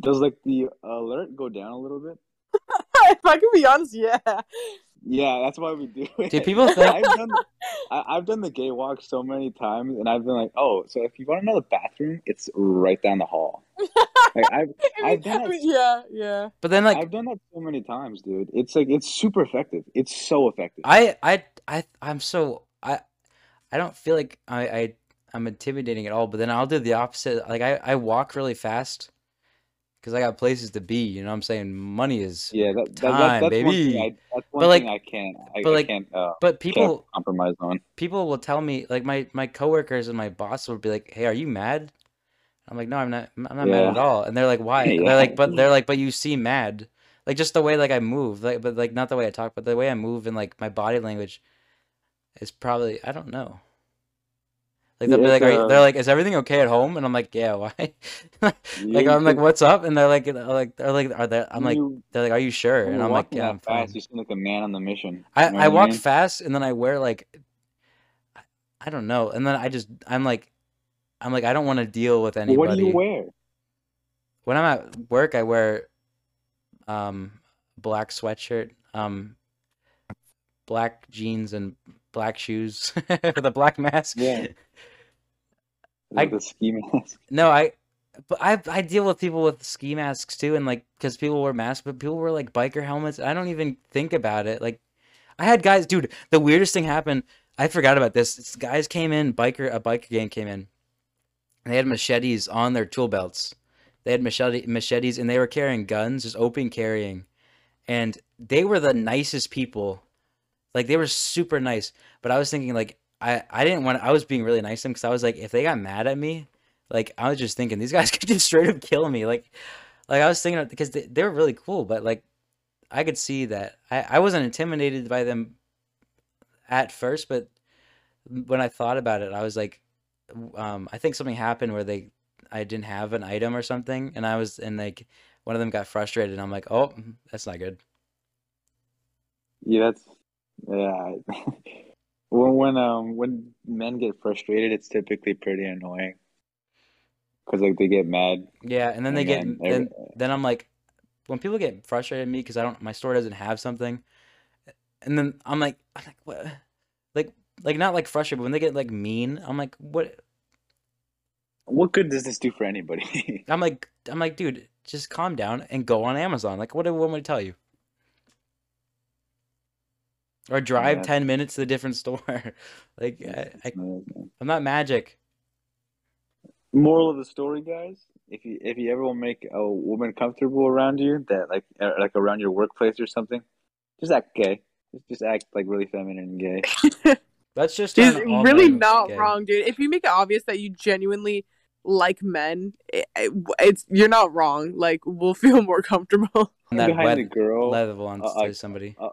Speaker 2: does like the alert go down a little bit?
Speaker 3: if I can be honest yeah
Speaker 2: Yeah, that's why we do it.
Speaker 1: Do people think?
Speaker 2: I've done I, I've done the gay walk so many times, and I've been like, oh, so if you want to know the bathroom, it's right down the hall. Like I've I've done
Speaker 3: I
Speaker 2: it.
Speaker 3: yeah yeah
Speaker 1: But then, like,
Speaker 2: I've done that so many times, dude. It's like it's super effective. It's so effective.
Speaker 1: I, I, I, I'm so I, I don't feel like I, I, I'm intimidating at all. But then I'll do the opposite. Like I, I walk really fast because I got places to be. You know what I'm saying? Money is.
Speaker 2: yeah, that, that,
Speaker 1: Time,
Speaker 2: that, that's one
Speaker 1: baby.
Speaker 2: thing. I, that's one
Speaker 1: But, like-
Speaker 2: thing I can't. I,
Speaker 1: but,
Speaker 2: I
Speaker 1: like,
Speaker 2: can't. Uh,
Speaker 1: But
Speaker 2: can't
Speaker 1: people,
Speaker 2: compromise on.
Speaker 1: people will tell me like my my coworkers and my boss will be like, "Hey, are you mad?" I'm like, "No, I'm not. I'm not mad at all." And they're like, "Why?"
Speaker 2: Yeah.
Speaker 1: They're like, "But they're like, but you seem mad." Like just the way like I move, like but like not the way I talk, but the way I move and like my body language is probably I don't know. Like they'll be like,
Speaker 2: it's,
Speaker 1: are you, they're like, is everything okay at home? And I'm like, yeah, why? like I'm like, what's up? And they're like, like, they're like, are they? I'm like, they're like, are you sure? And I'm like, yeah, I'm
Speaker 2: fast,
Speaker 1: fine.
Speaker 2: You seem like a man on the mission.
Speaker 1: I,
Speaker 2: You know
Speaker 1: I walk
Speaker 2: mean?
Speaker 1: fast and then I wear like I- I don't know. And then I just I'm like I'm like I don't want to deal with anybody.
Speaker 2: what do you wear?
Speaker 1: When I'm at work I wear um black sweatshirt, um black jeans and black shoes with a black mask.
Speaker 2: Yeah.
Speaker 1: I-
Speaker 2: Like the ski mask.
Speaker 1: No, I but I I deal with people with ski masks too and like cuz people wear masks but people wear like biker helmets. I don't even think about it. Like I had guys, dude, the weirdest thing happened. I forgot about this. It's- guys came in, biker a biker gang came in. And they had machetes on their tool belts. They had machete machetes and they were carrying guns, just open carrying. And they were the nicest people. Like they were super nice. But I was thinking like I I didn't want I was being really nice to them cuz I was like if they got mad at me, like I was just thinking these guys could just straight up kill me. Like like I was thinking because they, they were really cool, but like I could see that I, I wasn't intimidated by them at first, but when I thought about it, I was like, um, I think something happened where they, I didn't have an item or something, and I was, and like, one of them got frustrated, and I'm like, oh, that's not good.
Speaker 2: Yeah, that's yeah. when when um when men get frustrated, it's typically pretty annoying. because like they get mad.
Speaker 1: Yeah, and then they get then
Speaker 2: every-
Speaker 1: then I'm like, when people get frustrated at me because I don't my store doesn't have something, and then I'm like, I'm like what, like like not like frustrated, but when they get like mean, I'm like what?
Speaker 2: what good does this do for anybody?
Speaker 1: I'm like I'm like dude, just calm down and go on Amazon. Like what do want me to tell you? Or drive
Speaker 2: Yeah.
Speaker 1: ten minutes to a different store. like I, I, I'm not magic.
Speaker 2: Moral of the story, guys: if you if you ever will make a woman comfortable around you, that like uh, like around your workplace or something, just act gay. Just, just act like really feminine and gay.
Speaker 1: That's just
Speaker 3: Dude,
Speaker 1: on all
Speaker 3: really not
Speaker 1: gay.
Speaker 3: wrong, dude. If you make it obvious that you genuinely like men, it, it- it's you're not wrong. Like we'll feel more comfortable.
Speaker 1: On that
Speaker 2: behind
Speaker 1: web-
Speaker 2: the girl
Speaker 1: level on
Speaker 2: uh,
Speaker 1: to
Speaker 2: uh,
Speaker 1: somebody.
Speaker 2: uh,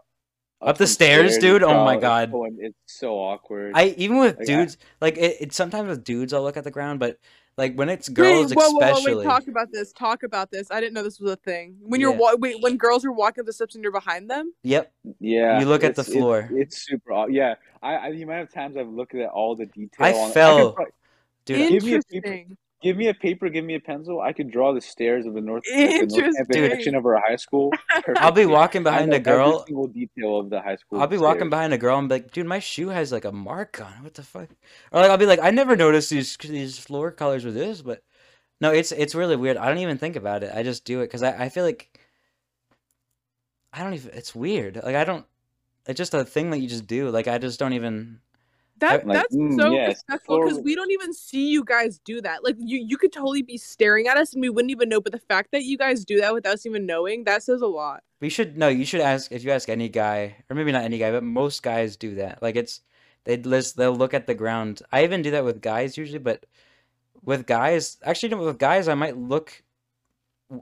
Speaker 1: Up the
Speaker 2: some
Speaker 1: stairs, dude? Oh my God.
Speaker 2: it's so awkward.
Speaker 1: I even with
Speaker 2: Like, I-
Speaker 1: dudes, like it, it. Sometimes with dudes, I'll look at the ground, but like when it's girls,
Speaker 3: wait, whoa, whoa, whoa, wait, talk about this. Talk about this. I didn't know this was a thing. When
Speaker 1: Yeah.
Speaker 3: you're wa- wait, when girls are walking up the steps and you're behind them.
Speaker 1: Yep.
Speaker 2: yeah,
Speaker 1: You look at the
Speaker 2: it's- it's-
Speaker 1: floor.
Speaker 2: It's, super. aw- Yeah, I, I the amount of times I've looked at all the detail.
Speaker 1: I
Speaker 2: on,
Speaker 1: fell-
Speaker 2: could pro-
Speaker 1: Dude,
Speaker 2: Give me a paper. Give me a paper, give me a pencil. I could draw the stairs of the north, like, the north campus
Speaker 3: Interesting.
Speaker 2: section of our high school.
Speaker 1: I'll be walking behind a girl.
Speaker 2: Every single detail of the high school.
Speaker 1: I'll be walking behind a girl and be like, dude, my shoe has like a mark on it. What the fuck? Or like I'll be like, I never noticed these these floor colors with this, but no, it's it's really weird. I don't even think about it. I just do it because I, I feel like I don't even. It's weird. Like I don't. It's just a thing that you just do. Like I just don't even.
Speaker 3: That
Speaker 2: Like,
Speaker 3: that's
Speaker 2: mm,
Speaker 3: so
Speaker 2: yes,
Speaker 3: respectful because we don't even see you guys do that. Like you, you could totally be staring at us and we wouldn't even know. But the fact that you guys do that without us even knowing, that says a lot.
Speaker 1: We should no. You should ask if you ask any guy, or maybe not any guy, but most guys do that. Like it's they list they'll look at the ground. I even do that with guys usually, but with guys, actually, with guys, I might look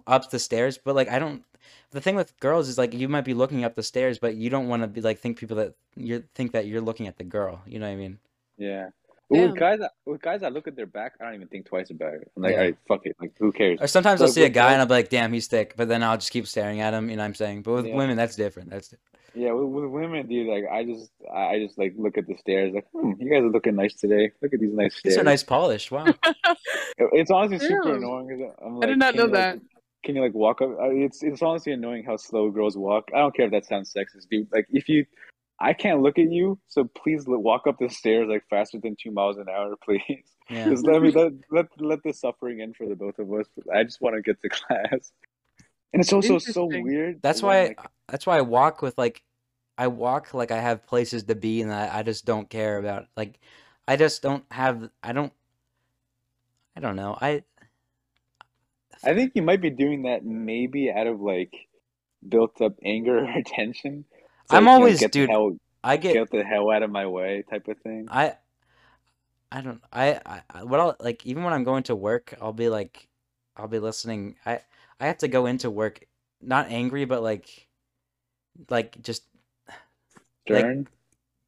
Speaker 1: up the stairs, but like I don't. The thing with girls is like you might be looking up the stairs, but you don't want to be like think people that you think that you're looking at the girl. You know what I mean?
Speaker 2: Yeah. But with guys, I- with guys, I look at their back. I don't even think twice about it. I'm like,
Speaker 1: Yeah.
Speaker 2: all right, fuck it. Like, who cares?
Speaker 1: Or sometimes I'll see a guy
Speaker 2: girls-
Speaker 1: and I'll be like, "Damn, he's thick," but then I'll just keep staring at him. You know what I'm saying? But with
Speaker 2: Yeah.
Speaker 1: women, that's different. That's
Speaker 2: Yeah, with, with women, dude, like I just, I I just like look at the stairs, like, hmm, you guys are looking nice today. Look at these nice stairs.
Speaker 1: these are nice polished. Wow.
Speaker 2: It's honestly super
Speaker 3: Damn.
Speaker 2: annoying. 'cause I'm
Speaker 3: I did not know
Speaker 2: you, like,
Speaker 3: that.
Speaker 2: Can you like walk up? uh, It's it's honestly annoying how slow girls walk. I don't care if that sounds sexist, dude. Like if you, I can't look at you, so please walk up the stairs like faster than two miles an hour, please.
Speaker 1: Yeah.
Speaker 2: Just let me let let let the suffering end for the both of us. I just want to get to class. And it's also so weird.
Speaker 1: That's why
Speaker 2: like,
Speaker 1: that's why I walk with like I walk like I have places to be and I, I just don't care about like I just don't have I don't I don't know. I
Speaker 2: I think you might be doing that maybe out of like built up anger or tension. It's
Speaker 1: I'm
Speaker 2: like, you know,
Speaker 1: always- dude,
Speaker 2: hell,
Speaker 1: I get
Speaker 2: get the hell out of my way type of thing.
Speaker 1: I I don't I, I what I'll like even when I'm going to work I'll be like I'll be listening I I have to go into work not angry but like like just like-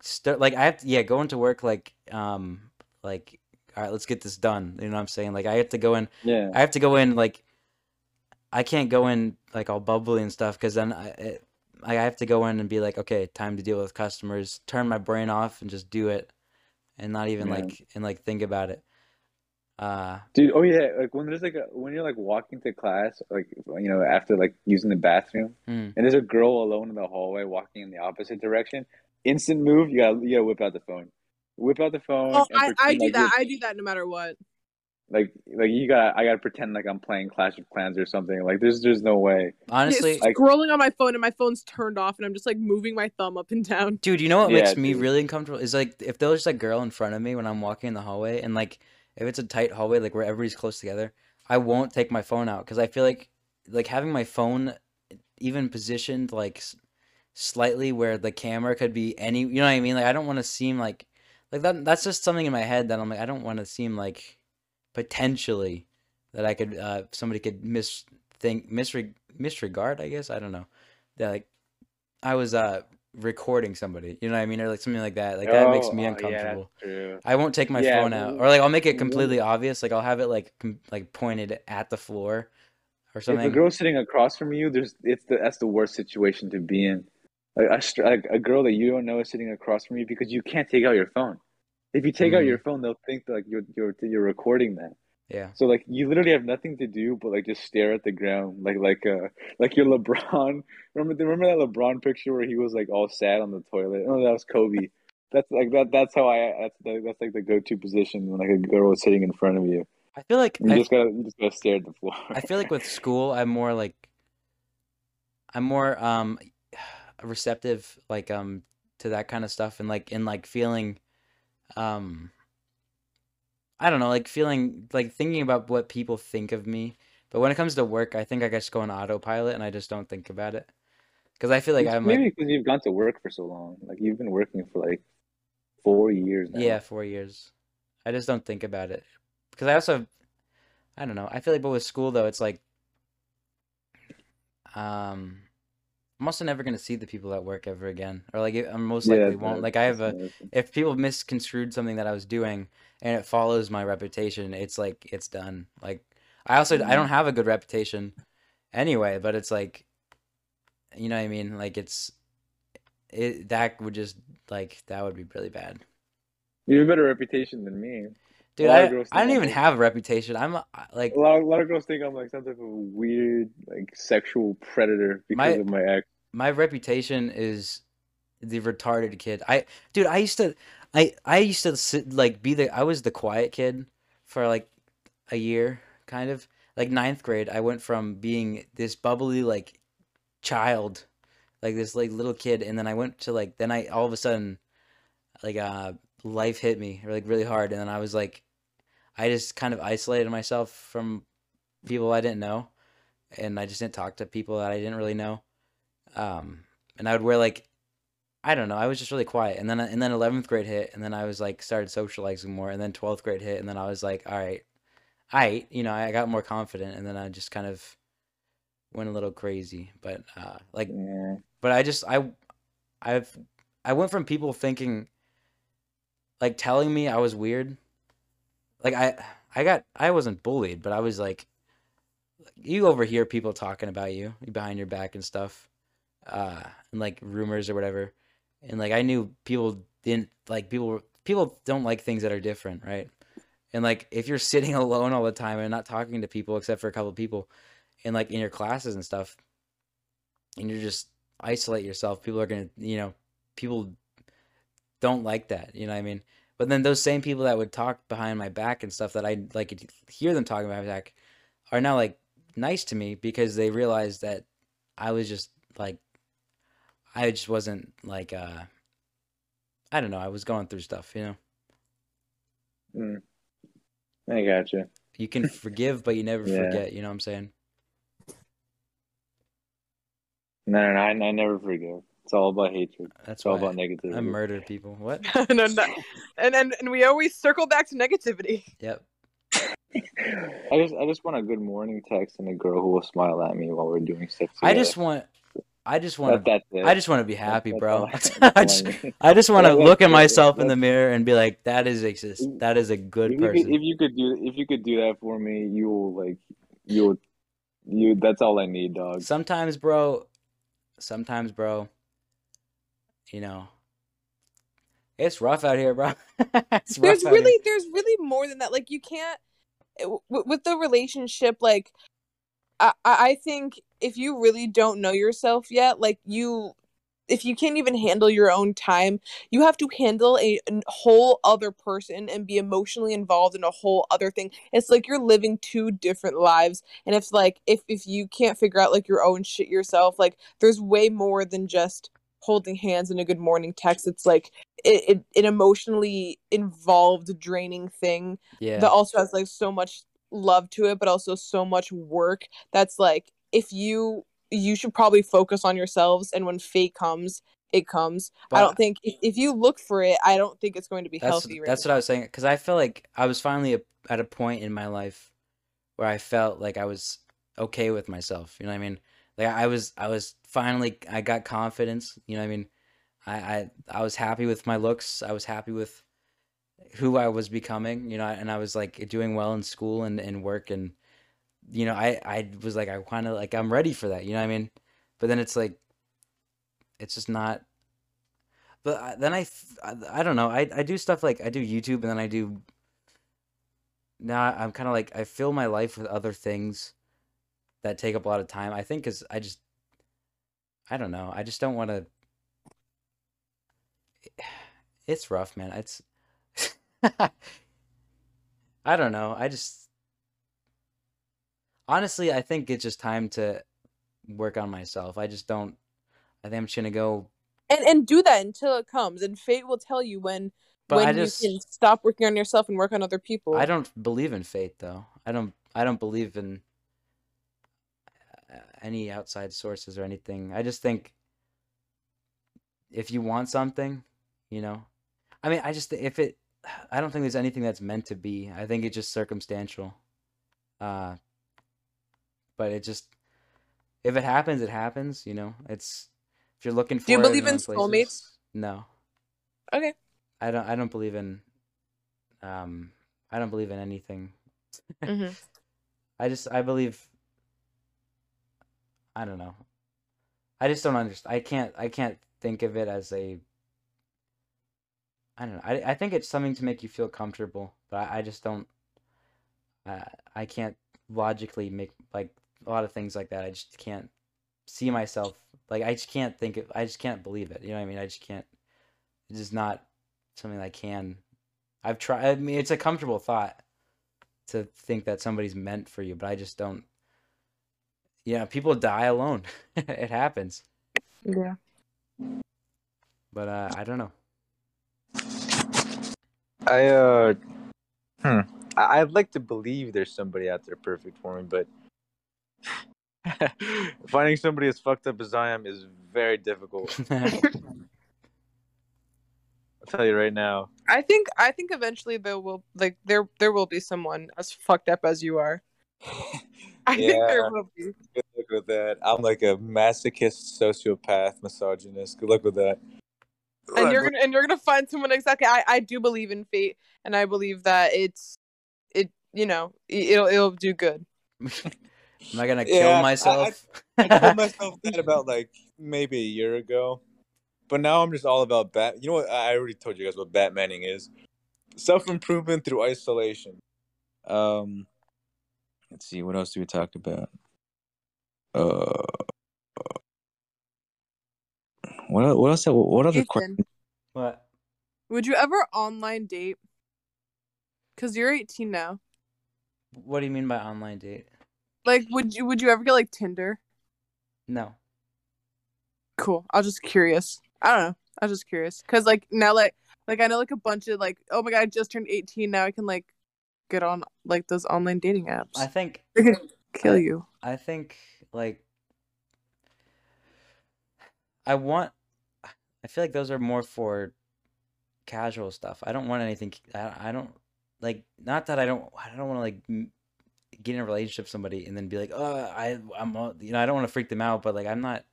Speaker 1: st- like I have to yeah go into work like um like all right let's get this done you know what I'm saying like I have to go in
Speaker 2: yeah.
Speaker 1: I have to go in like I can't go in like all bubbly and stuff because then I it, I have to go in and be like okay time to deal with customers turn my brain off and just do it and not even
Speaker 2: Yeah.
Speaker 1: like and like think about it uh
Speaker 2: Dude, oh yeah, like when there's like a when you're like walking to class, like you know, after like using the bathroom,
Speaker 1: hmm.
Speaker 2: and there's a girl alone in the hallway walking in the opposite direction, instant move, you gotta you gotta whip out the phone. Whip out the phone.
Speaker 3: Oh, I, I do
Speaker 2: like
Speaker 3: that. I do that no matter what.
Speaker 2: Like like you gotta I gotta pretend like I'm playing Clash of Clans or something. Like there's there's no way.
Speaker 1: honestly
Speaker 3: Yeah, scrolling on my phone and my phone's turned off and I'm just like moving my thumb up and down.
Speaker 1: Dude, you know what
Speaker 2: Yeah,
Speaker 1: makes me
Speaker 2: dude.
Speaker 1: really uncomfortable is like if there's a girl in front of me when I'm walking in the hallway and like if it's a tight hallway like where everybody's close together, I won't take my phone out because I feel like like having my phone even positioned like slightly where the camera could be any you know what I mean? Like I don't want to seem like like that that's just something in my head that I'm like I don't want to seem like potentially that I could uh somebody could mis think misreg misregard, I guess. I don't know. That like I was uh recording somebody, you know what I mean, or like something like that. Like that makes me
Speaker 2: oh, yeah,
Speaker 1: uncomfortable.
Speaker 2: true.
Speaker 1: I won't take my
Speaker 2: Yeah,
Speaker 1: phone out, or like I'll make it completely obvious. Like I'll have it like com- like pointed at the floor or something.
Speaker 2: If a girl's sitting across from you, there's it's the that's the worst situation to be in. Like a, like a girl that you don't know is sitting across from you because you can't take out your phone. If you take out
Speaker 1: Mhm.
Speaker 2: your phone, they'll think that like you're you're you're recording that.
Speaker 1: Yeah.
Speaker 2: So like you literally have nothing to do but like just stare at the ground like like uh like your LeBron. Remember remember that LeBron picture where he was like all sad on the toilet? Oh, that was Kobe. That's like that. That's how I. That's the, that's like the go-to position when like a girl is sitting in front of you.
Speaker 1: I feel like
Speaker 2: You
Speaker 1: I,
Speaker 2: just gotta you just gotta stare at the floor.
Speaker 1: I feel like with school, I'm more like I'm more um receptive like um to that kind of stuff and like in like feeling um I don't know, like feeling like thinking about what people think of me. But when it comes to work, I think I just go on autopilot and I just don't think about it. Cuz I feel like
Speaker 2: It's
Speaker 1: I'm
Speaker 2: maybe
Speaker 1: like
Speaker 2: because you've gone to work for so long. Like you've been working for like four years now.
Speaker 1: yeah, 4 years. I just don't think about it. Cuz I also I don't know. I feel like but with school though, it's like um I'm also never gonna see the people at work ever again, or like I'm most
Speaker 2: Yeah,
Speaker 1: likely won't. Like I have a, if people misconstrued something that I was doing and it follows my reputation, it's like it's done. Like I also I mm-hmm. don't have a good reputation anyway, but it's like, you know what I mean? Like it's it that would just like that would be really bad,
Speaker 2: You have a better reputation than me.
Speaker 1: dude. I I don't
Speaker 2: I'm
Speaker 1: even
Speaker 2: like-
Speaker 1: have a reputation. I'm uh, like
Speaker 2: A lot, a lot of girls think I'm like some type of weird, like sexual predator because
Speaker 1: My-
Speaker 2: of my ex.
Speaker 1: My reputation is the retarded kid. I dude, I used to I I used to sit, like be the I was the quiet kid for like a year kind of. Like ninth grade, I went from being this bubbly like child, like this like little kid, and then I went to like then I all of a sudden like uh life hit me like really hard and then I was like I just kind of isolated myself from people I didn't know and I just didn't talk to people that I didn't really know um, and I would wear like I don't know. I was just really quiet, and then and then eleventh grade hit, and then I was like started socializing more, and then twelfth grade hit, and then I was like, all right, I you know I got more confident, and then I just kind of went a little crazy, but uh, like
Speaker 2: Yeah.
Speaker 1: but I just I I've I went from people thinking like telling me I was weird. Like I I got I wasn't bullied, but I was like you overhear people talking about you behind your back and stuff. Uh and like rumors or whatever. And like I knew people didn't like people people don't like things that are different, right? And like if you're sitting alone all the time and not talking to people except for a couple people and like in your classes and stuff and you're just isolate yourself, people are gonna, you know, people don't like that. You know what I mean? But then those same people that would talk behind my back and stuff that I like hear them talking behind my back are now like nice to me because they realized that I was just like I just wasn't like uh I don't know, I was going through stuff, you know.
Speaker 2: Mm. I gotcha.
Speaker 1: You can forgive but you never
Speaker 2: Yeah.
Speaker 1: forget, you know what I'm saying?
Speaker 2: No, no, no. I, I never forgive. It's all about hatred.
Speaker 1: That's
Speaker 2: It's all
Speaker 1: why
Speaker 2: about negativity.
Speaker 1: I murdered people. What?
Speaker 3: no, no. And, and and we always circle back to negativity.
Speaker 1: Yep.
Speaker 2: I just, I just want a good morning text and a girl who will smile at me while we're doing stuff.
Speaker 1: I just want I just want
Speaker 2: That,
Speaker 1: to. I just want to be happy,
Speaker 2: That's
Speaker 1: bro. I
Speaker 2: that's I
Speaker 1: just. I just want to
Speaker 2: That-
Speaker 1: look at myself in the mirror and be like, that is exist. That is a good
Speaker 2: If you, could,
Speaker 1: person.
Speaker 2: if you could do, if you could do that for me, you will like, you'll, you. That's all I need, dog.
Speaker 1: Sometimes, bro. Sometimes, bro. You know, it's rough out here, bro. it's rough
Speaker 3: There's
Speaker 1: out
Speaker 3: really
Speaker 1: here.
Speaker 3: there's really more than that. Like you can't w- with the relationship. Like I I I think if you really don't know yourself yet, like you. If you can't even handle your own time, you have to handle a, a whole other person and be emotionally involved in a whole other thing. It's like you're living two different lives. And it's like if if you can't figure out like your own shit yourself, like there's way more than just holding hands in a good morning text. It's like it, it an emotionally involved, draining thing
Speaker 1: Yeah.
Speaker 3: that also has like so much love to it, but also so much work. That's like if you you should probably focus on yourselves, and when fate comes, it comes. I don't think if, if you look for it, I don't think it's going to be
Speaker 1: that's
Speaker 3: healthy. Right
Speaker 1: that's what I was saying because I feel like I was finally a, at a point in my life where I felt like I was okay with myself. You know what I mean? Like I was I was finally I got confidence. You know what I mean? I I, I was happy with my looks. I was happy with who I was becoming. You know, and I was like doing well in school and, and work and you know I I was like I kind of like I'm ready for that. You know what I mean? But then it's like it's just not but then I, I, don't know. I, I do stuff like I do YouTube and then I do now I'm kind of like I fill my life with other things that take up a lot of time. I think cuz I just I don't know. I just don't want to It's rough, man. It's I don't know. I just honestly, I think it's just time to work on myself. I just don't. I think I'm just gonna go.
Speaker 3: And and do that until it comes, and fate will tell you when
Speaker 1: But
Speaker 3: when
Speaker 1: I just
Speaker 3: you can stop working on yourself and work on other people.
Speaker 1: I don't believe in fate though. I don't. I don't believe in uh, any outside sources or anything. I just think if you want something, you know. I mean, I just if it. I don't think there's anything that's meant to be. I think it's just circumstantial. Uh, but it just if it happens, it happens. You know, it's if you're looking for.
Speaker 3: Do you believe in
Speaker 1: other places-
Speaker 3: soulmates?
Speaker 1: No,
Speaker 3: Okay.
Speaker 1: I don't. I don't believe in. Um, I don't believe in anything.
Speaker 3: hmm
Speaker 1: I just. I believe. I don't know. I just don't understand. I can't. I can't think of it as a. I don't know. I, I think it's something to make you feel comfortable, but I, I just don't. I I can't logically make like a lot of things like that. I just can't see myself like I just can't think of. I just can't believe it. You know what I mean? I just can't. It's just not something I can. I've tried. I mean, it's a comfortable thought to think that somebody's meant for you, but I just don't. Yeah, people die alone. it happens,
Speaker 3: Yeah.
Speaker 1: but uh, I don't know.
Speaker 4: I uh, hmm. I- I'd like to believe there's somebody out there perfect for me, but finding somebody as fucked up as I am is very difficult. I'll tell you right now.
Speaker 3: I think I think eventually there will like there there will be someone as fucked up as you are. I think there will be.
Speaker 4: Good luck with that. I'm like a masochist, sociopath, misogynist. Good luck with that.
Speaker 3: And you're gonna and you're gonna find someone exactly. I I do believe in fate, and I believe that it's it you know it'll it'll do good.
Speaker 1: Am I gonna
Speaker 4: Yeah,
Speaker 1: kill
Speaker 4: I-
Speaker 1: myself?
Speaker 4: I told myself that about like maybe a year ago, but now I'm just all about bat. You know what? I already told you guys what Batmaning is: self improvement through isolation. Um, let's see, what else do we talk about? Uh, what el- what else? What other
Speaker 3: Ethan,
Speaker 4: question?
Speaker 1: what?
Speaker 3: would you ever online date? Cause you're 18 now.
Speaker 1: What do you mean by online date?
Speaker 3: Like, would you would you ever get like Tinder?
Speaker 1: No.
Speaker 3: Cool. I was just curious. I don't know. I was just curious because like now like like I know like a bunch of like oh my god I just turned 18 now I can like get on like those online dating apps.
Speaker 1: I think
Speaker 3: They kill
Speaker 1: I-
Speaker 3: you.
Speaker 1: I think like I want I feel like those are more for casual stuff. I don't want anything I, I don't like not that I don't I don't want to like get in a relationship with somebody and then be like, "Oh, I I'm you know, I don't want to freak them out, but like I'm not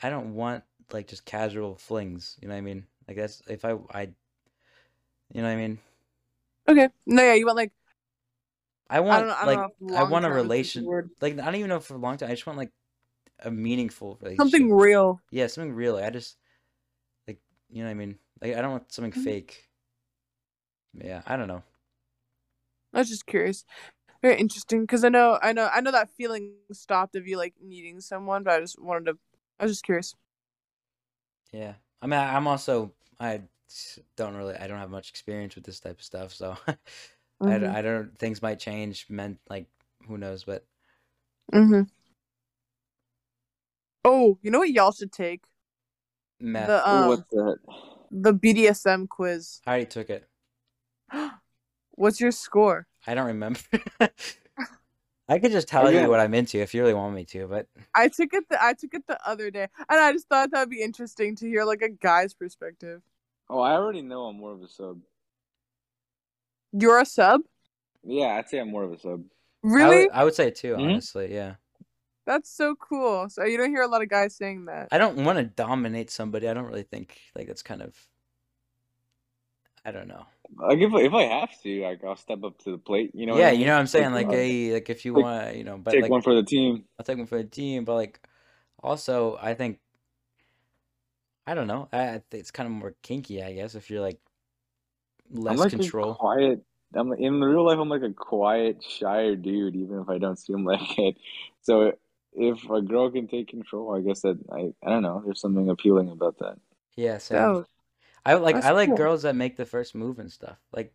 Speaker 1: I don't want like just casual flings, you know what I mean? Like that's if I I you know what I mean?
Speaker 3: Okay. No, yeah, you want like
Speaker 1: I
Speaker 3: I
Speaker 1: want
Speaker 3: don't. I don't
Speaker 1: like I want a
Speaker 3: long-term is the
Speaker 1: relation like I don't even know for a long time. I just want like a meaningful relationship.
Speaker 3: Something real.
Speaker 1: Yeah, something real. Like, I just like you know what I mean. Like I don't want something
Speaker 3: Mhm.
Speaker 1: fake. Yeah, I don't know.
Speaker 3: I was just curious. Very interesting because I know I know I know that feeling stopped of you like needing someone, but I just wanted to. I was just curious.
Speaker 1: Yeah, I mean, I, I'm also I don't really I don't have much experience with this type of stuff, so I, d-
Speaker 3: Mhm.
Speaker 1: I don't things might change. Meant like who knows, but
Speaker 3: Mm-hmm. Oh, you know what y'all should take
Speaker 1: meth.
Speaker 3: the
Speaker 2: Ooh,
Speaker 3: um
Speaker 2: what's that?
Speaker 3: the BDSM quiz.
Speaker 1: I already took it.
Speaker 3: What's your score?
Speaker 1: I don't remember. I could just tell
Speaker 2: Okay.
Speaker 1: you what I'm into if you really want me to, but
Speaker 3: I took it. The, I took it the other day, and I just thought that'd be interesting to hear like a guy's perspective.
Speaker 2: Oh, I already know I'm more of a sub.
Speaker 3: You're a sub,
Speaker 2: Yeah, I'd say I'm more of a sub.
Speaker 3: Really?
Speaker 1: would, I would say it too,
Speaker 2: Mhm.
Speaker 1: honestly. Yeah.
Speaker 3: That's so cool. So you don't hear a lot of guys saying that.
Speaker 1: I don't want to dominate somebody. I don't really think like that's kind of. I don't know.
Speaker 2: Like if if I have to, like I'll step up to the plate. You know?
Speaker 1: yeah,
Speaker 2: I
Speaker 1: you know what I'm saying.
Speaker 2: Like,
Speaker 1: Like, hey, like if you
Speaker 2: take-
Speaker 1: want, you know, but
Speaker 2: take
Speaker 1: like
Speaker 2: one for the team.
Speaker 1: I'll take one for the team. But like, also, I think. I don't know. I, I it's kind of more kinky, I guess, if you're like
Speaker 2: I'm
Speaker 1: less
Speaker 2: like
Speaker 1: control.
Speaker 2: quiet. I'm in real life. I'm like a quiet, shy dude, even if I don't seem like it. So if a girl can take control, I guess that I I don't know. There's something appealing about that.
Speaker 1: Yeah, same.
Speaker 3: Oh,
Speaker 1: I like
Speaker 3: that's
Speaker 1: I like
Speaker 3: cool.
Speaker 1: girls that make the first move and stuff. Like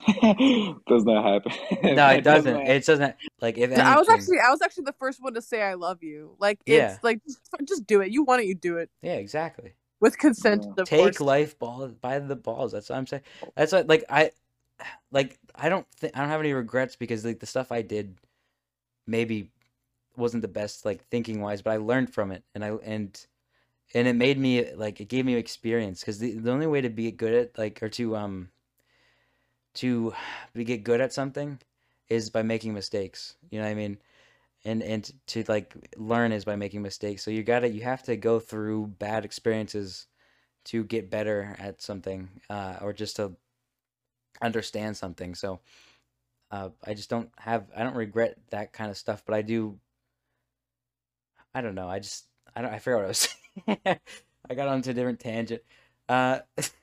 Speaker 2: Does not happen.
Speaker 1: no,
Speaker 2: That
Speaker 1: it doesn't.
Speaker 2: not-
Speaker 1: It doesn't like if anything.
Speaker 3: I was actually I was actually the first one to say I love you. Like
Speaker 1: Yeah.
Speaker 3: it's like just, just do it. You want it, you do it
Speaker 1: Yeah, exactly.
Speaker 3: with consent.
Speaker 2: Yeah.
Speaker 3: Of
Speaker 1: Take
Speaker 3: course.
Speaker 1: life ball by the balls. That's what I'm saying. That's what, like I like I don't think I don't have any regrets because like the stuff I did maybe wasn't the best like thinking wise, but I learned from it and I and and it made me like it gave me experience because the, the only way to be good at like or to um to get good at something is by making mistakes. You know what I mean? And and to like learn is by making mistakes. So you gotta you have to go through bad experiences to get better at something uh, or just to understand something. So uh, I just don't have I don't regret that kind of stuff, but I do. I don't know. I just I don't I forgot what I was saying. I got onto a different tangent. Uh,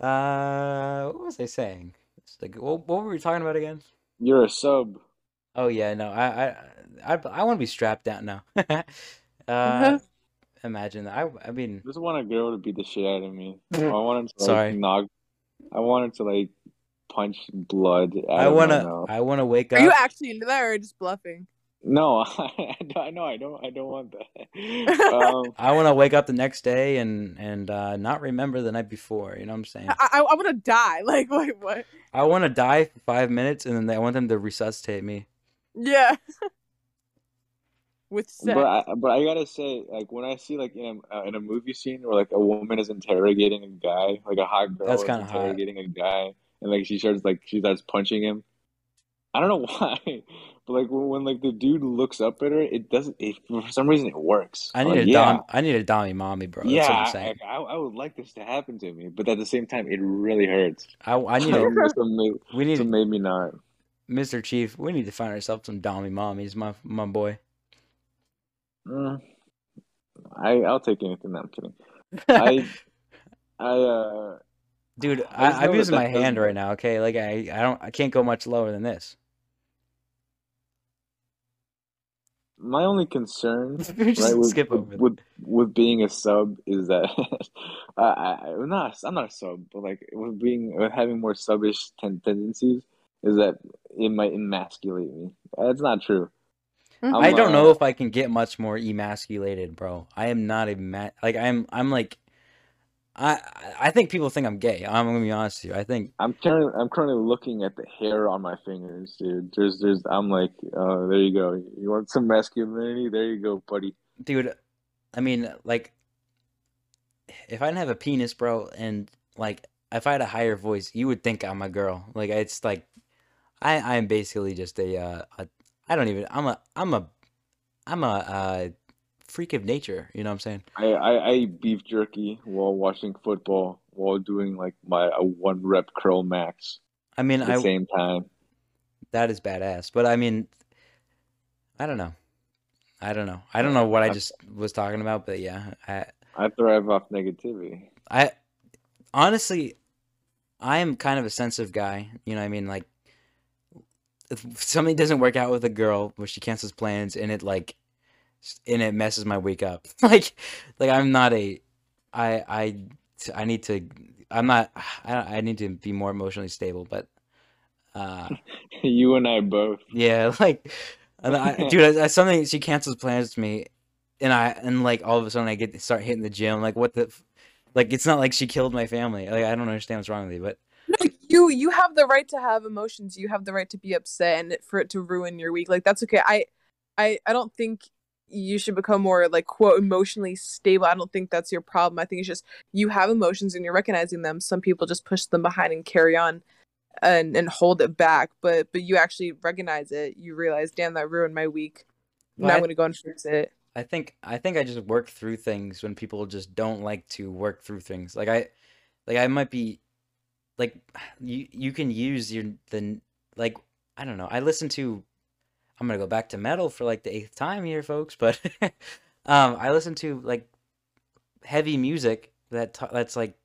Speaker 1: uh, what was I saying? It's like what, what were we talking about again?
Speaker 2: You're a sub.
Speaker 1: Oh yeah, no, I I I, I want to be strapped down now. uh,
Speaker 3: Mhm.
Speaker 1: imagine that. I I mean,
Speaker 2: I just want a girl to beat the shit out of me. I wanted to like
Speaker 1: Sorry.
Speaker 2: knock. I wanted to like punch blood out
Speaker 1: I wanna
Speaker 2: mouth.
Speaker 1: I wanna wake up
Speaker 3: Are you
Speaker 1: up.
Speaker 3: actually into that or just bluffing?
Speaker 2: No, I don't. I don't. I don't want that. Um,
Speaker 1: I want to wake up the next day and and uh, not remember the night before. You know what I'm saying?
Speaker 3: I I, I want to die. Like wait what?
Speaker 1: I want to die for five minutes and then I want them to resuscitate me.
Speaker 3: Yeah. With sex.
Speaker 2: but I, but I gotta say, like when I see like in a uh, in a movie scene where like a woman is interrogating a guy, like a hot girl
Speaker 1: That's kinda hot.
Speaker 2: interrogating a guy, and like she starts like she starts punching him. I don't know why, but like when, when like the dude looks up at her, it doesn't. It, for some reason, it works.
Speaker 1: I need
Speaker 2: Like,
Speaker 1: a
Speaker 2: yeah,
Speaker 1: dom. I need a dommy mommy, bro. That's
Speaker 2: yeah.
Speaker 1: what I'm saying.
Speaker 2: I, I would like this to happen to me, but at the same time, it really hurts.
Speaker 1: I, I need a, we need
Speaker 2: maybe not.
Speaker 1: Mr. Chief. We need to find ourselves some dommy mommies, my my boy.
Speaker 2: Mm, I I'll take anything. No, I'm kidding. I I uh.
Speaker 1: Dude,
Speaker 2: I
Speaker 1: I, I'm using my
Speaker 2: doesn't
Speaker 1: hand right now. Okay, like I, I don't, I can't go much lower than this.
Speaker 2: My only concern, right, with,
Speaker 1: skip
Speaker 2: with,
Speaker 1: over.
Speaker 2: with with being a sub is that I, I I'm not I'm not a sub, but like with being with having more subbish ten- tendencies is that it might emasculate me. That's not true.
Speaker 3: Mhm.
Speaker 1: I
Speaker 2: I'm,
Speaker 1: don't know
Speaker 2: uh,
Speaker 1: if I can get much more emasculated, bro. I am not a ma- like I'm I'm like I I think people think I'm gay. I'm gonna be honest with you. I think
Speaker 2: I'm currently I'm currently looking at the hair on my fingers, dude. There's there's I'm like, uh, there you go. You want some masculinity? There you go, buddy.
Speaker 1: dude, I mean like if I didn't have a penis, bro, and like if I had a higher voice, you would think I'm a girl. Like it's like I I'm basically just a uh a, I don't even I'm a I'm a I'm a uh freak of nature, you know what I'm saying?
Speaker 2: I, I, I eat beef jerky while watching football while doing like my a one rep curl max
Speaker 1: I mean
Speaker 2: at the
Speaker 1: I
Speaker 2: same time.
Speaker 1: that is badass. But I mean I don't know. I don't know. I don't know what I just was talking about, but yeah, I
Speaker 2: I thrive off negativity.
Speaker 1: I honestly, I am kind of a sensitive guy. You know, what I mean, like, if something doesn't work out with a girl where she cancels plans and it like, and it messes my week up. like, like I'm not a, I I I need to. I'm not. I I need to be more emotionally stable. But, uh,
Speaker 2: you and I both.
Speaker 1: yeah, like, and I, dude, I, I, something she cancels plans with me, and I and like all of a sudden I get to start hitting the gym. Like, what the, f- like it's not like she killed my family. Like I don't understand what's wrong with you, but
Speaker 3: No, you you have the right to have emotions. You have the right to be upset and for it to ruin your week. Like that's okay. I I I don't think you should become more like quote emotionally stable. I don't think that's your problem. I think it's just you have emotions and you're recognizing them. Some people just push them behind and carry on and and hold it back. But but you actually recognize it. You realize, damn, that ruined my week.
Speaker 1: Well,
Speaker 3: now
Speaker 1: I-
Speaker 3: I'm gonna go and fix it.
Speaker 1: I think I think I just work through things when people just don't like to work through things. Like I, like I might be, like you you can use your the like I don't know. I listen to, I'm gonna go back to metal for like the eighth time here, folks. But um, I listen to like heavy music that t- that's like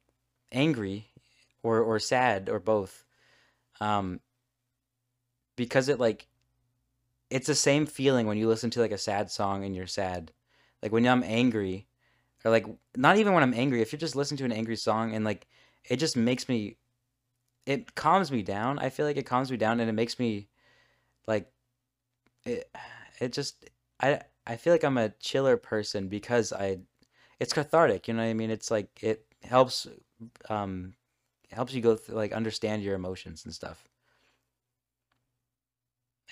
Speaker 1: angry or or sad or both. um, because it like it's the same feeling when you listen to like a sad song and you're sad. Like when I'm angry, or like not even when I'm angry. If you're just listening to an angry song and like it just makes me, it calms me down. I feel like it calms me down and it makes me, like, it. It just I I feel like I'm a chiller person because I, it's cathartic. You know what I mean? It's like it helps, um, helps you go through, like understand your emotions and stuff.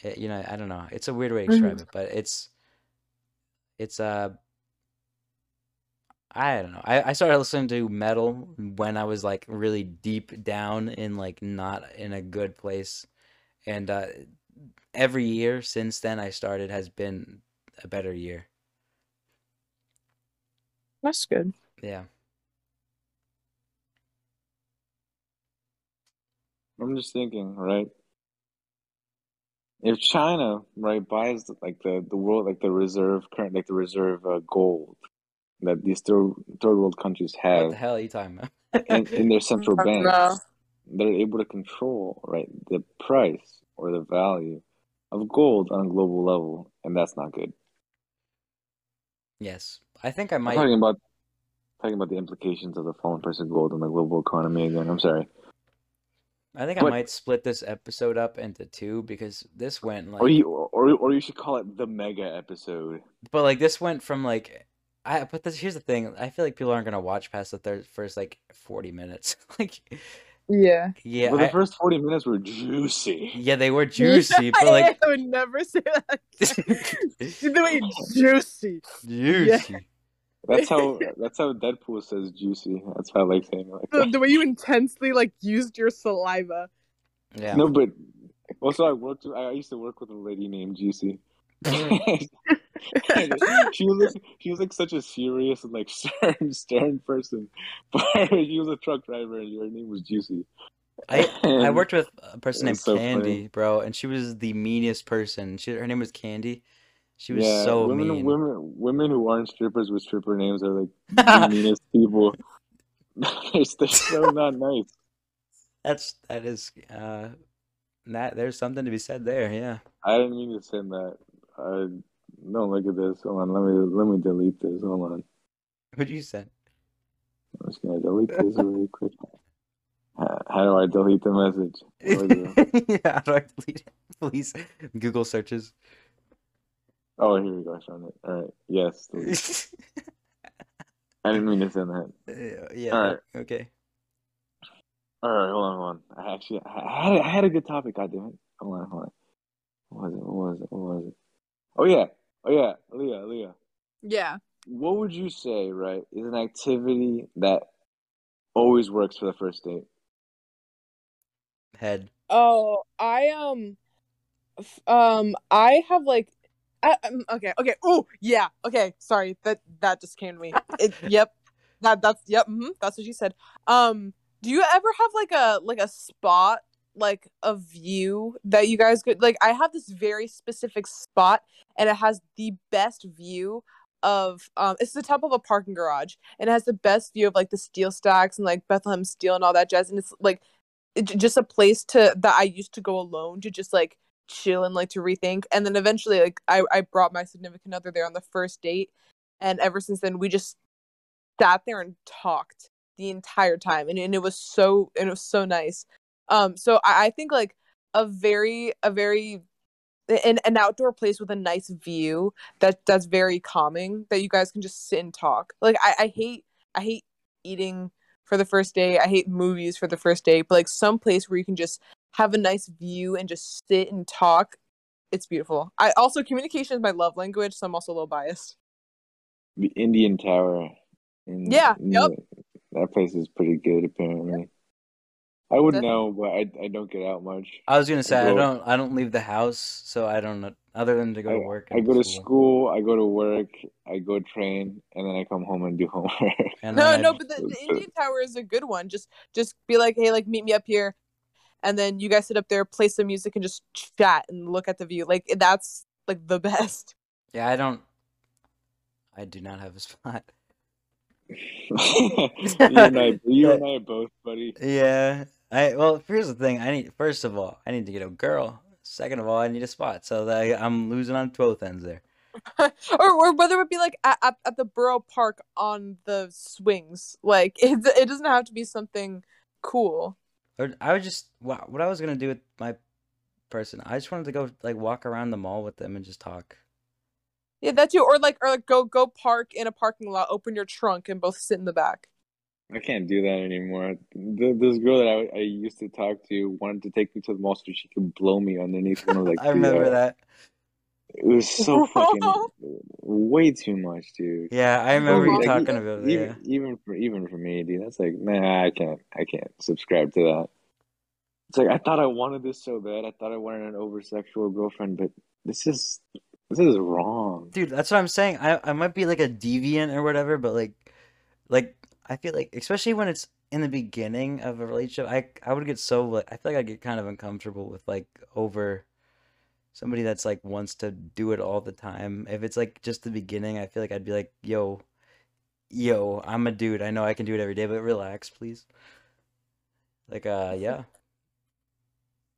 Speaker 1: It- you know, I don't know. It's a weird way to describe it, but it's it's uh I don't know. I, I started listening to metal when I was like really deep down in like not in a good place. And uh every year since then I started has been a better year.
Speaker 3: That's good.
Speaker 1: Yeah.
Speaker 2: I'm just thinking, right? If China, right, buys like the the world, like the reserve current, like the reserve uh, gold that these third third world countries have.
Speaker 1: What
Speaker 2: have
Speaker 1: the hell are you talking
Speaker 2: in, in their central
Speaker 3: No.
Speaker 2: banks, they're able to control, right, the price or the value of gold on a global level, and that's not good.
Speaker 1: yes. I think I might.
Speaker 2: I'm talking about talking about the implications of the fallen price of gold on the global economy again. I'm sorry.
Speaker 1: I think I might split this episode up into two because this went like
Speaker 2: Or you or or you should call it the mega episode.
Speaker 1: But like this went from like I but this here's the thing. I feel like people aren't gonna watch past the third first like forty minutes. like
Speaker 3: Yeah.
Speaker 1: yeah,
Speaker 2: But the
Speaker 1: I-
Speaker 2: first forty minutes were juicy.
Speaker 1: yeah, they were juicy, but like
Speaker 3: I would never say that.
Speaker 1: juicy.
Speaker 3: the way juicy.
Speaker 2: That's how that's how Deadpool says juicy. That's how I like saying it like
Speaker 3: The,
Speaker 2: that.
Speaker 3: the way you intensely like used your saliva.
Speaker 1: Yeah.
Speaker 2: No, but also I worked. I used to work with a lady named Juicy. she was like, she was like such a serious and like stern stern person, but she was a truck driver and her name was Juicy.
Speaker 1: I I worked with a person named
Speaker 2: so
Speaker 1: Candy,
Speaker 2: funny.
Speaker 1: bro, and she was the meanest person. She her name was Candy. She was
Speaker 2: yeah,
Speaker 1: so
Speaker 2: women,
Speaker 1: mean.
Speaker 2: women, women who aren't strippers with stripper names are like the meanest people. they're, they're so not nice.
Speaker 1: That's that is uh that there's something to be said there, yeah.
Speaker 2: I didn't mean to say that. I no look at this. Hold on, let me let me delete this. Hold on.
Speaker 1: What'd you say?
Speaker 2: I'm just gonna delete this really quick. How, how do I delete the message? Where is it?
Speaker 1: yeah, how do I delete it? Please. Google searches.
Speaker 2: Oh, here we go. I found it. All right. Yes. I didn't mean to send that.
Speaker 1: Uh, yeah.
Speaker 2: All right.
Speaker 1: Okay.
Speaker 2: All right. Hold on. Hold on. I actually I had I had a good topic. God damn it. Hold on. Hold on. What was it? What was it? What was it? Oh yeah. Oh yeah. Leah. Leah.
Speaker 3: Yeah.
Speaker 2: What would you say? Right, is an activity that always works for the first date.
Speaker 1: Head.
Speaker 3: Oh, I um, f- um, I have like, I, um, okay, okay. Oh, yeah. Okay, sorry. That that just came to me. It, yep. That that's yep. hmm that's what she said. Um, do you ever have like a like a spot like a view that you guys could like? I have this very specific spot, and it has the best view of um it's the top of a parking garage and it has the best view of like the steel stacks and like Bethlehem steel and all that jazz and it's like it, just a place to that I used to go alone to just like chill and like to rethink. And then eventually, like I I brought my significant other there on the first date, and ever since then we just sat there and talked the entire time, and, and it was so and it was so nice. Um, so I, I think like a very a very an, an outdoor place with a nice view that that's very calming that you guys can just sit and talk. Like I, I hate I hate eating for the first day. I hate movies for the first day, but like some place where you can just have a nice view and just sit and talk. It's beautiful. I also communication is my love language, so I'm also a little biased.
Speaker 2: The Indian Tower. In,
Speaker 3: Yeah,
Speaker 2: in
Speaker 3: yep.
Speaker 2: the- that place is pretty good, apparently. I would
Speaker 3: That-
Speaker 2: know, but I I don't get out much.
Speaker 1: I was gonna say I
Speaker 2: go-
Speaker 1: don't I don't leave the house, so I don't know other than to go to work.
Speaker 2: I go to school, I go to work, I go train, and then I come home and do homework.
Speaker 1: And
Speaker 3: No,
Speaker 1: then I-
Speaker 3: no, but the, the Indian Tower is a good one. Just just be like, hey, like meet me up here, and then you guys sit up there, play some music, and just chat and look at the view. Like that's like the best.
Speaker 1: yeah, I don't. I do not have a spot.
Speaker 2: you and I, you and I both, buddy.
Speaker 1: Yeah, I well, here's the thing. I need first of all, I need to get a girl. Second of all, I need a spot. So that I, I'm losing on both ends there.
Speaker 3: or, or whether it be like at, at, at the borough park on the swings like it, it doesn't have to be something cool
Speaker 1: Or I would just what what I was gonna do with my person. I just wanted to go like walk around the mall with them and just talk.
Speaker 3: yeah that too or like or like go go park in a parking lot open your trunk and both sit in the back
Speaker 2: I can't do that anymore. Th- This girl that I, I used to talk to wanted to take me to the mall so she could blow me underneath one of like
Speaker 1: I remember
Speaker 2: the, uh,
Speaker 1: that.
Speaker 2: It was so fucking way too much, dude.
Speaker 1: Yeah, I remember you
Speaker 3: Like,
Speaker 1: talking about it.
Speaker 2: Even
Speaker 1: Yeah.
Speaker 2: even for even for me, dude, that's like nah, I can't I can't subscribe to that. It's like I thought I wanted this so bad. I thought I wanted an over sexual girlfriend, but this is this is wrong.
Speaker 1: Dude, that's what I'm saying. I I might be like a deviant or whatever, but like like I feel like especially when it's in the beginning of a relationship, I I would get so like I feel like I get kind of uncomfortable with like over somebody that's like wants to do it all the time. If it's like just the beginning, I feel like I'd be like, "Yo, yo, I'm a dude. I know I can do it every day, but relax, please." Like uh yeah.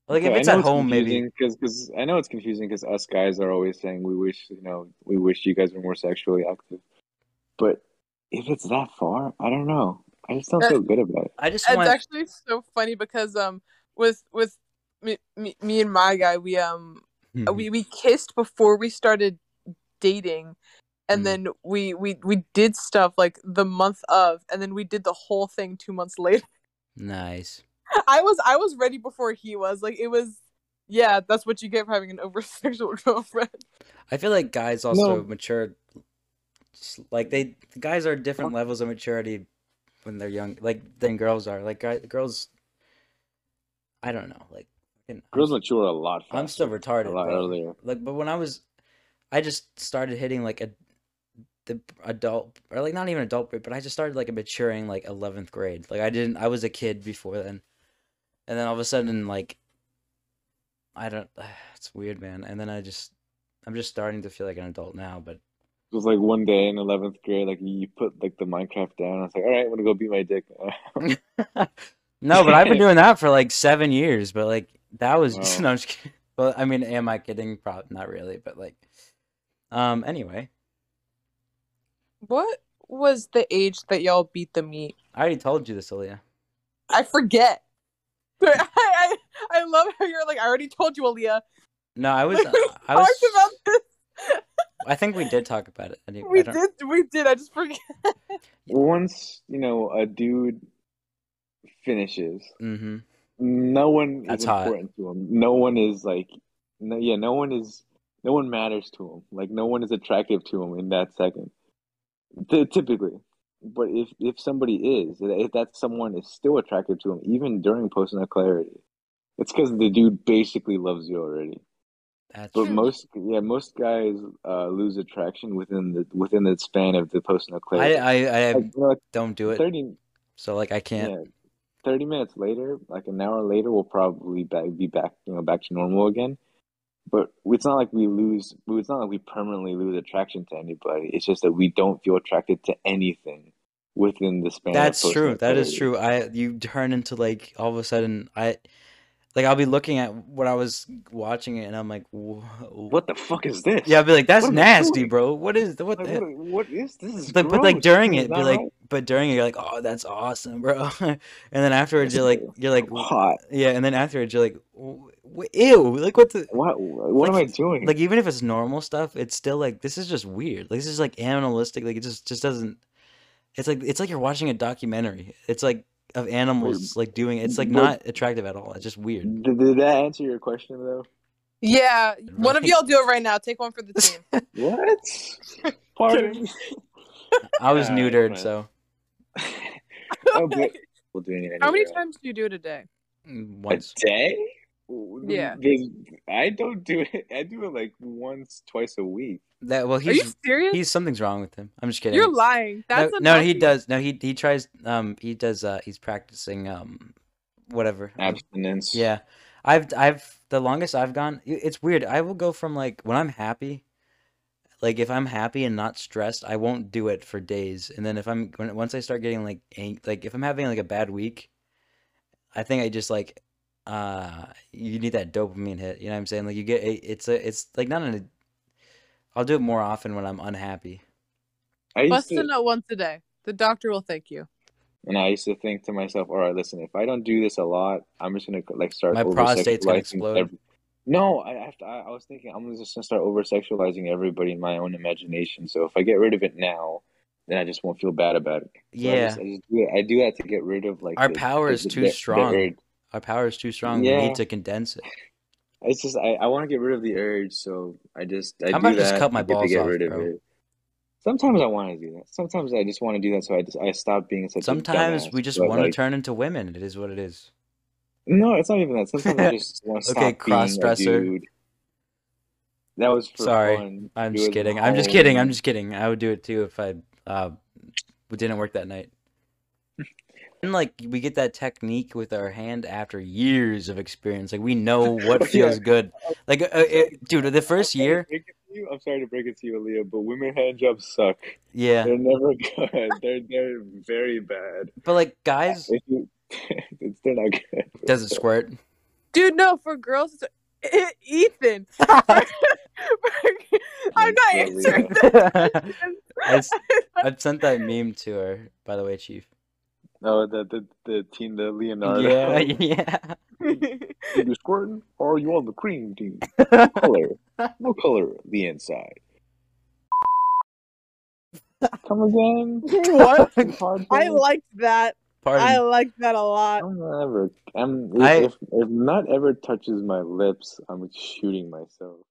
Speaker 1: Like if it's at home maybe.
Speaker 2: because because I know it's confusing because us guys are always saying we wish you know we wish you guys were more sexually active, but if it's that far, I don't know. I just don't
Speaker 3: Uh,
Speaker 2: feel good about it.
Speaker 1: I just
Speaker 3: it's
Speaker 1: want
Speaker 3: actually so funny because um with with me, me, me and my guy we um
Speaker 1: Mhm.
Speaker 3: we we kissed before we started dating and
Speaker 1: Mm.
Speaker 3: then we we we did stuff like the month of and then we did the whole thing 2 months later
Speaker 1: nice.
Speaker 3: i was i was ready before he was like it was yeah that's what you get for having an over sexual girlfriend
Speaker 1: I feel like guys also
Speaker 2: No.
Speaker 1: mature. Like they, guys are different levels of maturity when they're young, like than girls are. Like guy, girls, I don't know. Like fucking- I'm,
Speaker 2: Girls mature a lot.
Speaker 1: I'm still retarded,
Speaker 2: a lot
Speaker 1: bro.
Speaker 2: earlier.
Speaker 1: Like, but when I was, I just started hitting like a, the adult or like not even adult, but I just started like a maturing like eleventh grade. Like I didn't, I was a kid before then, and then all of a sudden like, I don't. It's weird, man. And then I just, I'm just starting to feel like an adult now, but.
Speaker 2: It was like one day in eleventh grade, like you put like the Minecraft down. I was like, all right, I'm gonna go beat my dick.
Speaker 1: no, but I've been doing that for like seven years. But like that was
Speaker 2: Wow.
Speaker 1: no, I'm just kidding. Well, I mean, am I kidding? Probably not really, but like, um. Anyway,
Speaker 3: what was the age that y'all beat the meat
Speaker 1: I already told you this, Eleah.
Speaker 3: i forget I, I i love how you're like i already told you Eleah.
Speaker 1: No, I was.
Speaker 3: Like,
Speaker 1: I was.
Speaker 3: about this
Speaker 1: I think we did talk about it. I, didn't- I
Speaker 3: we did we did i just forget
Speaker 2: Once you know a dude finishes,
Speaker 1: Mhm.
Speaker 2: no one
Speaker 1: That's
Speaker 2: is
Speaker 1: hot.
Speaker 2: important to him. No one is like, no, yeah, no one is, no one matters to him. Like no one is attractive to him in that second. Ty- Typically, but if if somebody is, if that someone is still attractive to him, even during post-nut clarity, it's because the dude basically loves you already.
Speaker 1: That's
Speaker 2: But
Speaker 3: Hmm.
Speaker 2: most, yeah, most guys uh, lose attraction within the within the span of the post-nut
Speaker 1: I. I I
Speaker 2: Like, you know, like
Speaker 1: don't do it.
Speaker 2: thirty,
Speaker 1: So like I can't.
Speaker 2: yeah, 30 minutes later, like an hour later, we'll probably be back, you know, back to normal again. But it's not like we lose, it's not like we permanently lose attraction to anybody. It's just that we don't feel attracted to anything within the span of
Speaker 1: That's true. That is true. I you turn into like all of a sudden I like I'll be looking at what I was watching it and I'm like, "Wha-
Speaker 2: What the fuck is this?
Speaker 1: Yeah, I'll be like, that's
Speaker 2: What am I
Speaker 1: nasty, bro. What is what
Speaker 2: Like,
Speaker 1: the?
Speaker 2: what, is this? Is
Speaker 1: But, but like during it, be like,
Speaker 2: right.
Speaker 1: but during it, you're like, oh, that's awesome, bro. and then afterwards, you're like, you're like,
Speaker 2: hot.
Speaker 1: yeah. And then afterwards, you're like, "W- w- ew, like what the?
Speaker 2: What? What
Speaker 1: Like-
Speaker 2: am I doing?
Speaker 1: Like even if it's normal stuff, it's still like this is just weird. Like this is like animalistic. Like it just just doesn't. It's like it's like you're watching a documentary. It's like of animals like doing. It's like
Speaker 2: but-
Speaker 1: not attractive at all. It's just weird.
Speaker 2: did, did that answer your question though?
Speaker 3: yeah one of y'all do it right now take one for the team
Speaker 2: What? Pardon?
Speaker 1: I was
Speaker 2: Alright,
Speaker 1: neutered, so
Speaker 2: but we'll do it
Speaker 3: how many
Speaker 2: anyway.
Speaker 3: times do you do it a day
Speaker 1: mm, Once A
Speaker 2: day?
Speaker 3: Yeah.
Speaker 2: There's, I don't do it. I do it like once, twice a week.
Speaker 1: That well,
Speaker 3: are you
Speaker 1: he's
Speaker 3: serious
Speaker 1: he's something's wrong with him. I'm just kidding.
Speaker 3: you're lying that's
Speaker 1: no, no, he does. No, he he tries. Um, he does. Uh, he's practicing. Um, whatever.
Speaker 2: Abstinence.
Speaker 1: Yeah, I've I've the longest I've gone. It's weird. I will go from like when I'm happy, like if I'm happy and not stressed, I won't do it for days. And then if I'm when once I start getting like ang- like if I'm having like a bad week, I think I just like uh you need that dopamine hit. You know what I'm saying? Like you get it- it's a it's like not in a. I'll do it more often when I'm unhappy.
Speaker 2: I used
Speaker 3: Bust
Speaker 2: to,
Speaker 3: a nut once a day. The doctor will thank you.
Speaker 2: and I used to think to myself, all right, listen, if I don't do this a lot, I'm just gonna like start.
Speaker 1: My prostate's gonna explode.
Speaker 2: every- No, I have to. I, I was thinking I'm just gonna start over sexualizing everybody in my own imagination. So if I get rid of it now, then I just won't feel bad about it. So I
Speaker 1: Yeah,
Speaker 2: just, I just do it. I do that to get rid of like
Speaker 1: Our
Speaker 2: the-
Speaker 1: power
Speaker 2: the-
Speaker 1: is
Speaker 2: the-
Speaker 1: too
Speaker 2: the- the
Speaker 1: strong. our power is too strong. We need to condense it.
Speaker 2: It's just I, I want to get rid of the urge, so I just I
Speaker 1: How
Speaker 2: do
Speaker 1: about just
Speaker 2: that
Speaker 1: cut my
Speaker 2: to to
Speaker 1: balls
Speaker 2: get
Speaker 1: off,
Speaker 2: rid of
Speaker 1: bro?
Speaker 2: it. Sometimes I want to do that. Sometimes I just want to do that, so I just I stop being such a
Speaker 1: Sometimes
Speaker 2: dumbass.
Speaker 1: we just
Speaker 2: But,
Speaker 1: want to
Speaker 2: like,
Speaker 1: turn into women. It is what it is.
Speaker 2: No, it's not even that. Sometimes I just want to stop
Speaker 1: Okay,
Speaker 2: being a
Speaker 1: cross-dresser.
Speaker 2: dude. That was for
Speaker 1: Sorry,
Speaker 2: fun.
Speaker 1: I'm just kidding. I'm just kidding. I'm just kidding. I would do it too if I uh didn't work that night. And like we get that technique with our hand after years of experience. Like we know what feels
Speaker 2: Yeah.
Speaker 1: good. Like uh, it, dude, the first
Speaker 2: I'm
Speaker 1: year,
Speaker 2: break it to you- I'm sorry to break it to you, Eleah, but women hand jobs suck.
Speaker 1: yeah.
Speaker 2: They're never good. They're they're very bad.
Speaker 1: But like guys,
Speaker 2: it's, they're not good.
Speaker 1: does it squirt?
Speaker 3: Dude, no, for girls, it's- Ethan. I'm not
Speaker 2: Yeah,
Speaker 3: answering
Speaker 2: yeah.
Speaker 3: that.
Speaker 1: I s- I've sent that meme to her, by the way, Chief.
Speaker 2: No, the the the team, the Leonardo.
Speaker 1: Yeah, yeah.
Speaker 2: Are you squirting or are you on the cream team? What color? What color? The inside. Come again?
Speaker 3: what? I
Speaker 2: thing?
Speaker 3: liked that. I
Speaker 1: Pardon.
Speaker 3: liked that a lot.
Speaker 2: I'm never. I'm. If,
Speaker 1: I-
Speaker 2: if if nut ever touches my lips, I'm shooting myself.